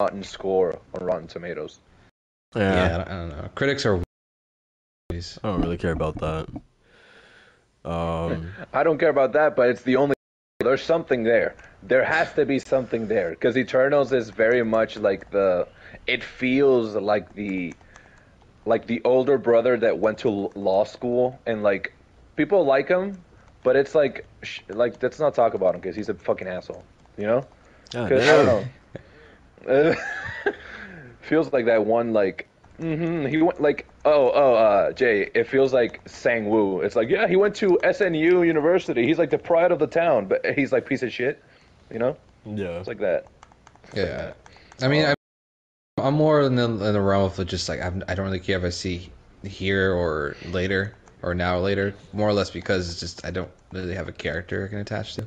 rotten score on Rotten Tomatoes. Yeah, Yeah, I, don't, I don't know. Critics are. I don't really care about that. Um, I don't care about that, but it's the only. There's something there. There has to be something there because Eternals is very much like the. It feels like the, like the older brother that went to law school and like, people like him, but it's like, sh- like let's not talk about him because he's a fucking asshole. You know? God 'Cause, I don't know. Feels like that one like. hmm He went like oh oh uh Jay. It feels like Sang Woo. It's like yeah he went to SNU University. He's like the pride of the town, but he's like piece of shit. You know, Yeah. it's like that. Yeah, I mean, I, I'm more in the, in the realm of just like I'm, I don't really care if I see here or later or now or later. More or less because it's just I don't really have a character I can attach to.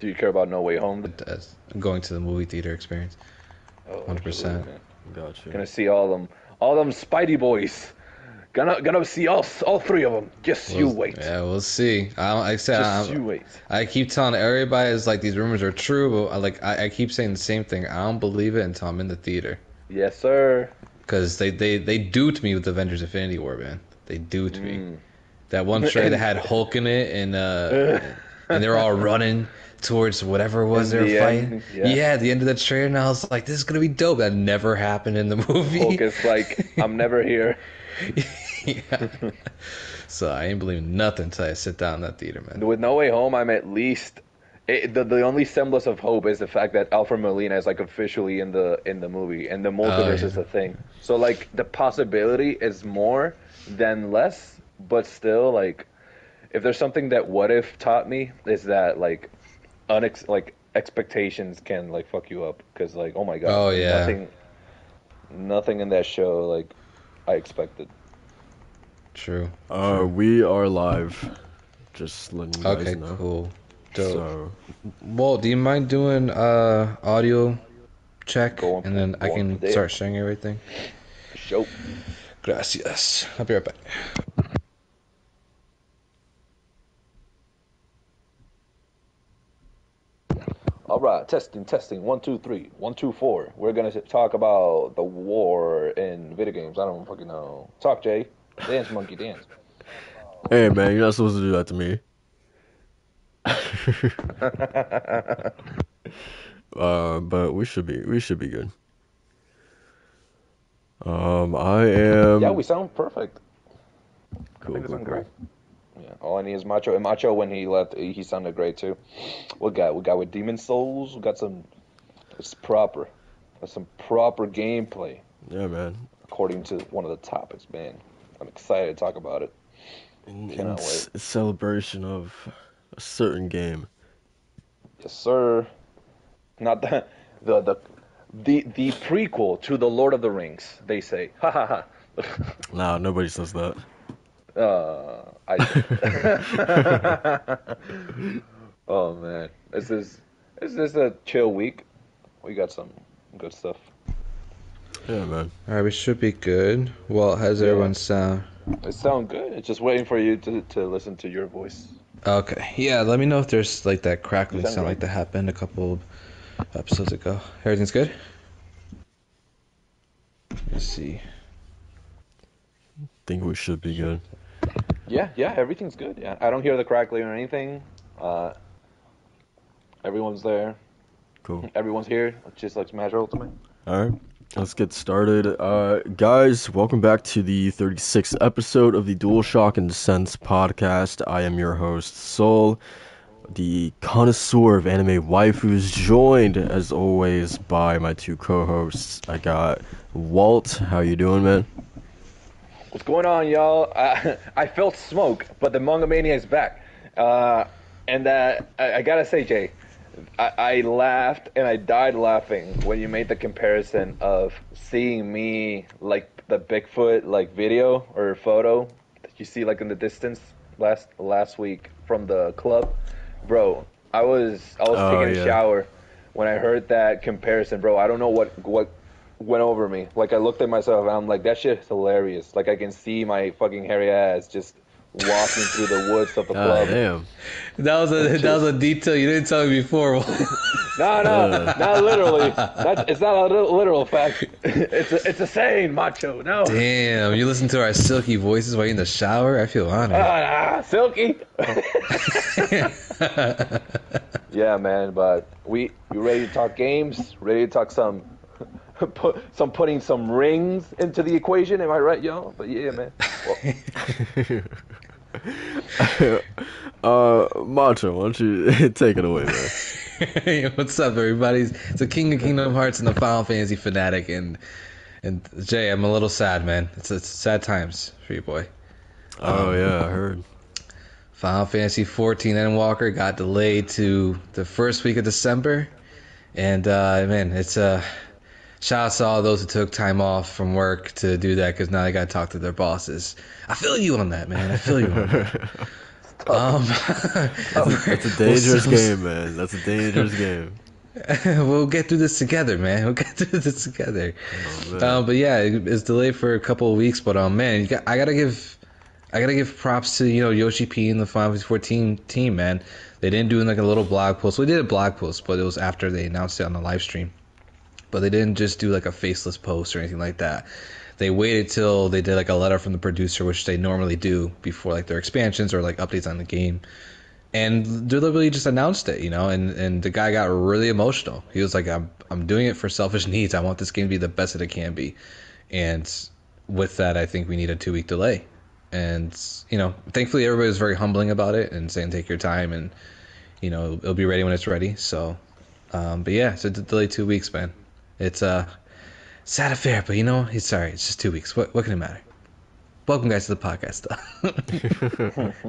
Do you care about No Way Home? As going to the movie theater experience. Oh, 100%. absolutely, man. Gotcha. Gonna see all them, all them Spidey boys. Gonna gonna see all all three of them. Just you We'll- wait. Yeah, we'll see. I, don't, I said Just I'm- you wait. I keep telling everybody is like these rumors are true, but I, like I, I keep saying the same thing. I don't believe it until I'm in the theater Yes, sir. because they they they duped me with Avengers: Infinity War, man. They duped me. Mm. That one trailer that had Hulk in it, and uh, and they're all running towards whatever it was In they were the fighting. end, yeah. yeah. at the end of the trailer, and I was like, "This is gonna be dope." That never happened in the movie. Is like I'm never here. yeah. So I ain't believing nothing until I sit down in that theater, man. With No Way Home, I'm at least it, the the only semblance of hope is the fact that Alfred Molina is like officially in the in the movie, and the oh, multiverse yeah. is a thing. So like the possibility is more than less, but still like if there's something that What If taught me is that like unex like expectations can like fuck you up because like oh my god Oh, yeah. nothing nothing in that show like I expected. True. Uh, we are live. Just letting you guys Okay, know. cool. Dope. So, Walt, do you mind doing uh audio check Go on, and then I can start sharing everything? Show. Gracias. I'll be right back. All right, testing, testing. One, two, three. One, two, four. We're gonna talk about the war in video games. I don't fucking know. Talk, Jay. Dance, monkey, dance. hey man, you're not supposed to do that to me. uh, but we should be we should be good. Um, I am. Yeah, we sound perfect. cool, I think we cool, cool. Yeah. All I need is Macho. And Macho, when he left, he sounded great too. What got? We got with Demon Souls. We got some. It's proper. That's some proper gameplay, Yeah, man. according to one of the topics. Man, I'm excited to talk about it. In, in Cannot c- celebration of a certain game. Yes, sir. Not the the the the, the prequel to the Lord of the Rings. They say, ha ha ha. Nah, nobody says that. Uh, I. oh man, this is this is a chill week. We got some good stuff. Yeah, man. All right, we should be good. Well, how's Yeah. everyone sound? It sounds good. It's just waiting for you to, to listen to your voice. Okay. Yeah, let me know if there's like that crackling sound sound like that happened a couple episodes ago. Everything's good? Let's see. Think we should be good. Yeah, yeah, everything's good. Yeah, I don't hear the crackling or anything. Uh, everyone's there. Cool. Everyone's here. It just like Smash Ultimate. All right, let's get started. Uh, guys, welcome back to the 36th episode of the DualShock and Sense podcast. I am your host, Soul, the connoisseur of anime waifus, joined as always by my two co-hosts. I got Walt. How you doing, man? What's going on, y'all? Uh, I felt smoke, but the Manga Maniac's back. Uh, and uh, I, I gotta say, Jay, I, I laughed and I died laughing when you made the comparison of seeing me like the Bigfoot like video or photo that you see like in the distance last last week from the club, bro. I was I was Oh, taking yeah. a shower when I heard that comparison, bro. I don't know what what went over me. Like I looked at myself and I'm like, that shit is hilarious. Like I can see my fucking hairy ass just walking through the woods of the God club. damn. That was a that was a detail you didn't tell me before. No, no, not literally. That's, it's not a literal fact. It's a, it's a saying, macho. No. Damn, you listen to our silky voices while you're in the shower. I feel honored. Ah, silky. yeah, man. But we we ready to talk games? Ready to talk some put some putting some rings into the equation? Am I right, y'all? But yeah, man. Uh, Macho, why don't you take it away, man? Hey, What's up, everybody? It's the King of Kingdom Hearts and the Final Fantasy fanatic, and and Jay, I'm a little sad, man. It's, it's sad times for you, boy. Oh yeah, I heard. Final Fantasy 14 Endwalker got delayed to the first week of December, and uh, man, it's a uh, shout out to all those who took time off from work to do that because now they got to talk to their bosses. I feel you on that, man. I feel you on that. Um, That's a dangerous game, man. That's a dangerous game. we'll get through this together, man. We'll get through this together. Oh. Um, but yeah, it- it's delayed for a couple of weeks. But um, man, you got, I gotta give, I gotta give props to you know Yoshi P and the Final Fantasy 14 team, man. They didn't do like a little blog post. We did a blog post, but it was after they announced it on the live stream. But they didn't just do like a faceless post or anything like that. They waited till they did like a letter from the producer, which they normally do before like their expansions or like updates on the game and deliberately just announced it, you know, and, and the guy got really emotional. He was like, I'm, I'm doing it for selfish needs. I want this game to be the best that it can be. And with that, I think we need a two week delay. And, you know, thankfully everybody was very humbling about it and saying, take your time and, you know, it'll be ready when it's ready. So, um, but yeah, so delay two weeks, man. It's a sad affair, but you know, it's sorry. It's just two weeks. What, what can it matter? Welcome, guys, to the podcast.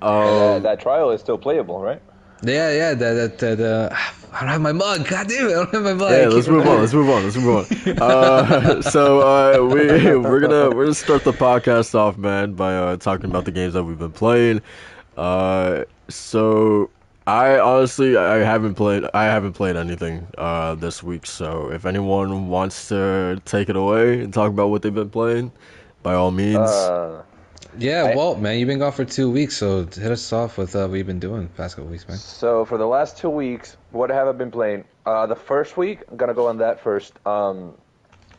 though. uh, that trial is still playable, right? Yeah, yeah, that, that, that, uh, I don't have my mug. God damn it, I don't have my mug. Yeah, let's move on. Let's move on. Let's move on. Uh, so uh, we we're gonna we're gonna start the podcast off, man, by uh, talking about the games that we've been playing. Uh, so I honestly I haven't played I haven't played anything uh, this week. So if anyone wants to take it away and talk about what they've been playing, by all means. Uh, Yeah, I- Walt, man, you've been gone for two weeks, so hit us off with uh, what you've been doing the past couple weeks, man. So for the last two weeks, what have I been playing? Uh, the first week, I'm gonna go on that first. Um,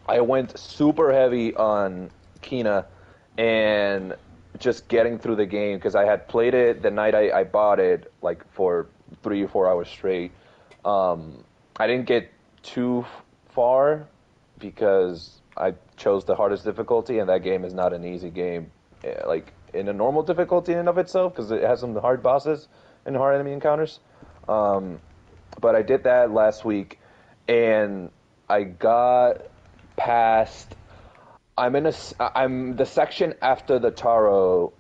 I went super heavy on Kena, and just getting through the game because I had played it the night I, I bought it, like for three or four hours straight. Um, I didn't get too far because I chose the hardest difficulty, and that game is not an easy game. eh, Like in a normal difficulty in and of itself, because it has some hard bosses and hard enemy encounters. Um, but I did that last week, and I got past. I'm in a. s- I'm the section after the Taro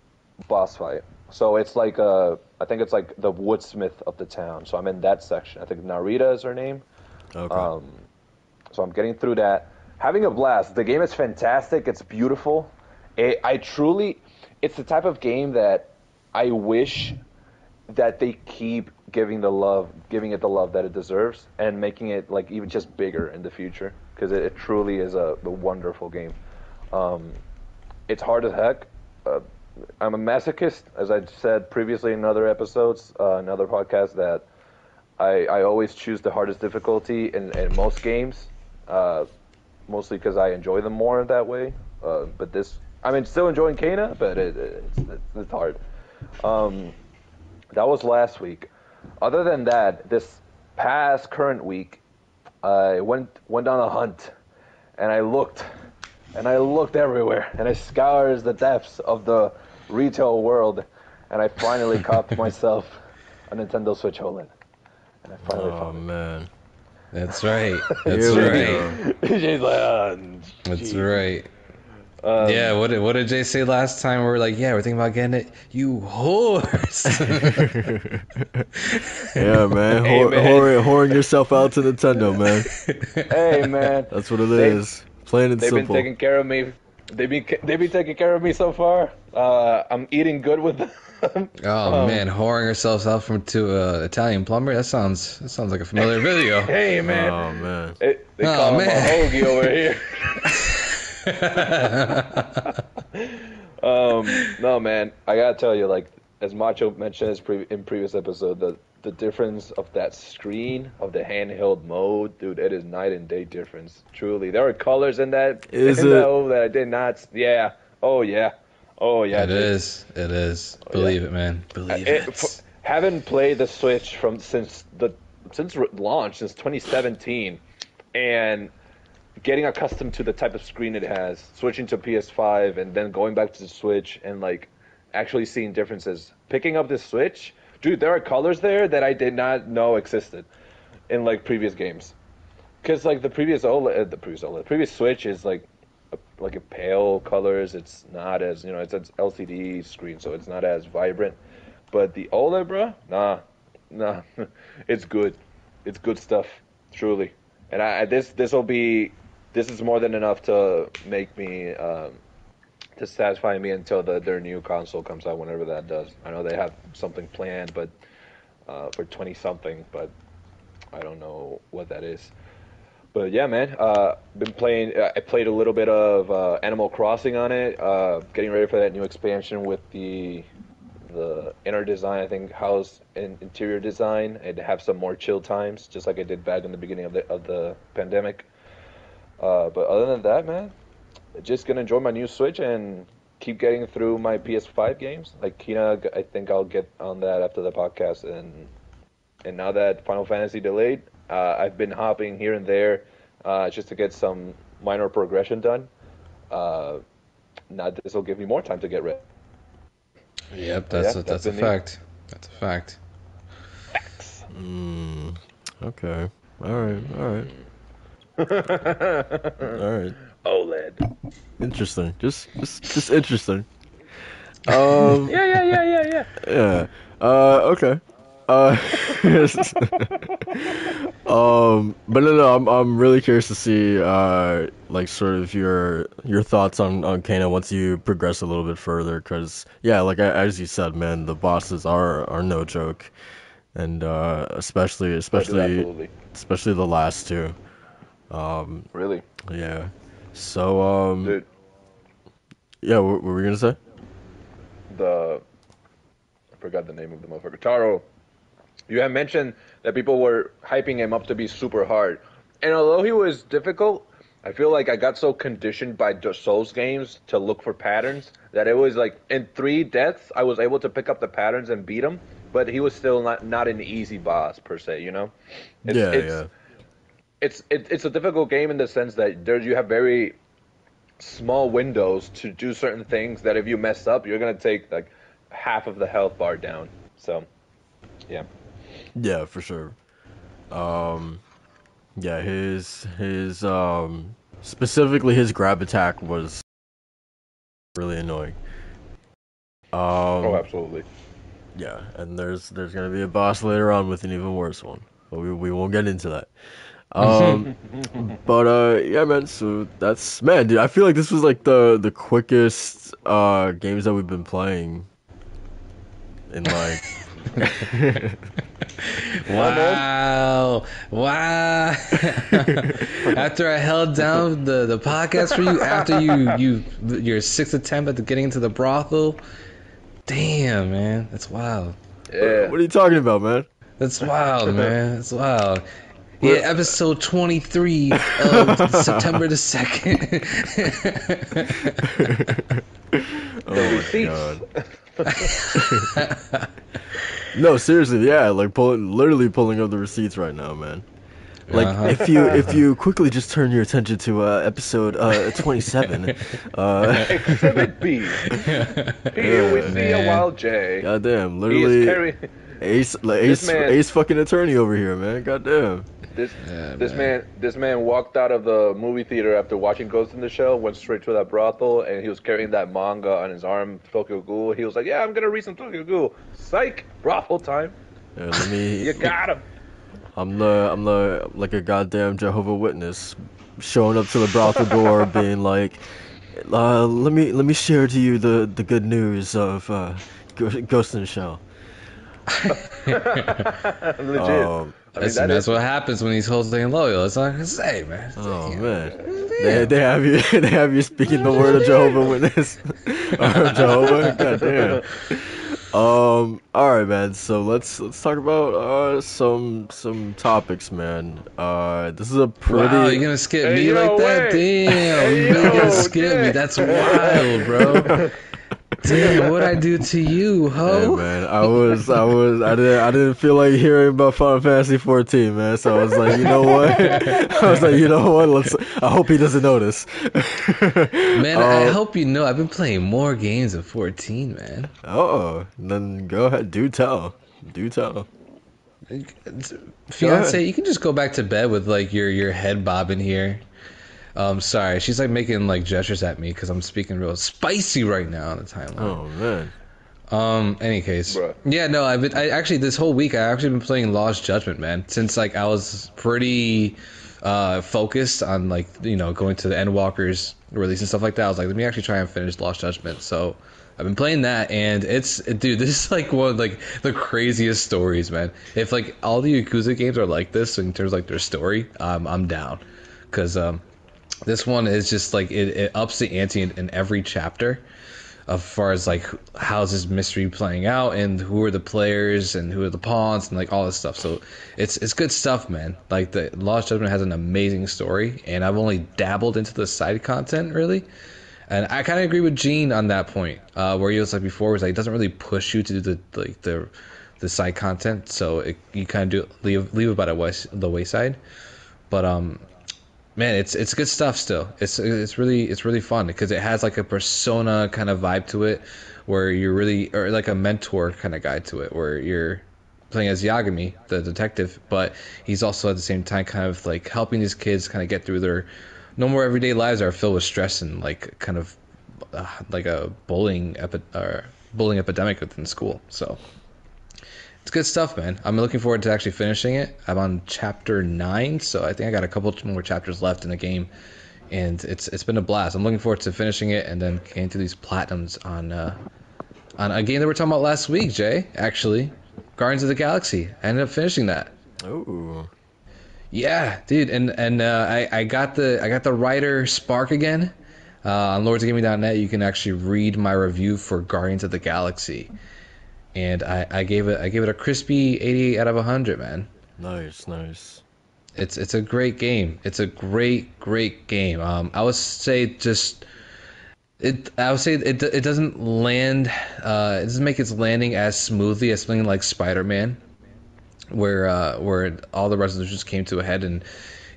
boss fight. So it's like a. I think it's like the woodsmith of the town. So I'm in that section. I think Narita is her name. okay. Um, so I'm getting through that, having a blast. The game is fantastic. It's beautiful. It, I truly, it's the type of game that I wish that they keep giving the love, giving it the love that it deserves, and making it like even just bigger in the future because it, it truly is a, a wonderful game. Um, it's hard as heck. Uh, I'm a masochist, as I said previously in other episodes, uh, in other podcasts, that I, I always choose the hardest difficulty in, in most games, uh, mostly because I enjoy them more that way. Uh, but this, I mean, still enjoying Kena, but it, it's, it's, it's hard. Um, that was last week. Other than that, this past current week, I went went on a hunt, and I looked, and I looked everywhere, and I scoured the depths of the retail world, and I finally caught myself a Nintendo Switch OLED, and I finally oh found man. That's right. That's right. go. it. She's like, uh, That's right. Um, yeah, what did, what did Jay say last time? We are like, yeah, we're thinking about getting it. You horse. Yeah, man. Hey, Whore- man. whoring- whoring yourself out to Nintendo, man. Hey man, That's what it They- is. Plain and they've simple. been taking care of me. They've been they've been taking care of me so far. Uh, I'm eating good with them. oh Um, man, whoring ourselves out from to uh, Italian plumber. That sounds that sounds like a familiar video. Hey man, Oh man. It- they Oh, call him man. a hoagie over here. um, no, man, I gotta tell you, like as Macho mentioned pre- in previous episode, the the difference of that screen of the handheld mode, dude, it is night and day difference. Truly, there are colors in that Is in it? that O that I did not. Yeah. Oh yeah. Oh yeah. It dude. is. It is. Oh, Believe it, man. Believe uh, It, it. f- having played the Switch from since the since re- launch since 2017, and getting accustomed to the type of screen it has, switching to PS5 and then going back to the Switch and like actually seeing differences. Picking up the Switch, dude, there are colors there that I did not know existed in like previous games. Because like the previous OLED, the previous OLED, the previous Switch is like a, like a pale colors. It's not as you know, it's an LCD screen, so it's not as vibrant. But the OLED, bro, nah, nah, it's good. It's good stuff, truly. And I I- this this will be this is more than enough to make me um, to satisfy me until the their new console comes out, whenever that does. I know they have something planned, but uh, for twenty something, but I don't know what that is. But yeah, man, uh, been playing. uh, I played a little bit of uh, Animal Crossing on it. Uh, getting ready for that new expansion with the the inner design. I think house and interior design, and have some more chill times, just like I did back in the beginning of the of the pandemic. Uh, but other than that, man, just gonna enjoy my new Switch and keep getting through my PS5 games. Like Kena, I think I'll get on that after the podcast. And and now that Final Fantasy delayed, uh, I've been hopping here and there uh, just to get some minor progression done. Uh, now this will give me more time to get ready. Yep, that's Yeah, a, that's that's a me. fact. That's a fact. Mm, okay. All right. All right. All right. OLED. Interesting. Just, just, just interesting. Um. Yeah, yeah, yeah, yeah, yeah. Yeah. Uh. Okay. Uh. um. But no, no. I'm, I'm really curious to see, uh, like, sort of your your thoughts on on Kena once you progress a little bit further. Cause yeah, like I, as you said, man, the bosses are are no joke, and uh, especially especially especially the last two. Um. Really, Yeah. So um. dude. Yeah. What, what were we gonna say? the I forgot the name of the motherfucker. Taro. You had mentioned that people were hyping him up to be super hard, and although he was difficult, I feel like I got so conditioned by the Souls games to look for patterns that it was like in three deaths I was able to pick up the patterns and beat him, but he was still not not an easy boss per se. You know? It's, yeah. it's, yeah. It's it, it's a difficult game in the sense that there you have very small windows to do certain things that if you mess up you're gonna take like half of the health bar down so yeah Yeah, for sure. Um, yeah, his his um specifically his grab attack was really annoying. Um, oh absolutely yeah, and there's there's gonna be a boss later on with an even worse one, but we we won't get into that. Um, but uh, yeah, man. So that's man, dude. I feel like this was like the the quickest uh games that we've been playing. In like, Wow! Wow! after I held down the, the podcast for you, after you you your sixth attempt at getting into the brothel, damn man, that's wild. yeah what are you talking about, man? That's wild, man. That's wild. Yeah, episode twenty three of September the second. Oh my god. No, seriously, yeah, like pulling, literally pulling up the receipts right now, man. Like Uh-huh. if you if you quickly just turn your attention to uh, episode uh, 27, uh, exhibit b here we see a man. wild j goddamn, he is literally carrying ace like, ace man- ace fucking attorney over here, man. Goddamn. This Yeah, this man. man. this man walked out of the movie theater after watching Ghost in the Shell went straight to that brothel and he was carrying that manga on his arm Tokyo Ghoul he was like yeah I'm gonna read some Tokyo Ghoul psych brothel time Yeah, let me. you got him I'm the I'm the like a goddamn Jehovah Witness, showing up to the brothel door, being like, uh, "Let me let me share to you the the good news of uh, Gho- Ghost in the Shell." legit Um, I mean, That's, that that's is- what happens when he's holding loyal. That's all I can say, man. Oh Damn. man, they, they have you they have you speaking the word of Jehovah Witness or Jehovah. God damn. Um. All right, man. So let's let's talk about uh some some topics, man. Uh, this is a pretty. Wow, you're gonna skip Hey, me yo, like that? wait. Damn, Hey, you're yo, gonna skip me. That's wild, bro. Damn, what I do to you, Hey, man, I was, I was, I didn't, I didn't feel like hearing about Final Fantasy 14, man. So I was like, you know what? I was like, you know what? Let's. I hope he doesn't notice. Man, I Um, hope you know I've been playing more games than 14, man. Oh, then go ahead. Do tell. Do tell. Fiance, you can just go back to bed with like your your head bobbing here. Um, sorry, she's like making like gestures at me because I'm speaking real spicy right now on the timeline. Oh man. Um, any case, Bruh. yeah, no, I've been I actually this whole week I actually been playing Lost Judgment, man. Since like I was pretty uh focused on like you know going to the Endwalkers release and stuff like that. I was like, let me actually try and finish Lost Judgment. So I've been playing that, and it's dude, this is like one of like the craziest stories, man. If like all the Yakuza games are like this in terms of like their story, um, I'm down, cause um, this one is just like it, it ups the ante in, in every chapter as far as like how's this mystery playing out and who are the players and who are the pawns and like all this stuff. So it's it's good stuff, man. Like the Lost Judgment has an amazing story, and I've only dabbled into the side content really. And I kind of agree with Gene on that point, uh, where he was like before, was like it doesn't really push you to do the like the the side content, so it, you kind of do leave leave about it by the wayside. But um, man, it's it's good stuff still. It's it's really it's really fun because it has like a persona kind of vibe to it, where you're really or like a mentor kind of guy to it, where you're playing as Yagami, the detective, but he's also at the same time kind of like helping these kids kind of get through their normal everyday lives are filled with stress and like kind of uh, like a bullying epi- or bullying epidemic within school. So it's good stuff, man. I'm looking forward to actually finishing it. I'm on chapter nine, so I think I got a couple more chapters left in the game, and it's it's been a blast. I'm looking forward to finishing it and then getting through these platinums on uh, on a game that we are talking about last week, Jay. Actually, Guardians of the Galaxy. I ended up finishing that. Oh. Yeah, dude, and and uh, I I got the I got the writer spark again. Uh, on lordsgaming.net, you can actually read my review for Guardians of the Galaxy, and I, I gave it I gave it a crispy 88 out of 100, man. Nice, nice. It's it's a great game. It's a great great game. Um, I would say just it. I would say it it doesn't land. Uh, it doesn't make its landing as smoothly as something like Spider Man, where uh, where all the resolutions came to a head and.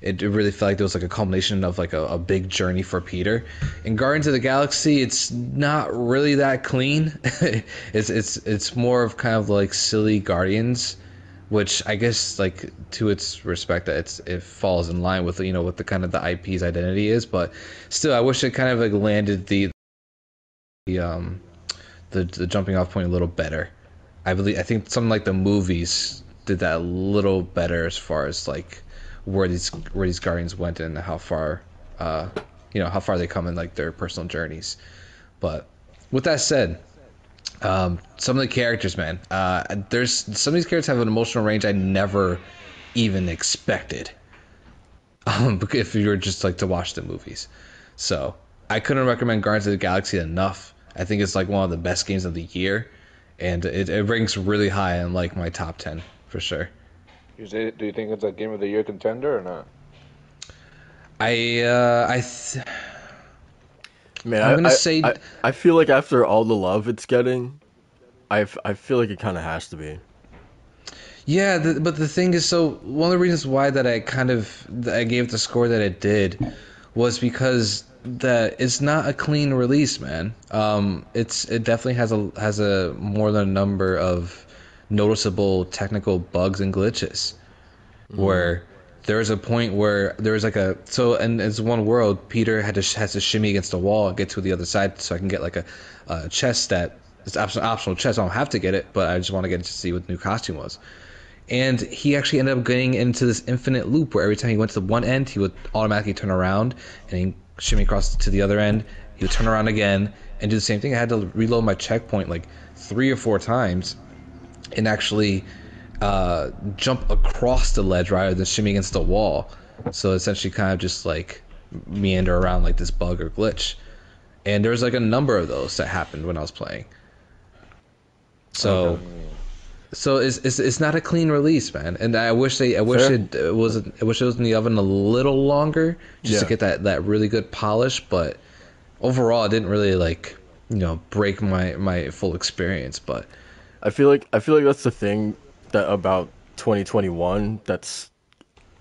It, it really felt like there was like a culmination of like a, a big journey for Peter. In Guardians of the Galaxy, it's not really that clean. it's it's it's more of kind of like silly Guardians which I guess like to its respect that it's it falls in line with you know what the kind of the IP's identity is, but still I wish it kind of like landed the the um the the jumping off point a little better. I believe I think something like the movies did that a little better as far as like where these where these guardians went and how far uh you know how far they come in like their personal journeys. But with that said, um, some of the characters, man. Uh, there's some of these characters have an emotional range I never even expected. Um, if you were just like to watch the movies, so I couldn't recommend Guardians of the Galaxy enough. I think it's like one of the best games of the year, and it, it ranks really high in like my top ten for sure. You say, do you think it's a game of the year contender or not? I uh, I th- Man, I'm I, gonna I- say- I, I feel like after all the love it's getting, I, f- I feel like it kind of has to be. Yeah, the, but the thing is, so one of the reasons why that I kind of I gave the score that it did was because that it's not a clean release, man. Um, it's it definitely has a has a more than a number of noticeable technical bugs and glitches, mm-hmm. where there's a point where there's like a so and it's one world. Peter had to has to shimmy against the wall and get to the other side so I can get like a, a chest that it's optional optional chest. I don't have to get it, but I just want to get it to see what the new costume was and he actually ended up getting into this infinite loop where every time he went to the one end, he would automatically turn around and he'd shimmy across to the other end. He would turn around again and do the same thing. I had to reload my checkpoint like three or four times, and actually, uh, jump across the ledge rather than shimmy against the wall. So essentially, kind of just like meander around like this bug or glitch. And there's like a number of those that happened when I was playing. So, so it's, it's it's not a clean release, man. And I wish they, I wish Fair. it, it was, I wish it was in the oven a little longer just to get that that really good polish. But overall, it didn't really like you know break my my full experience. But I feel like I feel like that's the thing that about 2021 that's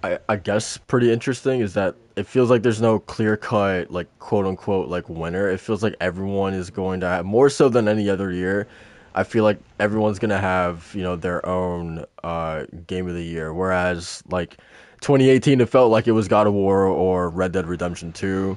I, I guess pretty interesting is that it feels like there's no clear cut like quote unquote like winner. It feels like everyone is going to have more so than any other year. I feel like everyone's gonna have you know their own uh, game of the year. Whereas like 2018, it felt like it was God of War or Red Dead Redemption 2.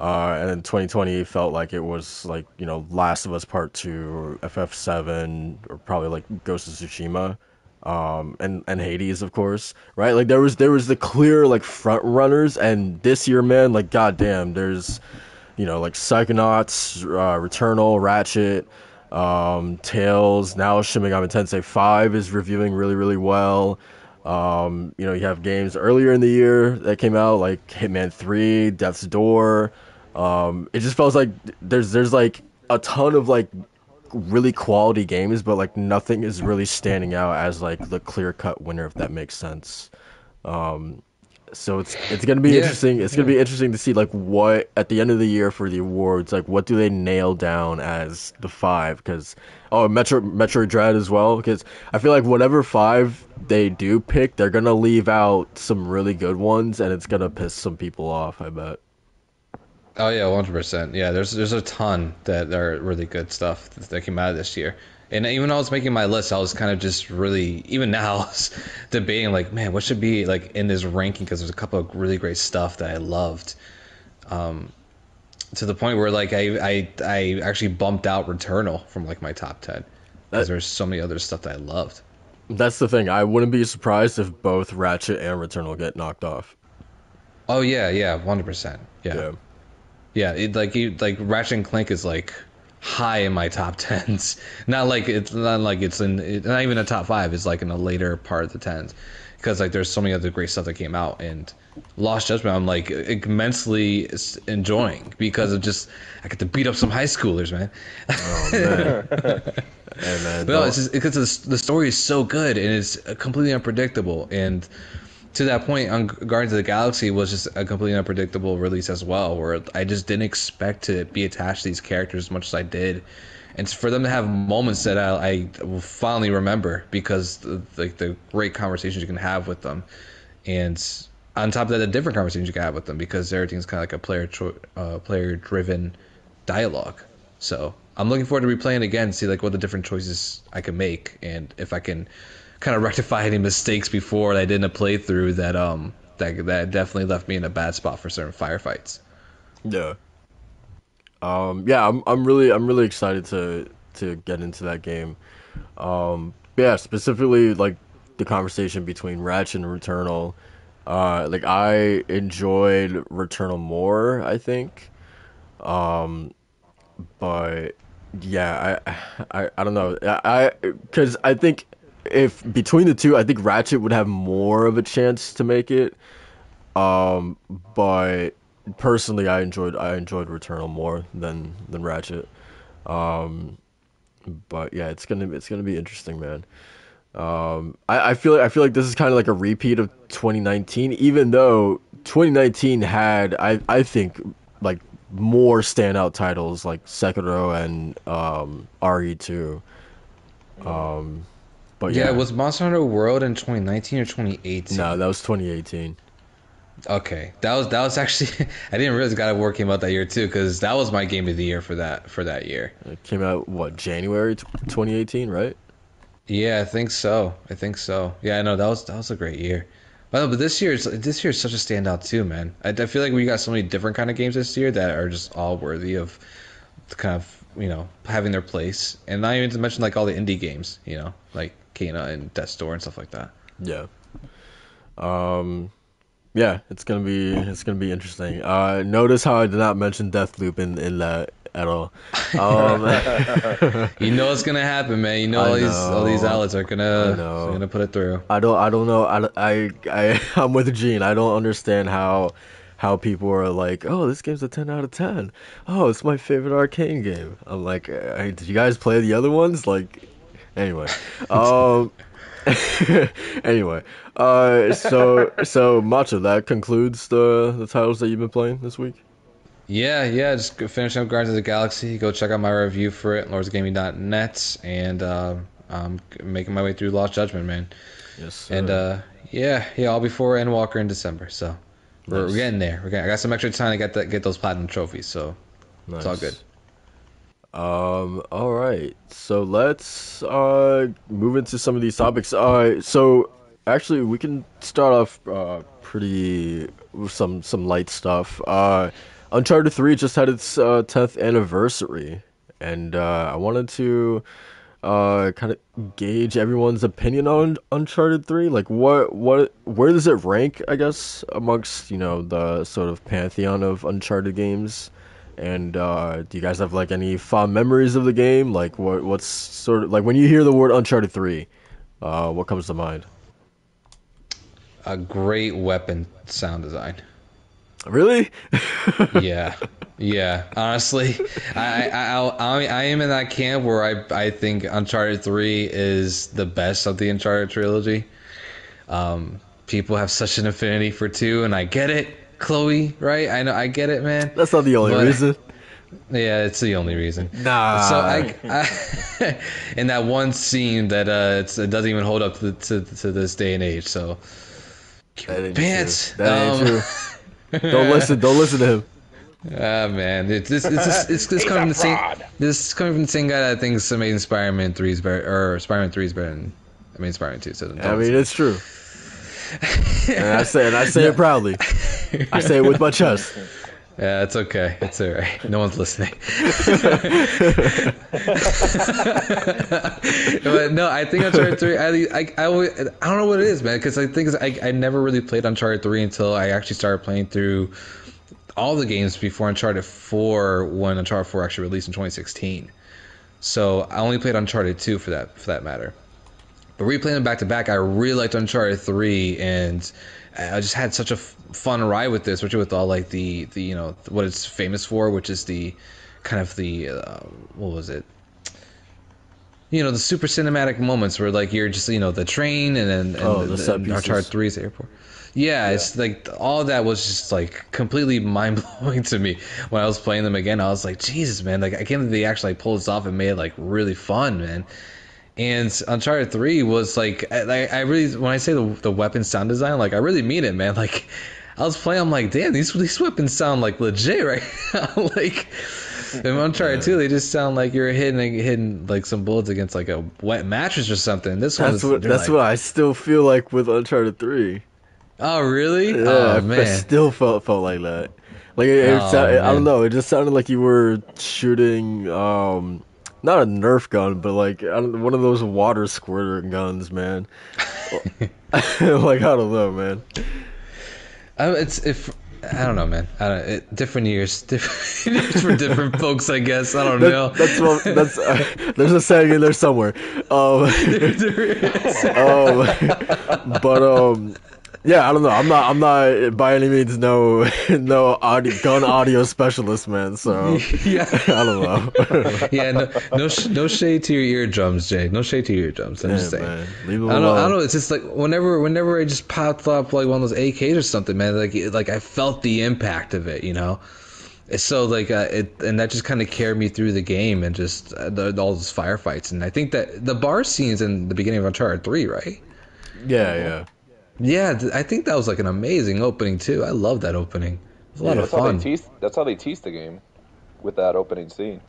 Uh, and then 2020 felt like it was like you know Last of Us Part Two, or FF7, or probably like Ghost of Tsushima, um, and and Hades, of course, right? Like there was there was the clear like front runners, and this year, man, like goddamn, there's you know like Psychonauts, uh, Returnal, Ratchet, um, Tales. Now Shin Megami Tensei 5 is reviewing really really well. Um, you know, you have games earlier in the year that came out like Hitman 3, Death's Door. Um, it just feels like there's there's like a ton of like really quality games, but like nothing is really standing out as like the clear cut winner, if that makes sense. Um, so it's it's gonna be Yeah, interesting. It's gonna be interesting to see like what at the end of the year for the awards, like what do they nail down as the five? Because oh, Metro Metroid Dread as well. Because I feel like whatever five they do pick, they're gonna leave out some really good ones, and it's gonna piss some people off. I bet. Oh yeah, one hundred percent. Yeah, there's there's a ton that are really good stuff that came out of this year. And even when I was making my list, I was kind of just really even now I was debating like, man, what should be like in this ranking because there's a couple of really great stuff that I loved. Um, to the point where like I I I actually bumped out Returnal from like my top ten because there's so many other stuff that I loved. That's the thing. I wouldn't be surprised if both Ratchet and Returnal get knocked off. Oh yeah, yeah, one hundred percent. Yeah. Yeah, it, like you, like Ratchet and Clank is like high in my top tens. Not like it's not like it's in it, not even a top five. It's like in a later part of the tens because like there's so many other great stuff that came out and Lost Judgment. I'm like immensely enjoying because of just I get to beat up some high schoolers, man. Oh man. hey man. No, it's just because the, the story is so good and it's completely unpredictable. And to that point, on Guardians of the Galaxy was just a completely unpredictable release as well, where I just didn't expect to be attached to these characters as much as I did. And for them to have moments that I, I will finally remember because the, like the great conversations you can have with them, and on top of that, the different conversations you can have with them because everything's kind of like a player cho- uh, player driven dialogue. So I'm looking forward to replaying again, see like what the different choices I can make, and if I can kind of rectify any mistakes before that I did in a playthrough that um that that definitely left me in a bad spot for certain firefights. Yeah. Um, yeah, I'm I'm really I'm really excited to to get into that game. Um, yeah, specifically like the conversation between Ratchet and Returnal. Uh, like I enjoyed Returnal more, I think. Um, but yeah, I I, I don't know. I because I think if between the two, I think Ratchet would have more of a chance to make it. Um, but personally, I enjoyed I enjoyed Returnal more than than Ratchet. Um, but yeah, it's gonna it's gonna be interesting, man. Um, I, I feel I feel like this is kind of like a repeat of 2019, even though 2019 had I I think like more standout titles like Sekiro and um, RE2. Um, but Yeah, yeah, was Monster Hunter World in 2019 or 2018? no, that was 2018. Okay, that was that was actually I didn't realize God of War came out that year too because that was my game of the year for that for that year. It came out what January 2018, right? Yeah, I think so. I think so. Yeah, I know that was that was a great year. But, but this year is this year is such a standout too, man. I, I feel like we got so many different kind of games this year that are just all worthy of kind of you know having their place, and not even to mention like all the indie games, you know, like Kena and Death's Door and stuff like that. Yeah. Um, yeah, it's gonna be it's gonna be interesting. Uh, notice how I did not mention Deathloop in in that at all. Um, You know what's gonna happen, man. You know I all these all these outlets are gonna know. are gonna put it through. I don't I don't know I I I I'm with Gene. I don't understand how how people are like, "Oh, this game's a 10 out of 10. Oh, it's my favorite Arkane game." I'm like, hey, "Did you guys play the other ones?" Like anyway. Um anyway, uh so so Macho, that concludes the the titles that you've been playing this week. Yeah, yeah. Just finishing up Guardians of the Galaxy. Go check out my review for it, lordsgaming.net, and uh, I'm making my way through Lost Judgment, man. Yes. Sir. And uh, yeah, yeah, I'll be for Endwalker in December. So we're, Nice. we're getting there. We're getting, I got some extra time to get that, get those platinum trophies. So it's all good. Um, all right. So let's uh move into some of these topics. Uh so actually we can start off uh pretty with some some light stuff. Uh Uncharted 3 just had its uh 10th anniversary and uh I wanted to uh kind of gauge everyone's opinion on Uncharted 3 like what what where does it rank I guess amongst you know the sort of pantheon of Uncharted games and uh do you guys have like any fond memories of the game like what what's sort of like when you hear the word Uncharted 3 uh what comes to mind A great weapon sound design. really yeah, yeah. Honestly, I, I I I I am in that camp where I I think Uncharted Three is the best of the Uncharted trilogy. Um, people have such an affinity for two, and I get it, Chloe. Right? I know, I get it, man. that's not the only But- reason Yeah, it's the only reason. nah So I, I in that one scene that uh, it's, it doesn't even hold up to, to to this day and age. So pants. true. that ain't Um, true don't listen don't listen to him Ah man, it's this it's it's, it's, it's coming from the same this is coming from the same guy that thinks Amazing Spider-Man three is better or Spider-Man three is better than Amazing Spider-Man two. So don't I mean it's true and I say and I say it proudly I say it with my chest yeah, it's okay, it's alright. No one's listening. but no, I think Uncharted three. I I I, always, I don't know what it is, man. Because I think I I never really played Uncharted three until I actually started playing through all the games before Uncharted four when Uncharted four actually released in 2016. So I only played Uncharted two for that for that matter. But replaying them back to back, I really liked Uncharted three, and I just had such a f- fun ride with this, especially with all like the the you know what it's famous for, which is the kind of the uh, what was it? You know the super cinematic moments where like you're just you know the train and then and, Oh, the and pieces. Uncharted 3's airport. Yeah, it's like all that was just like completely mind blowing to me when I was playing them again. I was like, Jesus, man! Like I can't believe they actually pulled this off and made it like really fun, man. And Uncharted Three was like, I, I really when I say the the weapon sound design, like I really mean it, man. Like I was playing, I'm like, damn, these these weapons sound like legit right now. like in Uncharted Two, they just sound like you're hitting hitting like some bullets against like a wet mattress or something. This one, that's what that's what I still feel like with Uncharted 3 Oh really? Yeah, oh I- I man. still felt felt like that. Like it, it Oh, sou- I don't know. It just sounded like you were shooting, um, not a Nerf gun, but like I don't, one of those water squirter guns, man. like I don't know, man. It's if I don't know, man. I don't, it, different years, different years for different folks, I guess. I don't know. That's what that's. Uh, there's a saying in there somewhere. Um, um, but um, yeah, I don't know. I'm not. I'm not by any means no no audio, gun audio specialist, man. So yeah, I don't know. yeah. No, no, sh- no shade to your eardrums, Jay. No shade to your eardrums. I'm Yeah, just saying. man. Leave them I don't know. I don't know. It's just like whenever, whenever I just popped up like one of those AKs or something, man. Like, like I felt the impact of it, you know. So like uh, it, and that just kind of carried me through the game and just uh, the, all those firefights. And I think that the bar scenes in the beginning of Uncharted Three, right? Yeah, yeah. Yeah, th- I think that was like an amazing opening too. I love that opening. It was a lot That's of how fun. teased. That's how they teased the game, with that opening scene,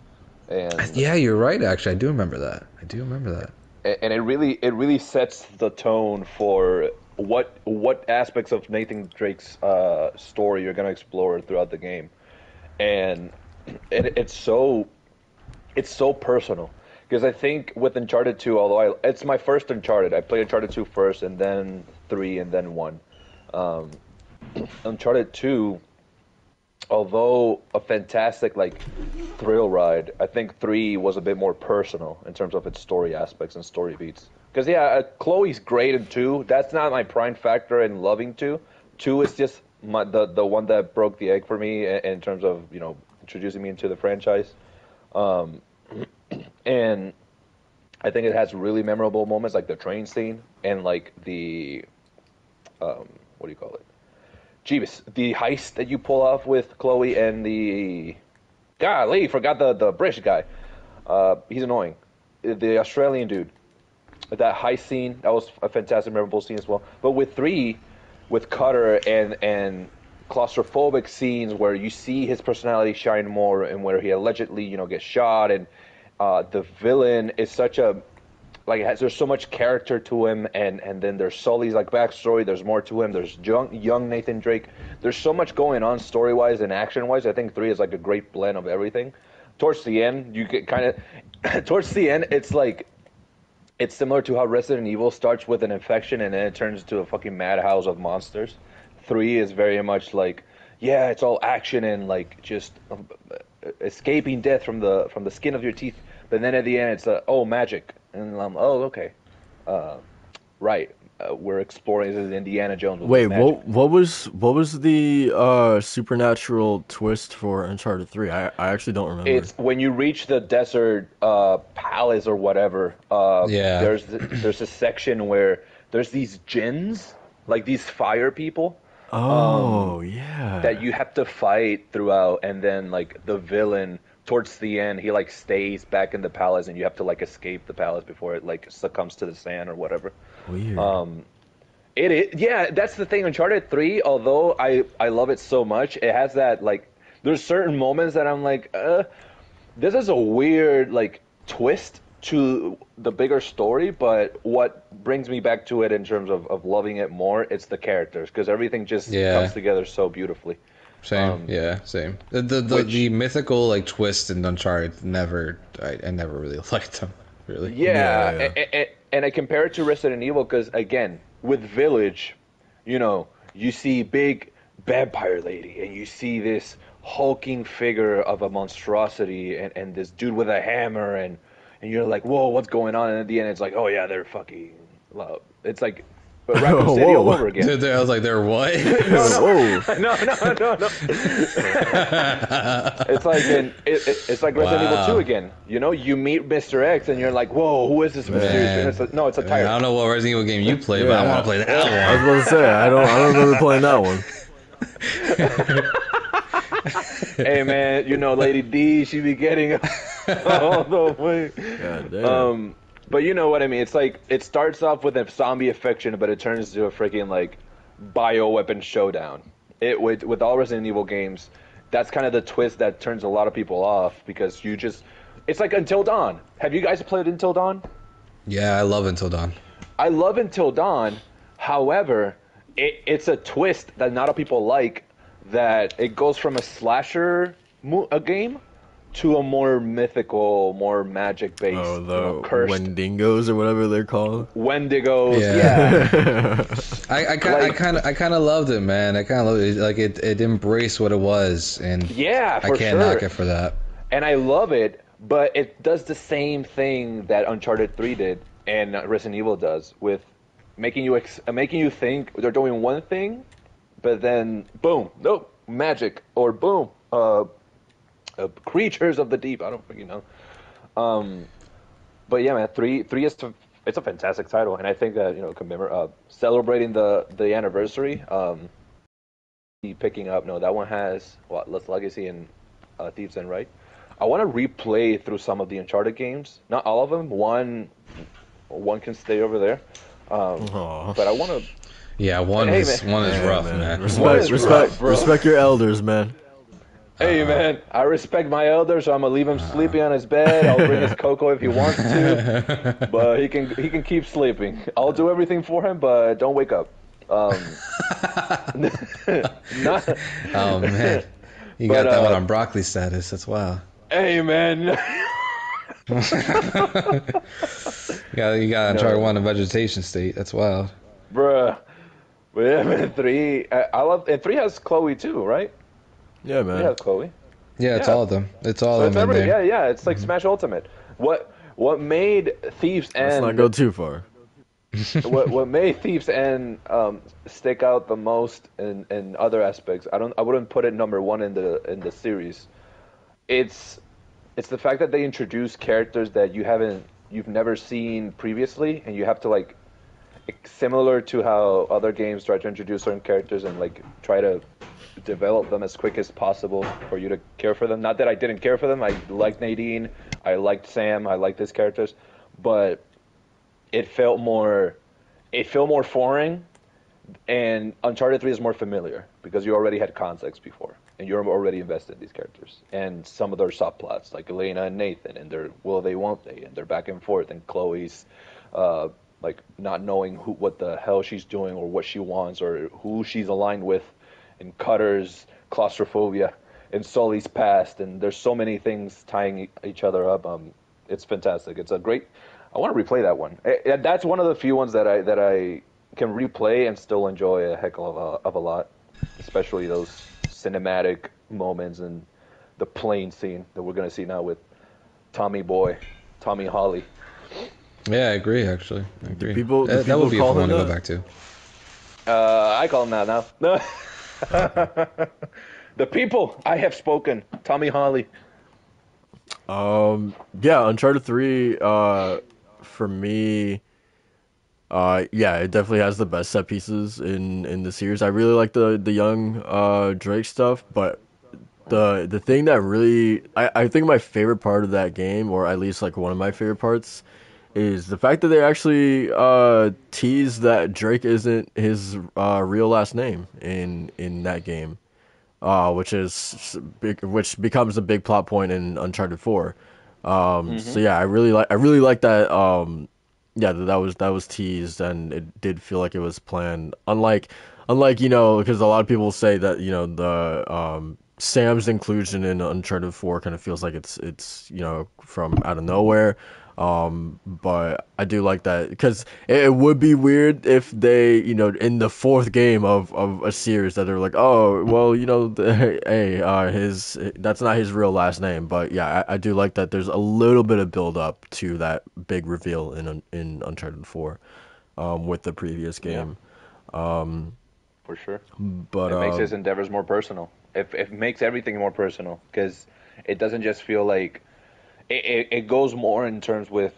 and Yeah, you're right. Actually, I do remember that. I do remember that. and it really it really sets the tone for what what aspects of Nathan Drake's uh, story you're gonna explore throughout the game, and it, it's so it's so personal because I think with Uncharted 2, although I, it's my first Uncharted, I played Uncharted 2 first, and then three, and then one. Um, Uncharted 2 although a fantastic like thrill ride, I think three was a bit more personal in terms of its story aspects and story beats. Because yeah, uh, Chloe's great in two. That's not my prime factor in loving two. Two is just my, the the one that broke the egg for me in, in terms of you know introducing me into the franchise. Um, and I think it has really memorable moments like the train scene and like the um, what do you call it? Jeebus, the heist that you pull off with Chloe and the golly, forgot the the British guy. Uh, he's annoying. The Australian dude. That heist scene that was a fantastic, memorable scene as well. But with three, with Cutter and and claustrophobic scenes where you see his personality shine more and where he allegedly you know gets shot and uh, the villain is such a like has, there's so much character to him and and then there's Sully's like backstory there's more to him there's young, young Nathan Drake there's so much going on story wise and action wise I think three is like a great blend of everything towards the end you get kind of towards the end it's like it's similar to how Resident Evil starts with an infection and then it turns into a fucking madhouse of monsters. Three is very much like, yeah, it's all action and like just um, escaping death from the from the skin of your teeth. But then at the end, it's like, oh magic, and I'm oh okay, uh, right. Uh, we're exploring this is Indiana Jones. Wait, magic. what what was what was the uh supernatural twist for Uncharted 3? I I actually don't remember. It's when you reach the desert uh, palace or whatever. Uh, Yeah. There's there's a section where there's these jinns, like these fire people. oh, yeah. that you have to fight throughout and then like the villain towards the end he like stays back in the palace and you have to like escape the palace before it like succumbs to the sand or whatever Weird. um it is yeah that's the thing uncharted 3 although i i love it so much it has that like there's certain moments that i'm like uh this is a weird like twist to the bigger story but what brings me back to it in terms of, of loving it more it's the characters because everything just Yeah. comes together so beautifully Same, Um, yeah, same. The the, the, which- the mythical like twist in Uncharted never, I, I never really liked them. Really. Yeah, Yeah, yeah. a- a- a- and I compare it to Resident Evil because again, with Village, you know, you see big vampire lady, and you see this hulking figure of a monstrosity, and, and this dude with a hammer, and and you're like, whoa, what's going on? And at the end, it's like, oh yeah, they're fucking love. It's like Raccoon City all over again. I was like, they're what? Whoa. no, no, no, no. it's like in, it, it, it's like Resident Wow. Evil 2 again. You know, you meet Mr. X and you're like, whoa, who is this mysterious? Man. And it's a, no, it's a I, mean, I don't know what Resident Evil game you play, but I want to play that one. I was about to say I don't I don't remember playing that one. hey man, you know Lady D, she be getting all the way. God damn. Um, but you know what I mean. It's like it starts off with a zombie affection, but it turns into a freaking like bioweapon showdown. It with with all Resident Evil games, that's kind of the twist that turns a lot of people off because you just it's like Until Dawn. Have you guys played Until Dawn? Yeah, I love Until Dawn. I love Until Dawn. However, it, it's a twist that not a people like. That it goes from a slasher mo- a game to a more mythical, more magic based, oh, you the know, cursed Wendigos or whatever they're called. Wendigos. Yeah. Yeah. I I kind I kind of I kind of loved it, man. I kind of loved it. Like it it embraced what it was, and Yeah, I can't sure. knock it for that. and I love it, but it does the same thing that Uncharted 3 did and Resident Evil does with making you ex- uh, making you think they're doing one thing, but then boom, nope, magic or boom, uh, uh creatures of the deep. I don't freaking know. Um, but yeah, man, three three is to, it's a fantastic title, and I think that you know commemor- uh, celebrating the the anniversary. Um, picking up. No, that one has what Lost Legacy and uh, Thieves and Right. I want to replay through some of the Uncharted games. Not all of them. One, one can stay over there. Um, but I want to. Yeah, one Hey, is man. one is rough, man. man. Respect, respect, rough, respect your elders, man. Hey man, I respect my elder, so I'm gonna leave him sleeping on his bed. I'll bring his cocoa if he wants to, but he can he can keep sleeping. I'll do everything for him, but don't wake up. Um, not, Oh man, you But, got that one uh, on broccoli status. That's wild. hey man. You got you got Uncharted No. one in vegetation state. That's wild. Bruh. But yeah, man, three. I, I love and three has Chloe too, right? Yeah, man. Yeah, Chloe. Yeah, it's Yeah. all of them. It's all So of it's them in everybody. there. Yeah, yeah. It's like Smash Ultimate. What what made Thieves Let's and not go too far. what what made Thieves and um, stick out the most in, in other aspects? I don't. I wouldn't put it number one in the in the series. It's it's the fact that they introduce characters that you haven't you've never seen previously, and you have to like similar to how other games try to introduce certain characters and like try to develop them as quick as possible for you to care for them. Not that I didn't care for them. I liked Nadine. I liked Sam. I liked these characters, but it felt more it felt more foreign and Uncharted 3 is more familiar because you already had context before and you're already invested in these characters and some of their subplots like Elena and Nathan and their will they won't they and they're back and forth and Chloe's uh, like not knowing who what the hell she's doing or what she wants or who she's aligned with and Cutter's claustrophobia and Sully's past. And there's so many things tying each other up. Um it's fantastic. It's a great I want to replay that one. Eh, that's one of the few ones that I that I can replay and still enjoy a heck of a, of a lot especially those cinematic moments and the plane scene that we're going to see now with Tommy Boy Tommy Holly Yeah, I agree. Actually, I agree. people- do that, that would people be a fun one to go back to. Uh, I call him that now. No. the people, I have spoken. Tommy Holly. Um, yeah, Uncharted Three. Uh, for me, uh, yeah, it definitely has the best set pieces in in the series. I really like the the young uh Drake stuff, but the the thing that really I I think my favorite part of that game, or at least like one of my favorite parts, is the fact that they actually uh tease that Drake isn't his uh real last name in in that game uh, which is big, which becomes a big plot point in Uncharted Four. Um, So yeah, I really like I really like that. Um, yeah, that, that was that was teased, and it did feel like it was planned. Unlike unlike you know, because a lot of people say that you know the um, Sam's inclusion in Uncharted Four kind of feels like it's it's you know from out of nowhere. Um, but I do like that because it, it would be weird if they, you know, in the fourth game of, of a series that they're like, oh, well, you know, the, hey, uh, his that's not his real last name. But yeah, I, I do like that. There's a little bit of build up to that big reveal in in Uncharted Four, um, with the previous game. For sure. But It makes uh, his endeavors more personal. It, it makes everything more personal because it doesn't just feel like it, it, goes more in terms with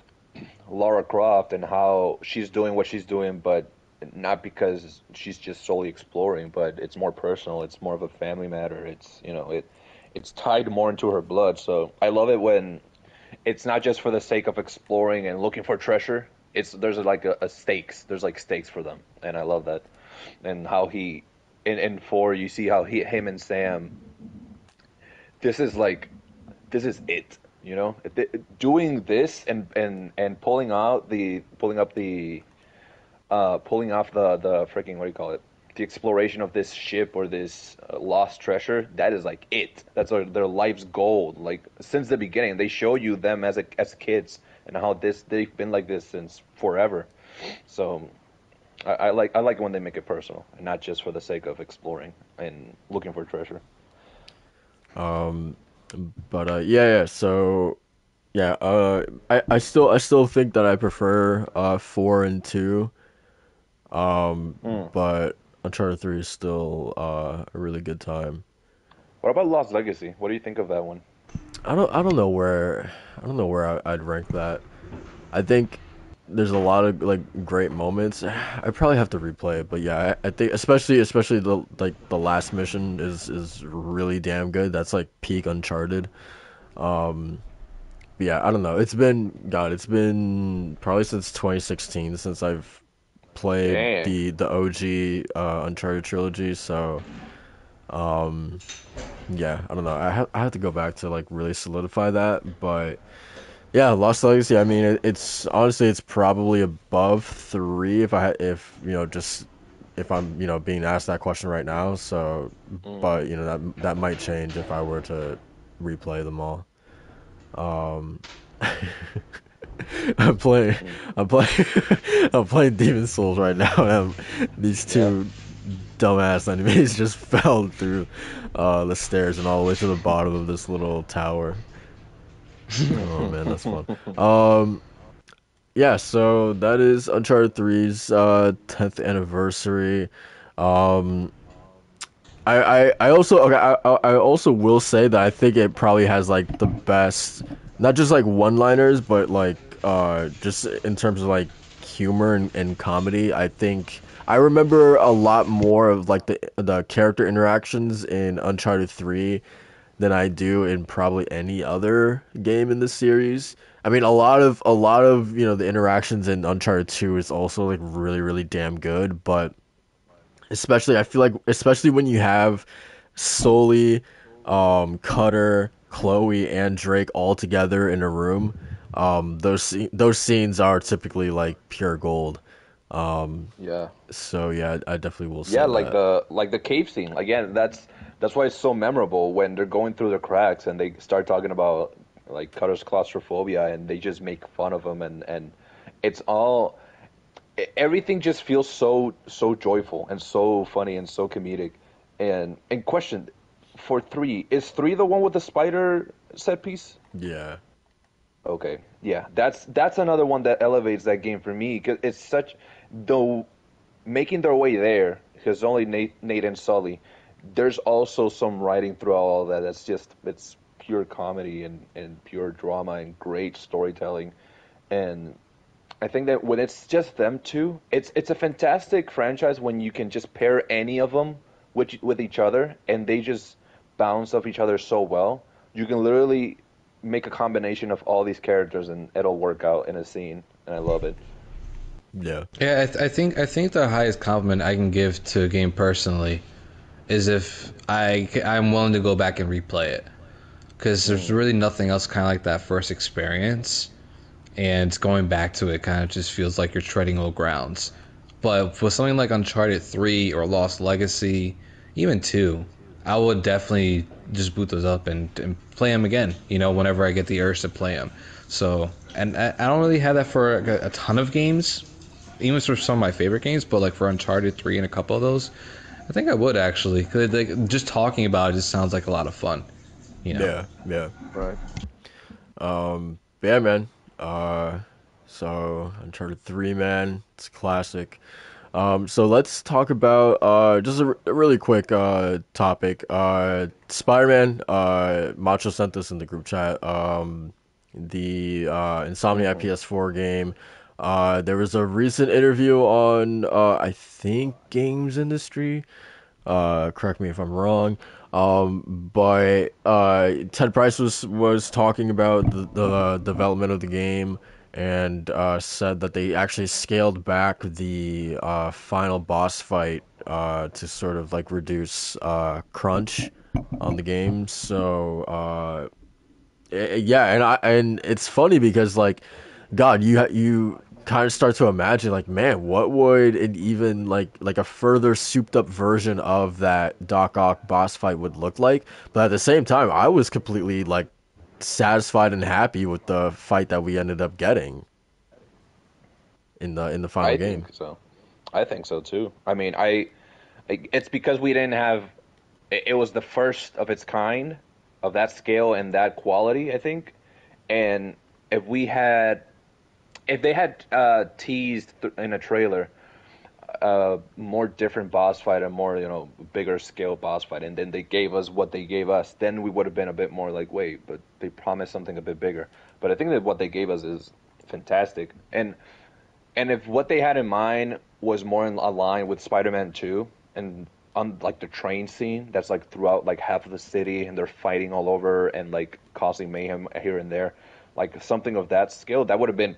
Lara Croft and how she's doing what she's doing, but not because she's just solely exploring, but it's more personal. It's more of a family matter. It's you know it it's tied more into her blood. So I love it when it's not just for the sake of exploring and looking for treasure. It's there's like a, a stakes. There's like stakes for them, and I love that. And how he in in four you see how he him and Sam. This is like, this is it. You know, doing this and and and pulling out the pulling up the, uh, pulling off the the freaking what do you call it? The exploration of this ship or this uh, lost treasure. That is like it. That's their, their life's goal. Like since the beginning, they show you them as a, as kids and how this they've been like this since forever. So I, I like I like when they make it personal and not just for the sake of exploring and looking for treasure. But uh, yeah, yeah. So yeah, uh, I, I still I still think that I prefer uh four and two. Um, but Uncharted three is still uh a really good time. What about Lost Legacy? What do you think of that one? I don't I don't know where I don't know where I, I'd rank that. I think there's a lot of like great moments. I probably have to replay it, but yeah, I, I think especially especially the like the last mission is is really damn good. That's like peak Uncharted. Um, yeah, I don't know. It's been God. It's been probably since 2016 since I've played Damn. the the OG uh, Uncharted trilogy. So, um, yeah, I don't know. I have I have to go back to like really solidify that, but yeah, Lost Legacy. I mean, it, it's honestly it's probably above three if I if you know just if I'm you know being asked that question right now. So, but you know that that might change if I were to replay them all. Um, I'm playing, I'm playing, I'm playing Demon Souls right now. And these two dumbass enemies just fell through uh, the stairs and all the way to the bottom of this little tower. oh man, that's fun. Um, yeah, so that is Uncharted 3's uh, 10th anniversary. Um, I, I, I also okay I, I also will say that I think it probably has like the best not just like one liners but like uh just in terms of like humor and, and comedy I think I remember a lot more of like the the character interactions in Uncharted 3 than I do in probably any other game in the series. I mean a lot of a lot of you know the interactions in Uncharted 2 is also like really really damn good but especially I feel like especially when you have Sully, um, Cutter, Chloe, and Drake all together in a room. Um, those those scenes are typically like pure gold. Um, Yeah. so yeah, I definitely will Yeah, like that. the like the cave scene. Again, that's that's why it's so memorable when they're going through the cracks and they start talking about like Cutter's claustrophobia and they just make fun of him and and it's all everything just feels so so joyful and so funny and so comedic. And and question for 3, is 3 the one with the spider set piece? yeah, Okay, yeah, that's that's another one that elevates that game for me because it's such though making their way there because only Nate, Nate and Sully. There's also some writing throughout all that. That's just it's pure comedy and and pure drama and great storytelling, and I think that when it's just them two, it's it's a fantastic franchise when you can just pair any of them with with each other and they just bounce off each other so well. You can literally make a combination of all these characters and it'll work out in a scene, and I love it. yeah, Yeah, I, th- I think I think the highest compliment I can give to a game personally is if I I'm willing to go back and replay it because there's hmm. really nothing else kind of like that first experience, and going back to it kind of just feels like you're treading old grounds. But with something like Uncharted Three or Lost Legacy, even two, I would definitely just boot those up and, and play them again. You know, whenever I get the urge to play them. So, and I, I don't really have that for a, a ton of games, even for some of my favorite games. But like for Uncharted Three and a couple of those, I think I would actually. Cause like, just talking about it just sounds like a lot of fun. You know. yeah, yeah. Right. Um, yeah, man. Uh, so Uncharted Three, man, it's classic. Um, so let's talk about uh just a, r- a really quick uh topic. Uh, Spider-Man. Uh, Macho sent this in the group chat. Um, the uh Insomniac PS4 game. Uh, there was a recent interview on uh I think Games Industry. Uh, correct me if I'm wrong. Um, but uh, Ted Price was was talking about the, the development of the game and uh, said that they actually scaled back the uh, final boss fight to sort of like reduce uh, crunch on the game. So uh, eh, yeah, and I and it's funny because like, God, you you kind of start to imagine like, man, what would an even like like a further souped up version of that Doc Ock boss fight would look like? But at the same time, I was completely like satisfied and happy with the fight that we ended up getting in the in the final I game. think so. I think so too. I mean, I, I- it's because we didn't have. It was the first of its kind, of that scale and that quality. I think, and if we had, if they had uh, teased th- in a trailer, a more different boss fight, a more you know bigger scale boss fight, and then they gave us what they gave us, then we would have been a bit more like, wait, but they promised something a bit bigger. But I think that what they gave us is fantastic, and and if what they had in mind was more in line with Spider-Man 2 and on like the train scene that's like throughout like half of the city and they're fighting all over and like causing mayhem here and there, like something of that scale, that would have been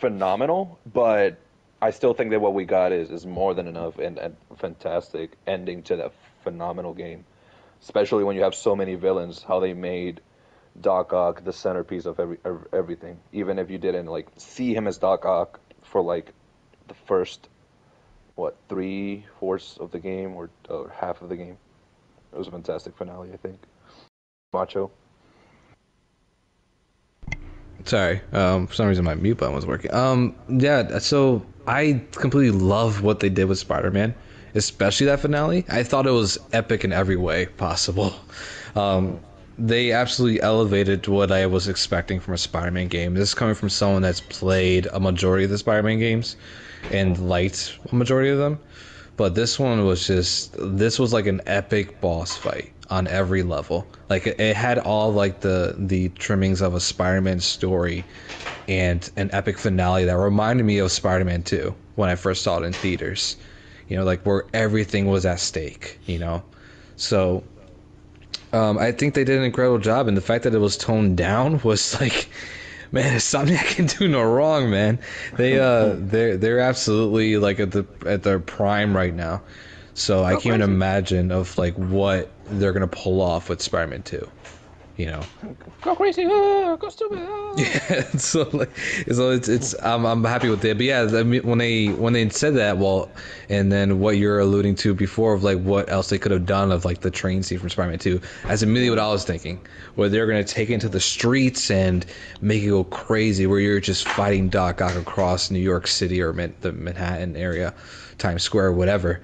phenomenal. But I still think that what we got is is more than enough and, and fantastic ending to that phenomenal game. Especially when you have so many villains, how they made Doc Ock the centerpiece of every, ev everything. Even if you didn't like see him as Doc Ock for like the first what three fourths of the game or, or half of the game, it was a fantastic finale. I think. Macho. Sorry, um, for some reason my mute button was working. Um, yeah, so I completely love what they did with Spider-Man, especially that finale. I thought it was epic in every way possible. Um, they absolutely elevated what I was expecting from a Spider-Man game. This is coming from someone that's played a majority of the Spider-Man games and liked a majority of them. But this one was just this was like an epic boss fight on every level. Like it, it had all like the the trimmings of a Spider-Man story and an epic finale that reminded me of Spider-Man 2 when I first saw it in theaters. You know, like where everything was at stake, you know. So um, I think they did an incredible job, and the fact that it was toned down was like, man, Insomniac can do no wrong, man. They uh, they're they're absolutely like at the at their prime right now. So I can't even imagine of like what they're gonna pull off with Spider-Man Two. You know. Go crazy, ah, go stupid. ah. Yeah, so like, so it's it's I'm I'm happy with it. But yeah, I mean, when they when they said that, well, and then what you're alluding to before of like what else they could have done of like the train scene from Spider-Man 2, that's immediately what I was thinking. Where they're gonna take it into the streets and make it go crazy, where you're just fighting Doc Ock across New York City or Man- the Manhattan area, Times Square, whatever,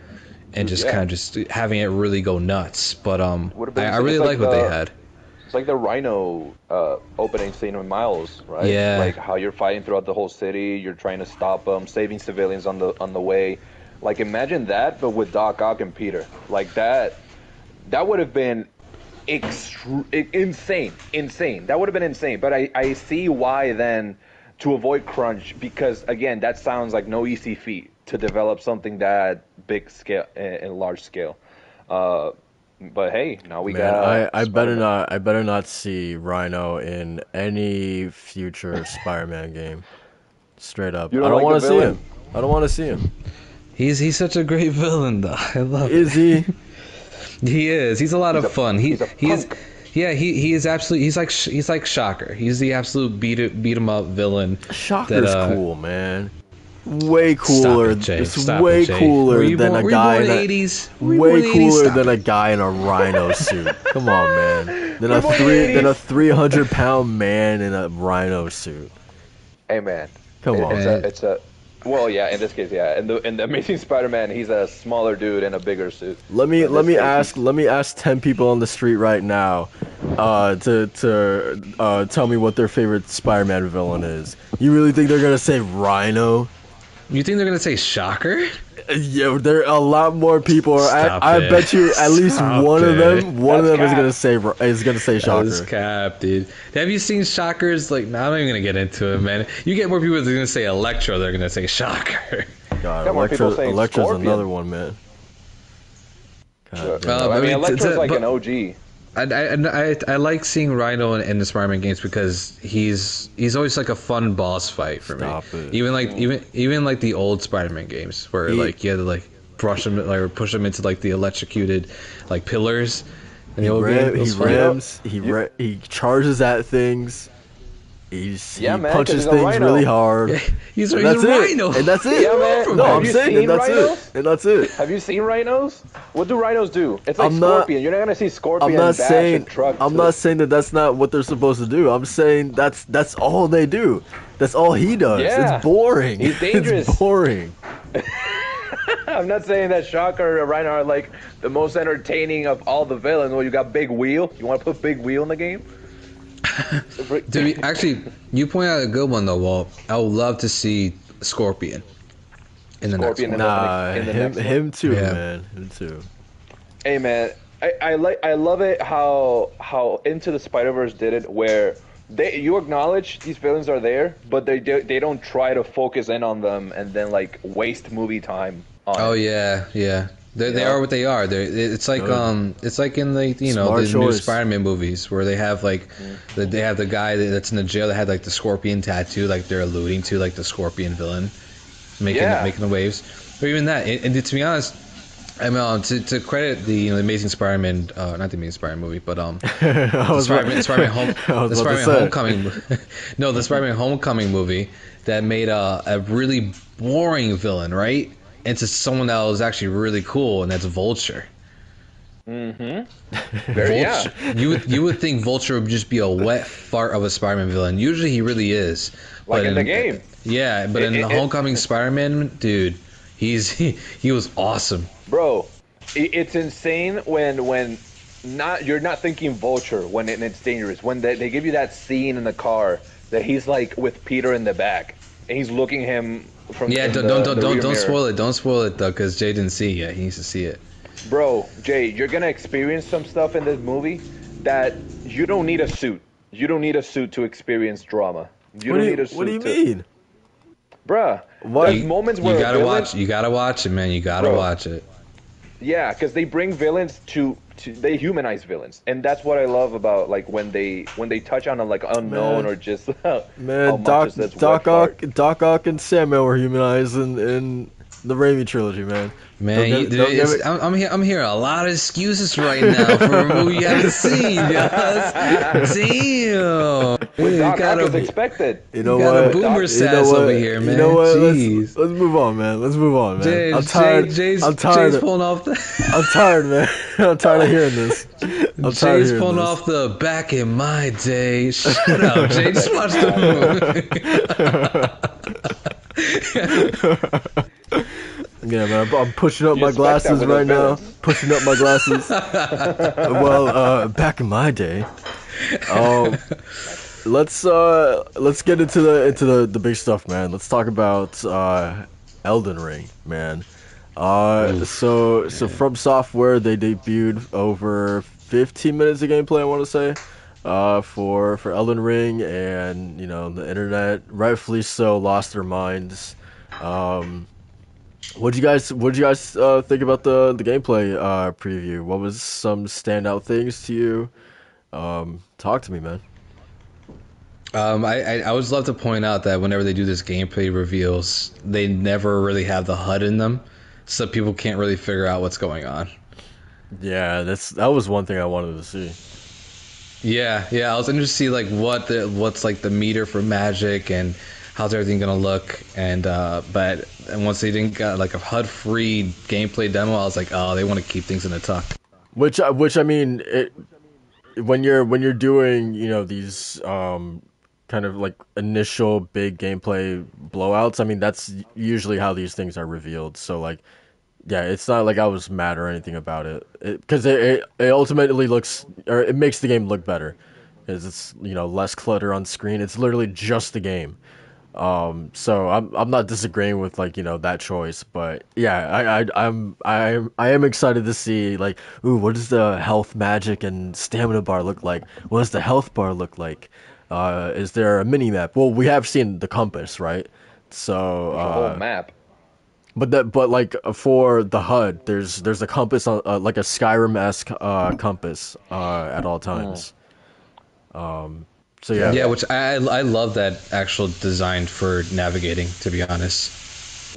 and just Yeah. kind of just having it really go nuts. But um, I, I really like like what they had. It's like the Rhino uh, opening scene in Miles, right? Yeah. Like how you're fighting throughout the whole city, you're trying to stop them, saving civilians on the on the way. Like imagine that, but with Doc Ock and Peter. Like that, that would have been extru- insane, insane. That would have been insane. But I I see why then to avoid crunch because again that sounds like no easy feat to develop something that big scale and large scale. Uh, but hey, now we Man, got. I, I better Spider-Man. not I better not see Rhino in any future Spider-Man game. Straight up. Don't I don't like want to see him. I don't want to see him. He's he's such a great villain though. I love it. Is he? He is. He's a lot of a- fun. He he's a he is. Yeah, he he is absolutely. He's like he's like Shocker. He's the absolute beat it, beat 'em up villain. Shocker's That, uh, cool, man. Way cooler. Stop it, Jay. it's Stop way it, Jay. cooler Were you than born- a guy in in the a, 80s? Were way in the 80s? cooler than a guy in a rhino suit. Come on, man. Than a We're born in the three than a three hundred pound man in a rhino suit. Hey man, Come It- on. It's a, it's a, well, yeah. In this case, yeah. In the in the Amazing Spider-Man, he's a smaller dude in a bigger suit. Let me In let me case, ask let me ask ten people on the street right now, uh, to to uh, tell me what their favorite Spider-Man villain is. You really think they're gonna say Rhino? You think they're gonna say Shocker? Yeah, there are a lot more people. Stop I, I bet you at least Stop one of them one of That's them is gonna say Ri- is gonna say That is Shocker. cap, dude. Have you seen Shockers? Like, nah, I'm not even gonna get into it, man. You get more people that are gonna say Electro. They're gonna say Shocker. God, Got more people saying Electra's Scorpion. another one, man. God damn. Uh, I I mean, mean, Electro's to- to- like but- an OG. I, I, I, I like seeing Rhino in, in the Spider-Man games because he's he's always like a fun boss fight for Stop me. it. Even like even even like the old Spider-Man games where He- like you had to like brush him like or push him into like the electrocuted like pillars. And He, the old ram, he was fun. rams, he You- ra- he charges at things. He's, Yeah, he man, 'cause punches he's things rhino. really hard. he's, And he's that's a it. Rhino. And that's it. Yeah, man. No, Have I'm saying and that's rhinos? it. And that's it. Have you seen rhinos? What do rhinos do? It's like I'm not- Scorpion. You're not gonna see Scorpion I'm not bash saying a truck. I'm to- not saying that that's not what they're supposed to do. I'm saying that's that's all they do. That's all he does. Yeah. It's boring. He's dangerous. It's boring. I'm not saying that Shocker or Rhino are like the most entertaining of all the villains. Well, you got Big Wheel. You want to put Big Wheel in the game? To be, actually, you point out a good one though, Walt. I would love to see Scorpion in the Scorpion next one. Nah, in the him next him too, Yeah. man. Him too. Hey man, I, I like I love it how how Into the Spider Verse did it where they you acknowledge these villains are there, but they do, they don't try to focus in on them and then like waste movie time. On Oh it. yeah, yeah. They, they are what they are. They're, it's like Good. um, it's like in the you know Smart the new. Spider-Man movies where they have like, the, they have the guy that's in the jail that had like the scorpion tattoo, like they're alluding to like the scorpion villain, making Yeah. making the waves. Or even that. And, and to be honest, I mean um, to, to credit the you know, the Amazing Spider-Man, uh, not the Amazing Spider-Man movie, but um, I the was Spider-Man, about- Spider-Man, Home, I was the about to Spider-Man say. Homecoming, no, the Spider-Man Homecoming movie that made a, a really boring villain, right? Into someone that was actually really cool, and that's Vulture. Mhm. Very, Vulture. yeah. you would you would think Vulture would just be a wet fart of a Spider-Man villain. Usually he really is. Like But in the game. Yeah, but It- in the it- it- Homecoming Spider-Man, dude, He's he, he was awesome. bro. It's insane when when not you're not thinking vulture when it, it's dangerous. When they, they give you that scene in the car that he's like with Peter in the back and he's looking him from Yeah, don't the- don't the don't don't, don't spoil it. Don't spoil it though, because Jay didn't see it yet. He needs to see it. Bro, Jay, you're gonna experience some stuff in this movie that you don't need a suit. You don't need a suit to experience drama. You what don't do you, need a suit. what do you to, mean? Bruh, Why- there's moments where you gotta villain- watch. You gotta watch it, man. You gotta Bro. watch it. Yeah, because they bring villains to, to they humanize villains, and that's what I love about like when they when they touch on a like unknown Man. or just Man, Doc Doc Ock. Doc Ock and Samuel were humanized in, in the Raimi trilogy, man. Man, Don't you, get- don't it's, it- I'm, I'm, hear, I'm hearing a lot of excuses right now for a movie you haven't seen, guys. Damn. You Doc Ock gotta, is expected. You know got a what? boomer You sass know what? over here, man. You know what? Jeez. Let's, let's move on, man. Let's move on, man. Jay, I'm tired. Jay, Jay's, I'm tired. Jay's pulling off the. I'm tired, man. I'm tired of hearing this. I'm tired of Jay's hearing pulling this. off the back in my day. Shut up, Jay. Just watch the movie. Yeah, man. I'm, I'm pushing up You my glasses right now. villain. Pushing up my glasses. well, uh, back in my day. Um, let's uh, let's get into the into the the big stuff, man. Let's talk about uh, Elden Ring, man. Uh, so so FromSoftware they debuted over 15 minutes of gameplay. I want to say. Uh, for for Elden Ring, and you know the internet, rightfully so, lost their minds. Um, what would you guys What would you guys uh, think about the the gameplay uh, preview? What was some standout things to you? Um, talk to me, man. Um, I, I I always love to point out that whenever they do this gameplay reveals, they never really have the HUD in them, so people can't really figure out what's going on. Yeah, that's that was one thing I wanted to see. Yeah, yeah. I was interested to see like what the what's like the meter for magic and how's everything gonna look. And uh, but and once they didn't got like a HUD free gameplay demo, I was like, oh, they want to keep things in the tuck. Which I- which I mean, it, when you're when you're doing you know these um kind of like initial big gameplay blowouts. I mean that's usually how these things are revealed. So like. Yeah, it's not like I was mad or anything about it, because it, it, it ultimately looks or it makes the game look better, because it's you know less clutter on screen. It's literally just the game. Um, so I'm I'm not disagreeing with like you know that choice, but yeah, I, I I'm I I am excited to see like ooh what does the health magic and stamina bar look like? What does the health bar look like? Uh, is there a mini map? Well, we have seen the compass, right? So uh, whole map. but that, but like for the HUD, there's there's a compass on uh, like a Skyrim esque uh, compass uh, at all times. Um, so yeah, Yeah, which I I love that actual design for navigating. To be honest,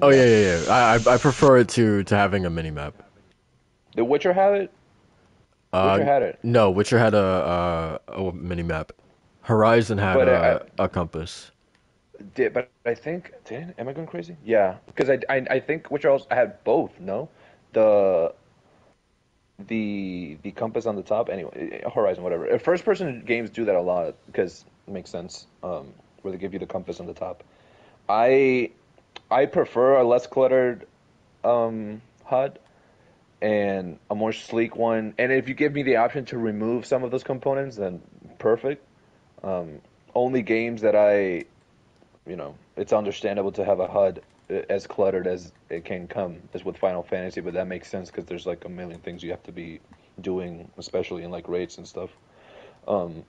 Oh yeah, yeah, yeah. I I I prefer it to to having a mini map. Did Witcher have it? Uh, Witcher had it. No, Witcher had a a, a mini map. Horizon had But, a, uh, a compass. Did but I think did am I going crazy? Yeah, because I, I I think Witcher also had both. No, the the the compass on the top. Anyway, Horizon, whatever. First person games do that a lot because it makes sense. Um, where they give you the compass on the top. I I prefer a less cluttered um, HUD and a more sleek one. And if you give me the option to remove some of those components, then perfect. Um, only games that I, you know, it's understandable to have a HUD as cluttered as it can come is with Final Fantasy, but that makes sense because there's like a million things you have to be doing, especially in like rates and stuff. Um,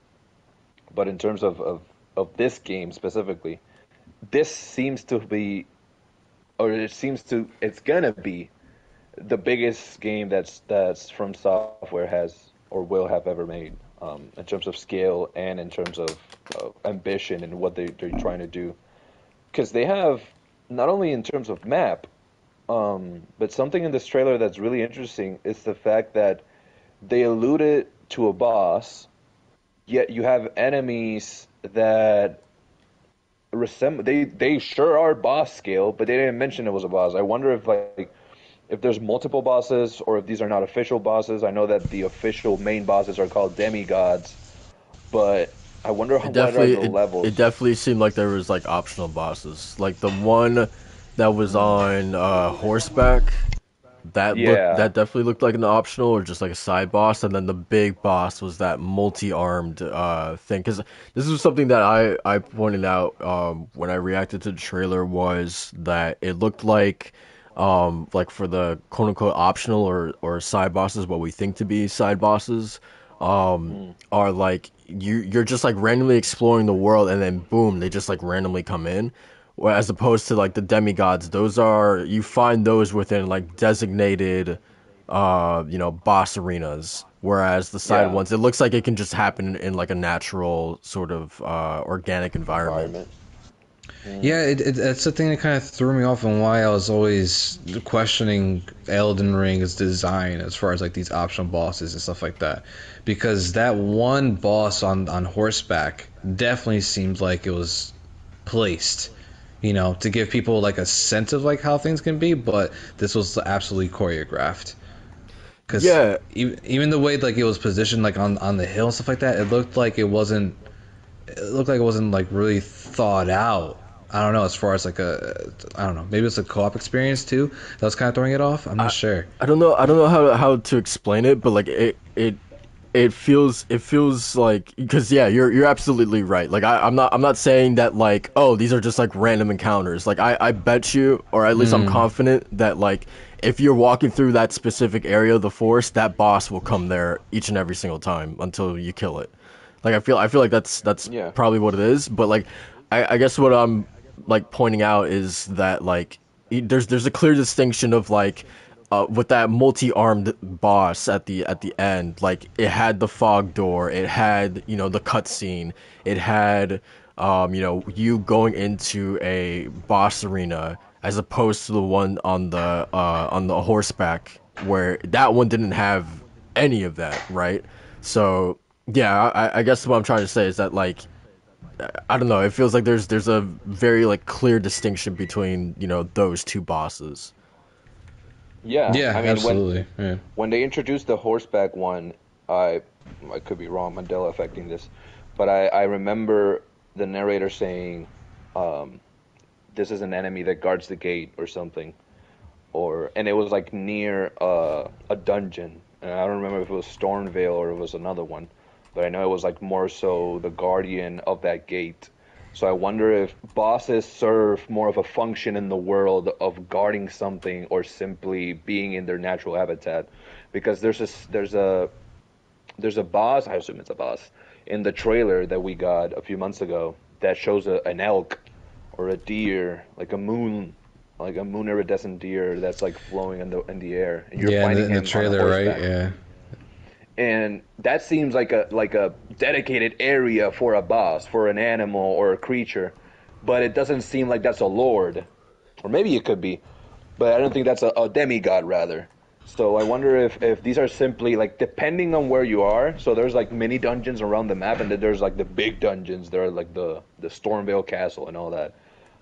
but in terms of, of, of this game specifically, this seems to be, or it seems to, it's gonna be the biggest game that's that's FromSoftware has or will have ever made um, in terms of scale and in terms of uh, ambition and what they, they're trying to do because they have not only in terms of map um, but something in this trailer that's really interesting is the fact that they alluded to a boss yet you have enemies that resemble they they sure are boss scale but they didn't mention it was a boss i wonder if like if there's multiple bosses or if these are not official bosses. I know that the official main bosses are called demigods, but I wonder how It what are definitely the it, levels. it definitely seemed like there was like optional bosses. Like the one that was on uh, horseback. That Yeah. looked, that definitely looked like an optional or just like a side boss, and then the big boss was that multi-armed uh, thing. Because this was something that I I pointed out um, when I reacted to the trailer was that it looked like um, like for the quote unquote optional or or side bosses, what we think to be side bosses, um, are like you you're just like randomly exploring the world, and then boom, they just like randomly come in. As opposed to like the demigods, those are you find those within like designated, uh, you know, boss arenas. Whereas the side Yeah. ones, it looks like it can just happen in like a natural sort of uh, organic environment. environment. Yeah, it, it, that's the thing that kind of threw me off and why I was always questioning Elden Ring's design as far as like these optional bosses and stuff like that. Because that one boss on, on horseback definitely seemed like it was placed, you know, to give people like a sense of like how things can be, but this was absolutely choreographed. Cause Yeah. even, even the way like it was positioned like on, on the hill and stuff like that, it looked like it wasn't it looked like it wasn't like really thought out. I don't know as far as like a I don't know maybe it's a co-op experience too that was kind of throwing it off. I'm not sure. I don't know. I don't know how how to explain it, but like it it it feels it feels like because yeah, you're you're absolutely right. Like I, I'm not I'm not saying that like oh these are just like random encounters. Like I I bet you or at least I'm mm. confident that like if you're walking through that specific area of the forest, that boss will come there each and every single time until you kill it. Like I feel I feel like that's that's Yeah. probably what it is. But like I, I guess what I'm like pointing out is that like there's there's a clear distinction of like uh, with that multi-armed boss at the at the end like it had the fog door it had you know the cutscene it had um you know you going into a boss arena as opposed to the one on the uh on the horseback where that one didn't have any of that right so yeah I, I guess what i'm trying to say is that like I don't know. It feels like there's there's a very like clear distinction between you know those two bosses. Yeah, Yeah, I mean, when, absolutely. yeah. when they introduced the horseback one, I I could be wrong, Mandela affecting this, but I, I remember the narrator saying, um, "This is an enemy that guards the gate or something," or and it was like near uh, a dungeon, and I don't remember if it was Stormveil or it was another one, but I know it was like more so the guardian of that gate. So I wonder if bosses serve more of a function in the world of guarding something or simply being in their natural habitat, because there's a there's a there's a boss. I assume it's a boss in the trailer that we got a few months ago that shows a, an elk or a deer, like a moon, like a moon iridescent deer that's like flowing in the in the air. And yeah, in fighting the, in the on a trailer, right? Yeah. And that seems like a like a dedicated area for a boss for an animal or a creature but it doesn't seem like that's a lord. Or maybe it could be but i don't think that's a, a demigod rather. So i wonder if if these are simply like depending on where you are so there's like mini dungeons around the map and then there's like the big dungeons. There are like the the Stormveil castle and all that.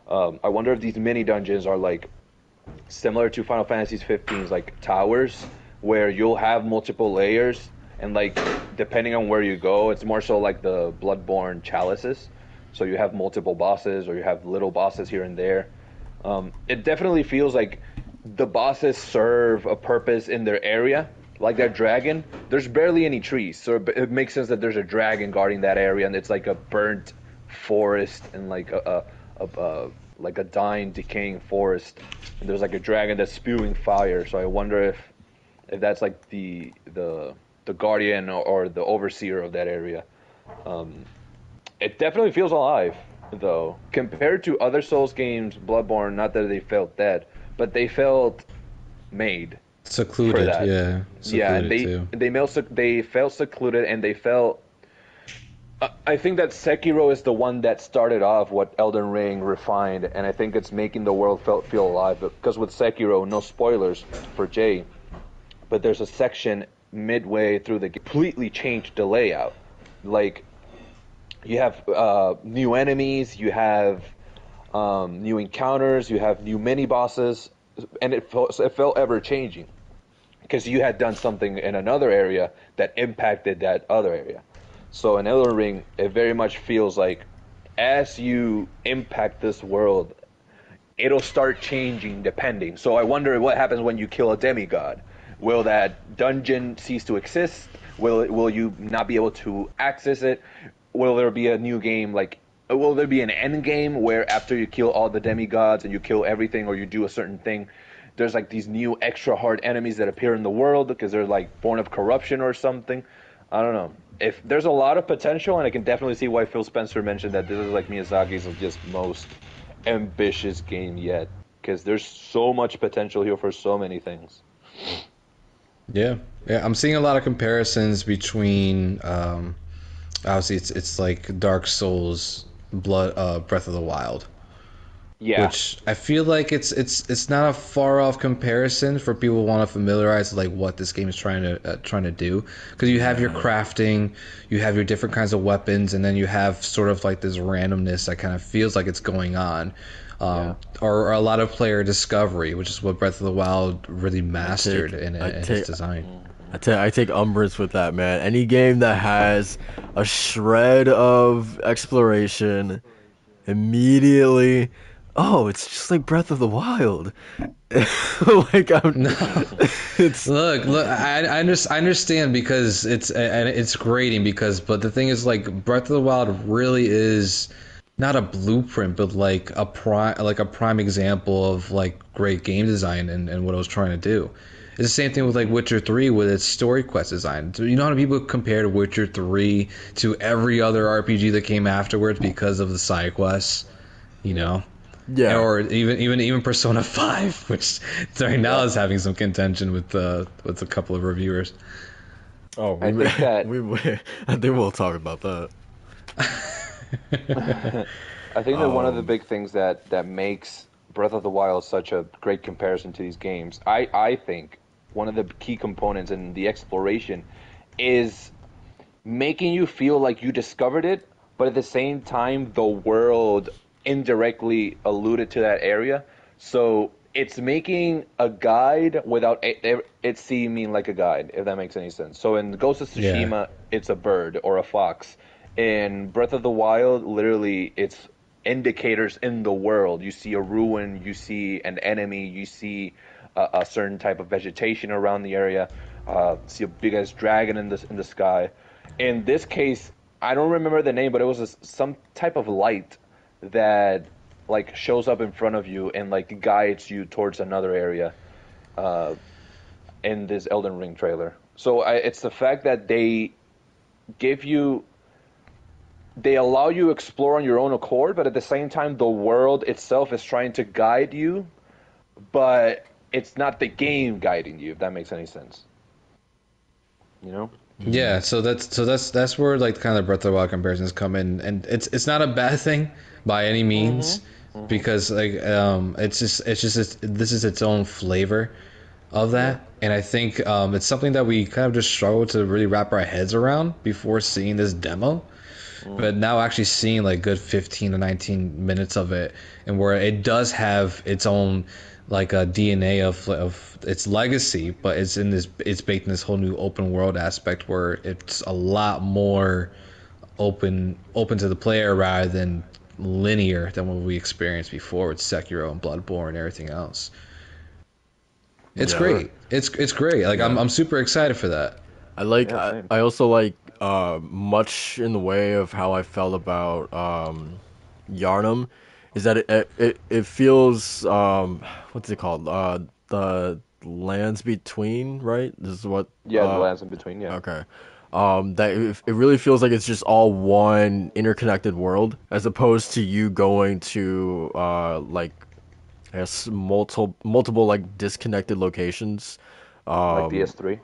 Um, i wonder if these mini dungeons are like similar to Final Fantasy 15's like towers, where you'll have multiple layers, and like depending on where you go, it's more so like the Bloodborne chalices. So you have multiple bosses, or you have little bosses here and there. Um, it definitely feels like the bosses serve a purpose in their area. Like that dragon, there's barely any trees, so it makes sense that there's a dragon guarding that area, and it's like a burnt forest and like a, a, a, a like a dying, decaying forest. And there's like a dragon that's spewing fire. So I wonder if if that's like the the the guardian or, or the overseer of that area. Um, it definitely feels alive, though, compared to other Souls games. Bloodborne, not that they felt dead, but they felt made. Secluded, yeah. yeah, and they too. they sec- they felt secluded and they felt. I- I think that Sekiro is the one that started off what Elden Ring refined, and I think it's making the world felt feel alive. Because with Sekiro, no spoilers for Jay, but there's a section midway through the completely changed the layout. Like you have uh, new enemies, you have um, new encounters, you have new mini bosses, and it felt it felt ever changing because you had done something in another area that impacted that other area. So in Elden Ring, it very much feels like as you impact this world, it'll start changing depending. So I wonder what happens when you kill a demigod. Will that dungeon cease to exist? Will it, will you not be able to access it? Will there be a new game like will there be an end game where after you kill all the demigods and you kill everything or you do a certain thing there's like these new extra hard enemies that appear in the world because they're like born of corruption or something. I don't know. If there's a lot of potential, and I can definitely see why Phil Spencer mentioned that this is like Miyazaki's just most ambitious game yet, because there's so much potential here for so many things. Yeah, yeah. I'm seeing a lot of comparisons between. Um, obviously, it's it's like Dark Souls, Blood, uh, Breath of the Wild. Yeah. Which I feel like it's it's it's not a far off comparison for people who want to familiarize like what this game is trying to uh, trying to do because you have your crafting, you have your different kinds of weapons, and then you have sort of like this randomness that kind of feels like it's going on. Um, or, or a lot of player discovery, which is what Breath of the Wild really mastered take- in, in take- its design. I take I take umbrance with that, man. Any game that has a shred of exploration, immediately, oh, it's just like Breath of the Wild. like I'm, it's Look, look, I, I, under, I understand because it's and it's grading because, but the thing is, like Breath of the Wild really is not a blueprint, but like a prime, like a prime example of like great game design and, and what I was trying to do. It's the same thing with like Witcher Three with its story quest design. So you know how many people compared Witcher Three to every other RPG that came afterwards because of the side quests, you know. yeah. Or even even even Persona Five, which right now is having some contention with uh, with a couple of reviewers. oh, I think that- we, we I think we'll talk about that. I think that one of the Um, big things that that makes Breath of the Wild such a great comparison to these games, I I think one of the key components in the exploration is making you feel like you discovered it, but at the same time the world indirectly alluded to that area. So it's making a guide without it, it, seeming like a guide, if that makes any sense. So in Ghost of Yeah. Tsushima, it's a bird or a fox. In Breath of the Wild, literally, it's indicators in the world. You see a ruin, you see an enemy, you see a, a certain type of vegetation around the area. Uh, see a big ass dragon in the in the sky. In this case, I don't remember the name, but it was a, some type of light that like shows up in front of you and like guides you towards another area uh, in this Elden Ring trailer. So I, it's the fact that they give you they allow you to explore on your own accord, but at the same time, the world itself is trying to guide you, but it's not the game guiding you. If that makes any sense, you know. Yeah, so that's so that's that's where like kind of the Breath of the Wild comparisons come in, and it's it's not a bad thing by any means because like um it's just it's just it's, this is its own flavor of that, and I think um it's something that we kind of just struggle to really wrap our heads around before seeing this demo. Mm. But now actually seeing like good 15 to 19 minutes of it, and where it does have its own like a DNA of of its legacy, but it's in this it's baked in this whole new open world aspect where it's a lot more open open to the player rather than linear than what we experienced before with Sekiro and Bloodborne and everything else. It's Yeah. great. It's it's great. Like I'm I'm super excited for that. I like. Yeah, I. I also like uh, much in the way of how I felt about um, Yharnam, is that it it, it feels um, what's it called? Uh, the lands between, right? This is what. Yeah, uh, the lands in between. Yeah. Okay. Um, that it, it really feels like it's just all one interconnected world, as opposed to you going to uh like, I guess multiple multiple like disconnected locations. Um, Like DS3.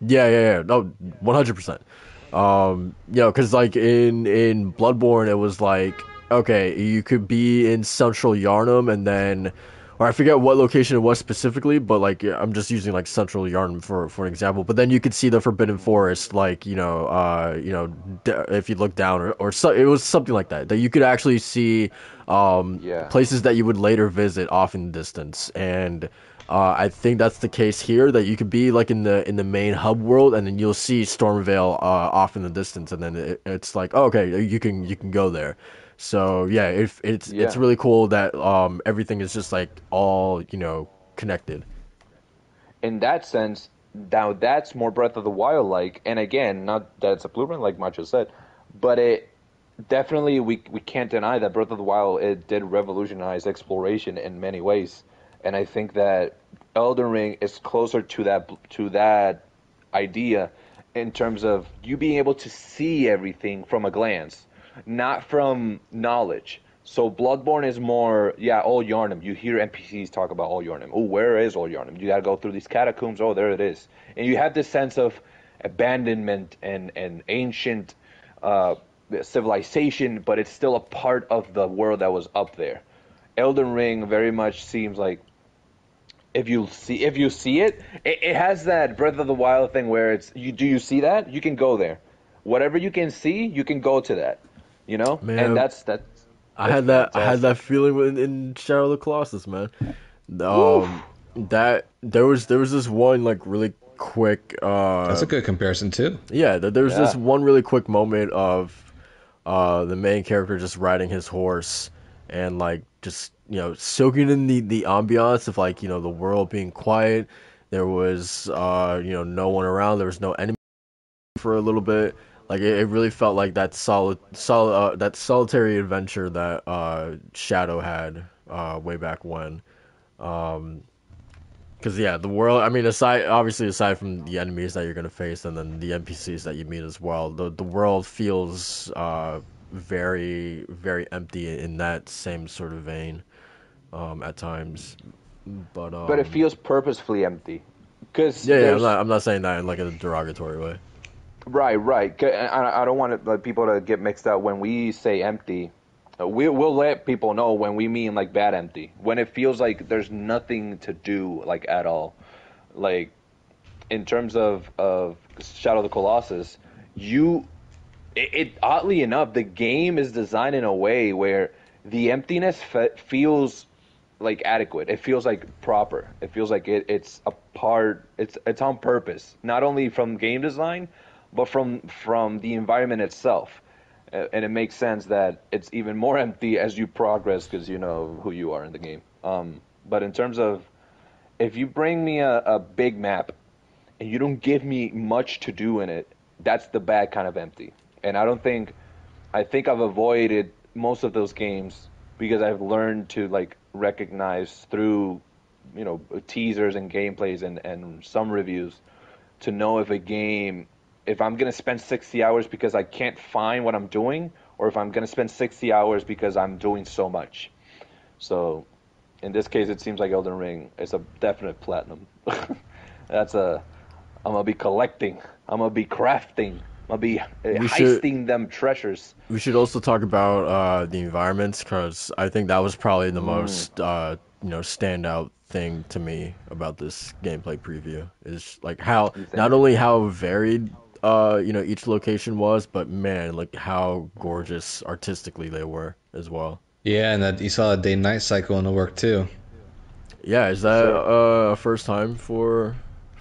Yeah, yeah, yeah. No, one hundred percent. Um, you know, because like in in Bloodborne, it was like okay, you could be in Central Yharnam, and then, or I forget what location it was specifically, but like I'm just using like Central Yharnam for for an example. But then you could see the Forbidden Forest, like you know, uh, you know, d- if you look down, or or so, it was something like that that you could actually see, um, Yeah. places that you would later visit off in the distance, and Uh, I think that's the case here. That you could be like in the in the main hub world, and then you'll see Stormveil uh, off in the distance, and then it, it's like, oh, okay, you can you can go there. So yeah, if it's it's Yeah. really cool that um everything is just like all you know connected. in that sense, now that's more Breath of the Wild like. And again, not that it's a blueprint like Macho said, but it definitely we we can't deny that Breath of the Wild it did revolutionize exploration in many ways. And I think that Elden Ring is closer to that to that idea in terms of you being able to see everything from a glance, not from knowledge. So Bloodborne is more, yeah, Old Yharnam. You hear NPCs talk about Old Yharnam. Oh, where is Old Yharnam? You gotta go through these catacombs. Oh, there it is. And you have this sense of abandonment and and ancient uh, civilization, but it's still a part of the world that was up there. Elden Ring very much seems like if you see if you see it, it, it has that Breath of the Wild thing where it's you do you see that you can go there, whatever you can see you can go to that, you know, Man. and that's that. I had That's that I had that feeling in, in Shadow of the Colossus, man. Um, that there was there was this one like really quick. Uh, That's a good comparison too. Yeah, th- there was this one really quick moment of uh, the main character just riding his horse and like just you know soaking in the the ambiance of like you know the world being quiet. There was uh, you know no one around. There was no enemy for a little bit. Like it, it really felt like that solid, solid, uh, that solitary adventure that uh, Shadow had uh, way back when. Um, because yeah, the world. I mean, aside obviously aside from the enemies that you're gonna face and then the NPCs that you meet as well, the the world feels uh very very empty in that same sort of vein, um, at times. But um, But it feels purposefully empty, because yeah, yeah. I'm not I'm not saying that in like a derogatory way. Right, right I, I don't want like, people to get mixed up when we say empty. uh, We we'll let people know when we mean like bad empty. When it feels like there's nothing to do like at all. Like in terms of of Shadow of the Colossus, you it, it oddly enough the game is designed in a way where the emptiness fe- feels like adequate. It feels like proper. It feels like it, it's a part. It's it's on purpose, not only from game design, but from from the environment itself. And it makes sense that it's even more empty as you progress because you know who you are in the game. Um, but in terms of if you bring me a, a big map and you don't give me much to do in it, that's the bad kind of empty. And I don't think I think I've avoided most of those games because I've learned to like recognize through you know teasers and gameplays and, and some reviews to know if a game if I'm gonna spend 60 hours because I can't find what I'm doing or if I'm gonna spend 60 hours because I'm doing so much. So in this case it seems like Elden Ring is a definite platinum. That's a I'm gonna be collecting. I'm gonna be crafting. I'm gonna be uh, We should- heisting them treasures. We should also talk about uh, the environments because I think that was probably the most uh, you know standout thing to me about this gameplay preview is like how not only how varied uh, you know each location was, but man, like how gorgeous artistically they were as well. Yeah, and that you saw a day night cycle in the work too. Yeah, is that So- uh, a first time for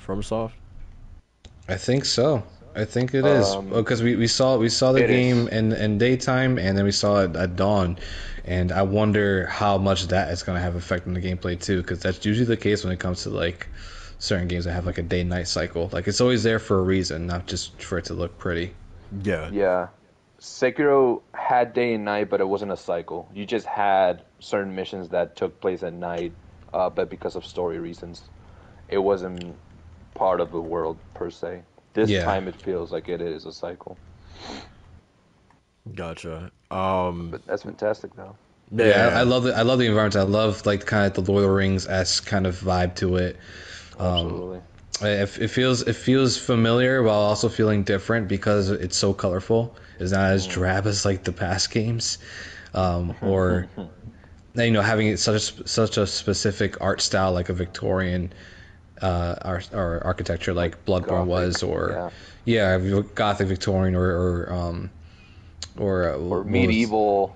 FromSoft? I think so. I think it is Um, because we, we saw we saw the it is. game in in daytime and then we saw it at dawn, and I wonder how much that is going to have effect on the gameplay too because that's usually the case when it comes to like certain games that have like a day night cycle. Like it's always there for a reason, not just for it to look pretty. Yeah. Yeah. Sekiro had day and night, but it wasn't a cycle. You just had certain missions that took place at night, uh, but because of story reasons, it wasn't part of the world per se. This Yeah. time it feels like it is a cycle. Gotcha. Um, But that's fantastic, though. Yeah, I, I love the I love the environment. I love like kind of the Lord of the Rings esque kind of vibe to it. Absolutely. It, it feels it feels familiar while also feeling different because it's so colorful. It's not as drab as like the past games, um, or you know having such a, such a specific art style like a Victorian uh, art or architecture like Bloodborne Gothic, was, or yeah, Gothic Victorian or or um, or, uh, or what was- medieval.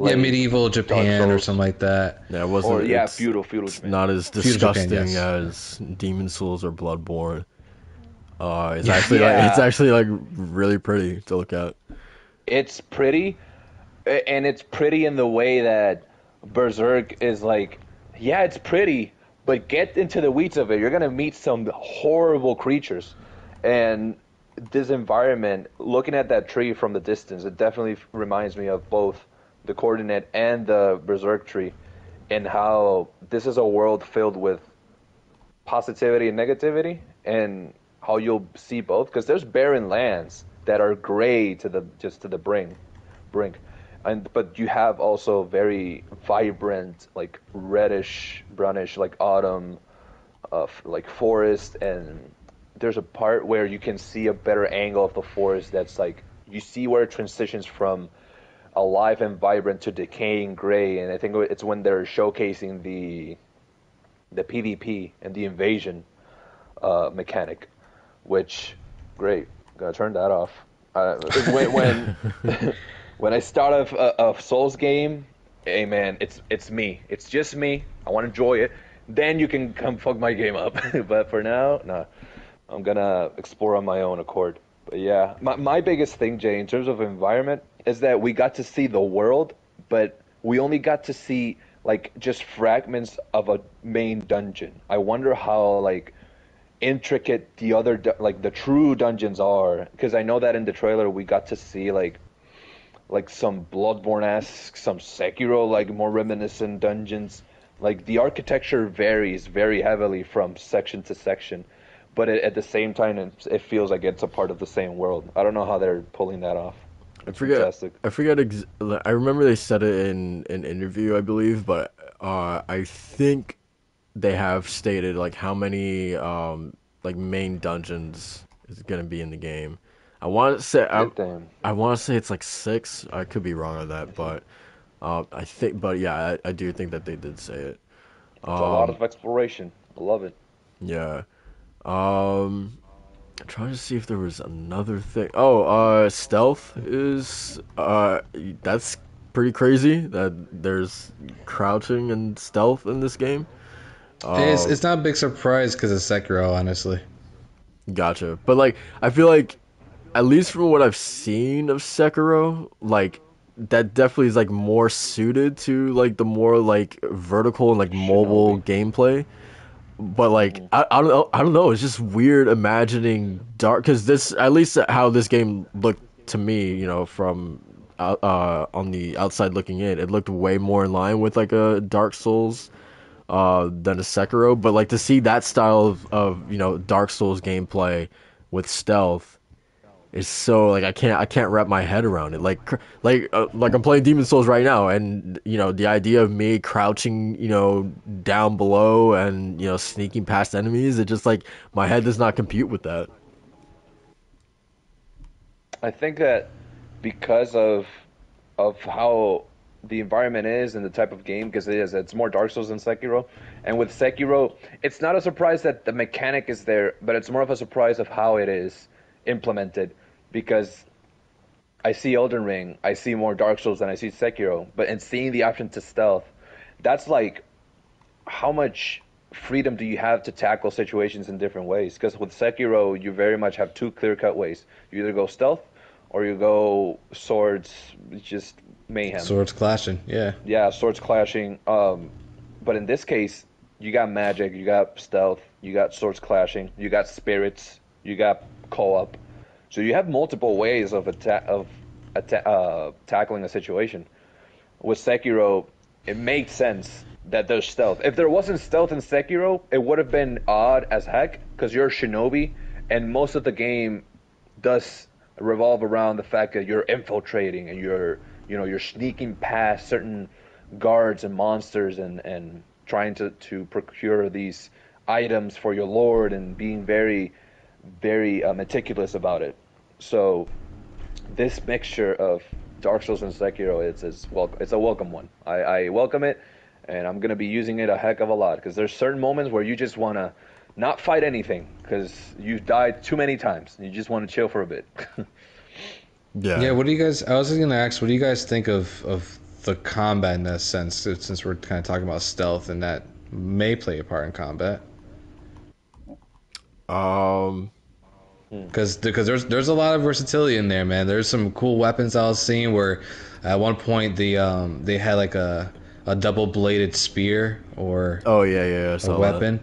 yeah, medieval Japan or something like that. Yeah, it wasn't. or yeah, it's feudal feudal. Japan. not as Feudal Japan, disgusting yes. as Demon's Souls or Bloodborne. Uh, it's Yeah. actually like it's actually like really pretty to look at. it's pretty and it's pretty in the way that berserk is like yeah it's pretty but get into the weeds of it. You're gonna meet some horrible creatures. And this environment looking at that tree from the distance it definitely reminds me of both the coordinate and the berserk tree and how this is a world filled with positivity and negativity and how you'll see both. Because there's barren lands that are gray to the just to the brink brink and but you have also very vibrant like reddish brownish like autumn uh, like forest and there's a part where you can see a better angle of the forest that's like you see where it transitions from alive and vibrant to decaying gray and i think it's when they're showcasing the the PvP and the invasion uh, mechanic, which great. Gotta turn that off. Uh, when when, when I start a, a, a Souls game, hey man, it's it's me. It's just me. I want to enjoy it. Then you can come fuck my game up. but for now, no. I'm gonna explore on my own accord. But yeah, my my biggest thing, Jay, in terms of environment, is that we got to see the world, but we only got to see like just fragments of a main dungeon. I wonder how like intricate the other like the true dungeons are because I know that in the trailer we got to see like like some Bloodborne esque, some Sekiro like more reminiscent dungeons. Like the architecture varies very heavily from section to section, but it, at the same time it, it feels like it's a part of the same world. I don't know how they're pulling that off. I forget. Fantastic. I forget. Ex- I remember they said it in an interview, I believe, but uh, I think they have stated like how many um, like main dungeons is gonna be in the game. I want to say I, I want to say it's like six. I could be wrong on that, but uh, I think. But yeah, I, I do think that they did say it. It's a lot Um, of exploration. I love it. Yeah. Um I'm trying to see if there was another thing. Oh, uh stealth is uh that's pretty crazy that there's crouching and stealth in this game. it's, Um, it's not a big surprise because of Sekiro, honestly. Gotcha. But like I feel like at least from what I've seen of Sekiro, like that definitely is like more suited to like the more like vertical and like mobile gameplay. But like I, I don't know I don't know it's just weird imagining dark because this at least how this game looked to me you know from out- uh on the outside looking in it looked way more in line with like a Dark Souls uh, than a Sekiro. But like to see that style of, of you know Dark Souls gameplay with stealth is so like I can't I can't wrap my head around it. Like like uh, like I'm playing Demon's Souls right now, and you know the idea of me crouching you know down below and you know sneaking past enemies, it just like my head does not compute with that. I think that because of of how the environment is and the type of game, because it is, it's more Dark Souls than Sekiro. And with Sekiro, it's not a surprise that the mechanic is there, but it's more of a surprise of how it is implemented. Because I see Elden Ring, I see more Dark Souls than I see Sekiro, but in seeing the option to stealth, that's like how much freedom do you have to tackle situations in different ways? Because with Sekiro, you very much have two clear cut ways. You either go stealth or you go swords, just mayhem. Swords clashing, yeah. Yeah, swords clashing. Um, but in this case, you got magic, you got stealth, you got swords clashing, you got spirits, you got co-op. So you have multiple ways of atta- of atta- uh, tackling a situation. With Sekiro, it makes sense that there's stealth. If there wasn't stealth in Sekiro, it would have been odd as heck because you're a shinobi, and most of the game does revolve around the fact that you're infiltrating and you're you know you're sneaking past certain guards and monsters and and trying to to procure these items for your lord and being very very uh, meticulous about it so this mixture of Dark Souls and Sekiro it's it's well it's a welcome one I, I welcome it and I'm gonna be using it a heck of a lot because there's certain moments where you just wanna not fight anything because you've died too many times and you just want to chill for a bit Yeah. Yeah, what do you guys? I was just gonna ask, what do you guys think of of the combat in that sense, since we're kind of talking about stealth, and that may play a part in combat. Um, Because because there's there's a lot of versatility in there, man. There's some cool weapons I was seeing where at one point the um they had like a a double bladed spear or oh yeah, yeah, yeah a weapon.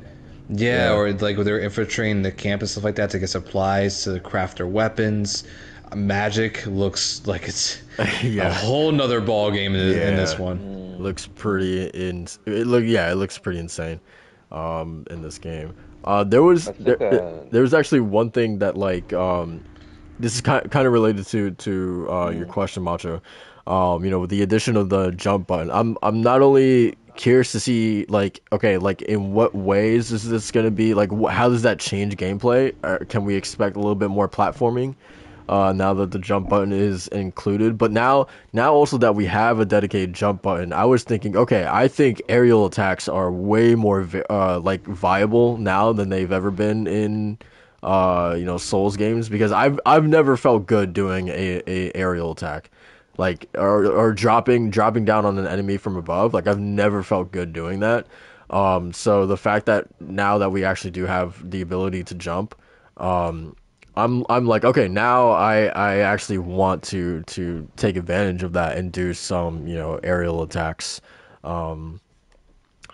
Yeah, Yeah. or like when they're infiltrating the camp and stuff like that to get supplies to craft their weapons. Magic looks like it's a whole nother ball game in, in this Yeah. one. looks pretty in. It look yeah, it looks pretty insane. Um, in this game, uh, there was there, uh, there was actually one thing that like um, this is kind kind of related to to uh, your question, Macho. Um, you know, with the addition of the jump button, I'm I'm not only curious to see like okay, like in what ways is this gonna be like wh- how does that change gameplay? Or can we expect a little bit more platforming? Uh, now that the jump button is included. But now, now also that we have a dedicated jump button, I was thinking, okay, I think aerial attacks are way more vi- uh, like viable now than they've ever been in uh, you know Souls games because I've I've never felt good doing a, a aerial attack. Like or or dropping dropping down on an enemy from above, like I've never felt good doing that. Um, so the fact that now that we actually do have the ability to jump, um, I'm I'm like okay now I I actually want to to take advantage of that and do some you know aerial attacks. Um,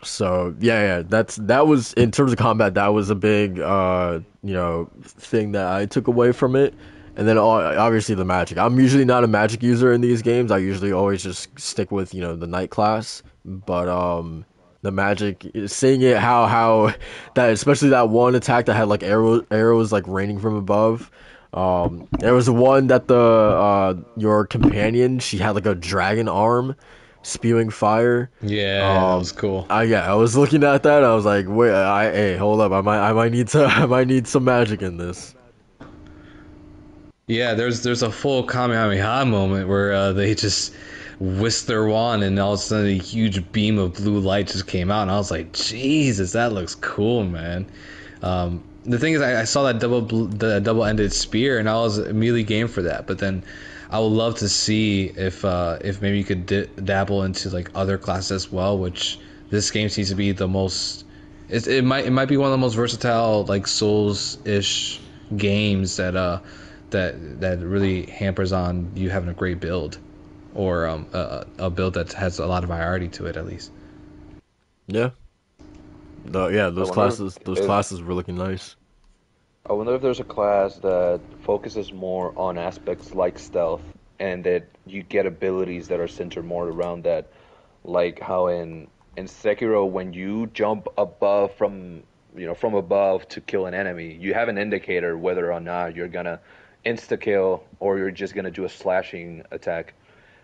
so yeah yeah that's that was in terms of combat that was a big uh you know thing that I took away from it. And then obviously the magic. I'm usually not a magic user in these games. I usually always just stick with you know the knight class. But um the magic seeing it how how that especially that one attack that had like arrow arrows like raining from above. Um there was one that the uh your companion she had like a dragon arm spewing fire. Yeah, that Um, was cool. I yeah i was looking at that i was like wait i hey hold up i might i might need to i might need some magic in this. Yeah, there's there's a full Kamehameha moment where uh, they just whisked their wand and all of a sudden a huge beam of blue light just came out and I was like, Jesus, that looks cool, man. Um, the thing is, I, I saw that double bl- the double ended spear and I was immediately game for that. But then I would love to see if uh, if maybe you could di- dabble into like other classes as well, which this game seems to be the most. It, it might it might be one of the most versatile like Souls ish games that uh that that really hampers on you having a great build or um, a, a build that has a lot of variety to it at least. yeah the, yeah those wonder classes those if- classes were looking nice I wonder if there's a class that focuses more on aspects like stealth and that you get abilities that are centered more around that. Like how in in Sekiro when you jump above from you know from above to kill an enemy, you have an indicator whether or not you're gonna insta kill or you're just gonna do a slashing attack.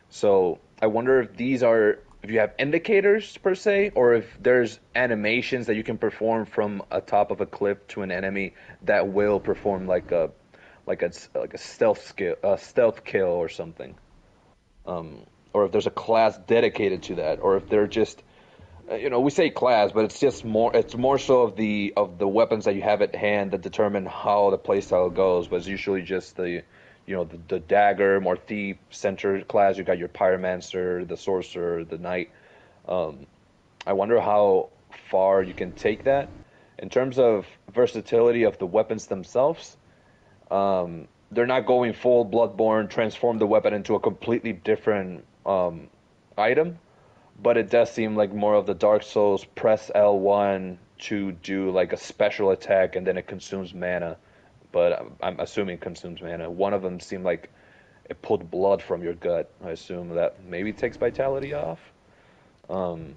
So I wonder if these are if you have indicators per se, or if there's animations that you can perform from a top of a cliff to an enemy that will perform like a like a like a stealth skill, a stealth kill or something. Um, or if there's a class dedicated to that, or if they're just uh, you know we say class, but it's just more it's more so of the of the weapons that you have at hand that determine how the playstyle goes. But it's usually just the you know the, the dagger, more thief centered class. You got your pyromancer, the sorcerer, the knight. Um, I wonder how far you can take that in terms of versatility of the weapons themselves. Um, they're not going full Bloodborne, transform the weapon into a completely different um, item, but it does seem like more of the Dark Souls press L1 to do like a special attack and then it consumes mana. But I'm, I'm assuming consumes mana. One of them seemed like it pulled blood from your gut. I assume that maybe takes vitality off. Um,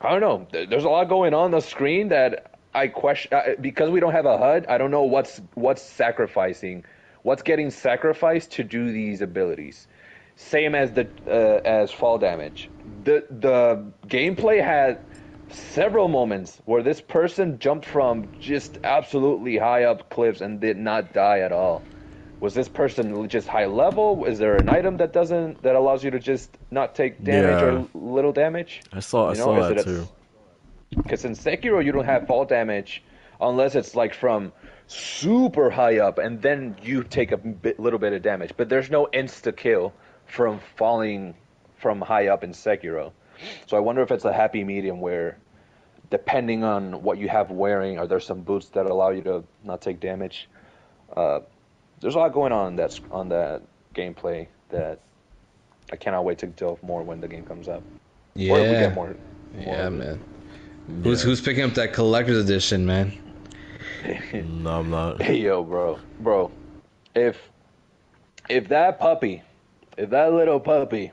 I don't know. There's a lot going on the screen that I question uh, because we don't have a HUD. I don't know what's what's sacrificing, what's getting sacrificed to do these abilities. Same as the uh, as fall damage. The the gameplay had several moments where this person jumped from just absolutely high up cliffs and did not die at all. Was this person just high level? Is there an item that doesn't that allows you to just not take damage Yeah. or little damage? i saw i You know, saw is that too Because in Sekiro, you don't have fall damage unless it's like from super high up, and then you take a bit, little bit of damage. But there's no insta kill from falling from high up in Sekiro. So I wonder if it's a happy medium where, depending on what you have wearing, are there some boots that allow you to not take damage? Uh, there's a lot going on that's on that gameplay that I cannot wait to delve more when the game comes out. Yeah. Or we get more. more yeah, of it. man. Who's who's picking up that collector's edition, man? No, I'm not. Hey yo, bro, bro, if if that puppy, if that little puppy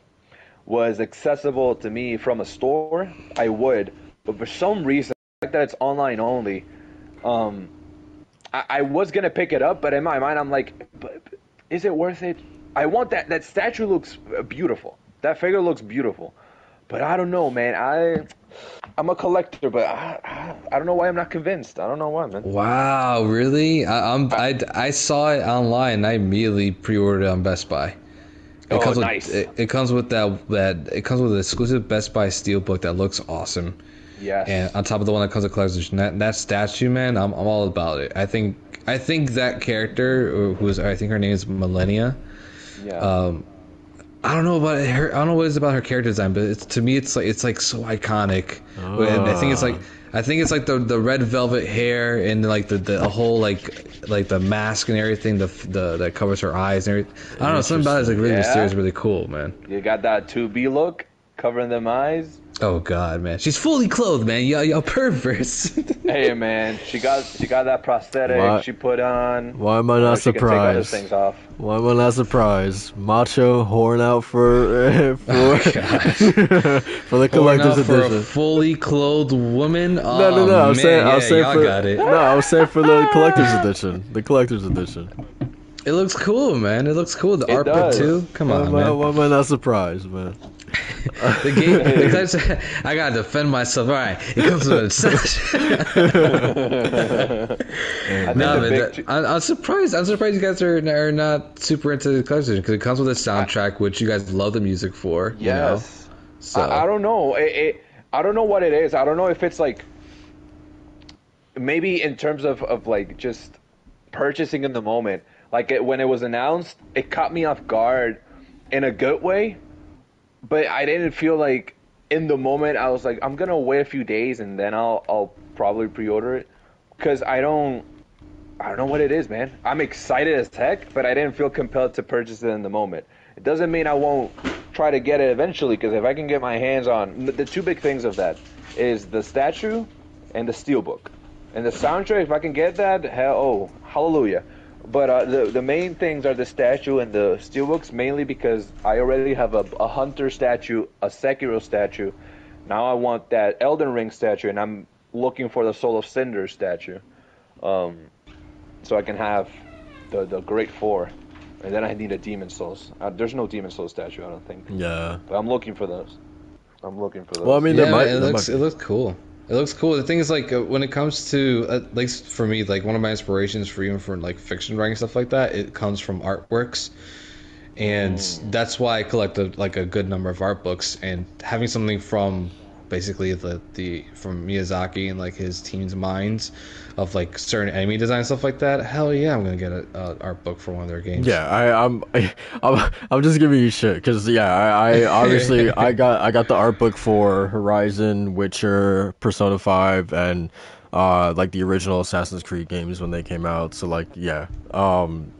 was accessible to me from a store, I would. But for some reason, fact that it's online only, um, I, I was gonna pick it up, but in my mind, I'm like, is it worth it? I want that. That statue looks uh, beautiful. That figure looks beautiful, but I don't know, man. I I'm a collector, but I, I, don't know why I'm not convinced. I don't know why, man. Wow, really? I, I'm I, I saw it online. I immediately pre-ordered it on Best Buy. It Oh, comes with. It, it comes with that that it comes with an exclusive Best Buy steelbook that looks awesome, Yes. and on top of the one that comes with collector's edition, that, that statue, man, I'm, I'm all about it. I think I think that character, who is I think her name is Malenia. yeah. Um, I don't know about her. I don't know what it is about her character design, but it's to me, it's like it's like so iconic. And I think it's like I think it's like the the red velvet hair and like the the whole like like the mask and everything, the the that covers her eyes and everything. I don't know. Something about it is like really Yeah. mysterious, really cool, man. You got that 2B look, covering them eyes. Oh god, man, she's fully clothed, man. Y'all, y'all perverts. Hey man, she got she got that prosthetic Why- she put on. Why am I Now not she can take other surprised? things off. Why am I not surprised? Macho horn out for for Oh, for the Pouring collector's out for a edition. fully clothed woman. No, oh, no, no. Oh, I was man, saying, I yeah, was saying y'all for got it. no, I was saying for the collector's edition. The collector's edition. It looks cool, man. It looks cool. The It art does. too. Come Why on, I, man. why am I not surprised, man? The game. because I gotta defend myself. All right, it comes with a I think No, man, that- I'm, I'm surprised. I'm surprised you guys are, are not super into the collection because it comes with a soundtrack, which you guys love the music for. You know? yes. So I, I don't know. It, it, I don't know what it is. I don't know if it's like maybe in terms of, of like just purchasing in the moment. Like it, when it was announced, it caught me off guard in a good way, but I didn't feel like in the moment I was like I'm gonna wait a few days and then I'll I'll probably pre-order it because I don't I don't know what it is, man. I'm excited as heck, but I didn't feel compelled to purchase it in the moment. It doesn't mean I won't try to get it eventually, because if I can get my hands on the two big things of that is the statue and the steelbook, and the soundtrack. If I can get that, hell, oh, hallelujah. But uh, the the main things are the statue and the steelbooks, mainly because I already have a, a hunter statue, a Sekiro statue. Now I want that Elden Ring statue, and I'm looking for the Soul of Cinder statue um, so I can have the the Great Four, and then I need a Demon's Souls. Uh, there's no Demon's Souls statue, I don't think, Yeah. but I'm looking for those. I'm looking for those. Well, I mean, yeah, there might, man, it there looks might it looks cool. It looks cool. The thing is, like, uh, when it comes to, uh, at least for me, like one of my inspirations for even for like fiction writing stuff like that, it comes from artworks, and that's why I collect a, like a good number of art books. And having something from basically the the from Miyazaki and like his team's minds of like certain enemy design stuff like that. Hell yeah, I'm gonna get a, a art book for one of their games. Yeah, I, I'm, I'm, I'm just giving you shit because yeah, I, I obviously I got I got the art book for Horizon, Witcher, Persona Five, and uh like the original Assassin's Creed games when they came out. So like yeah, um,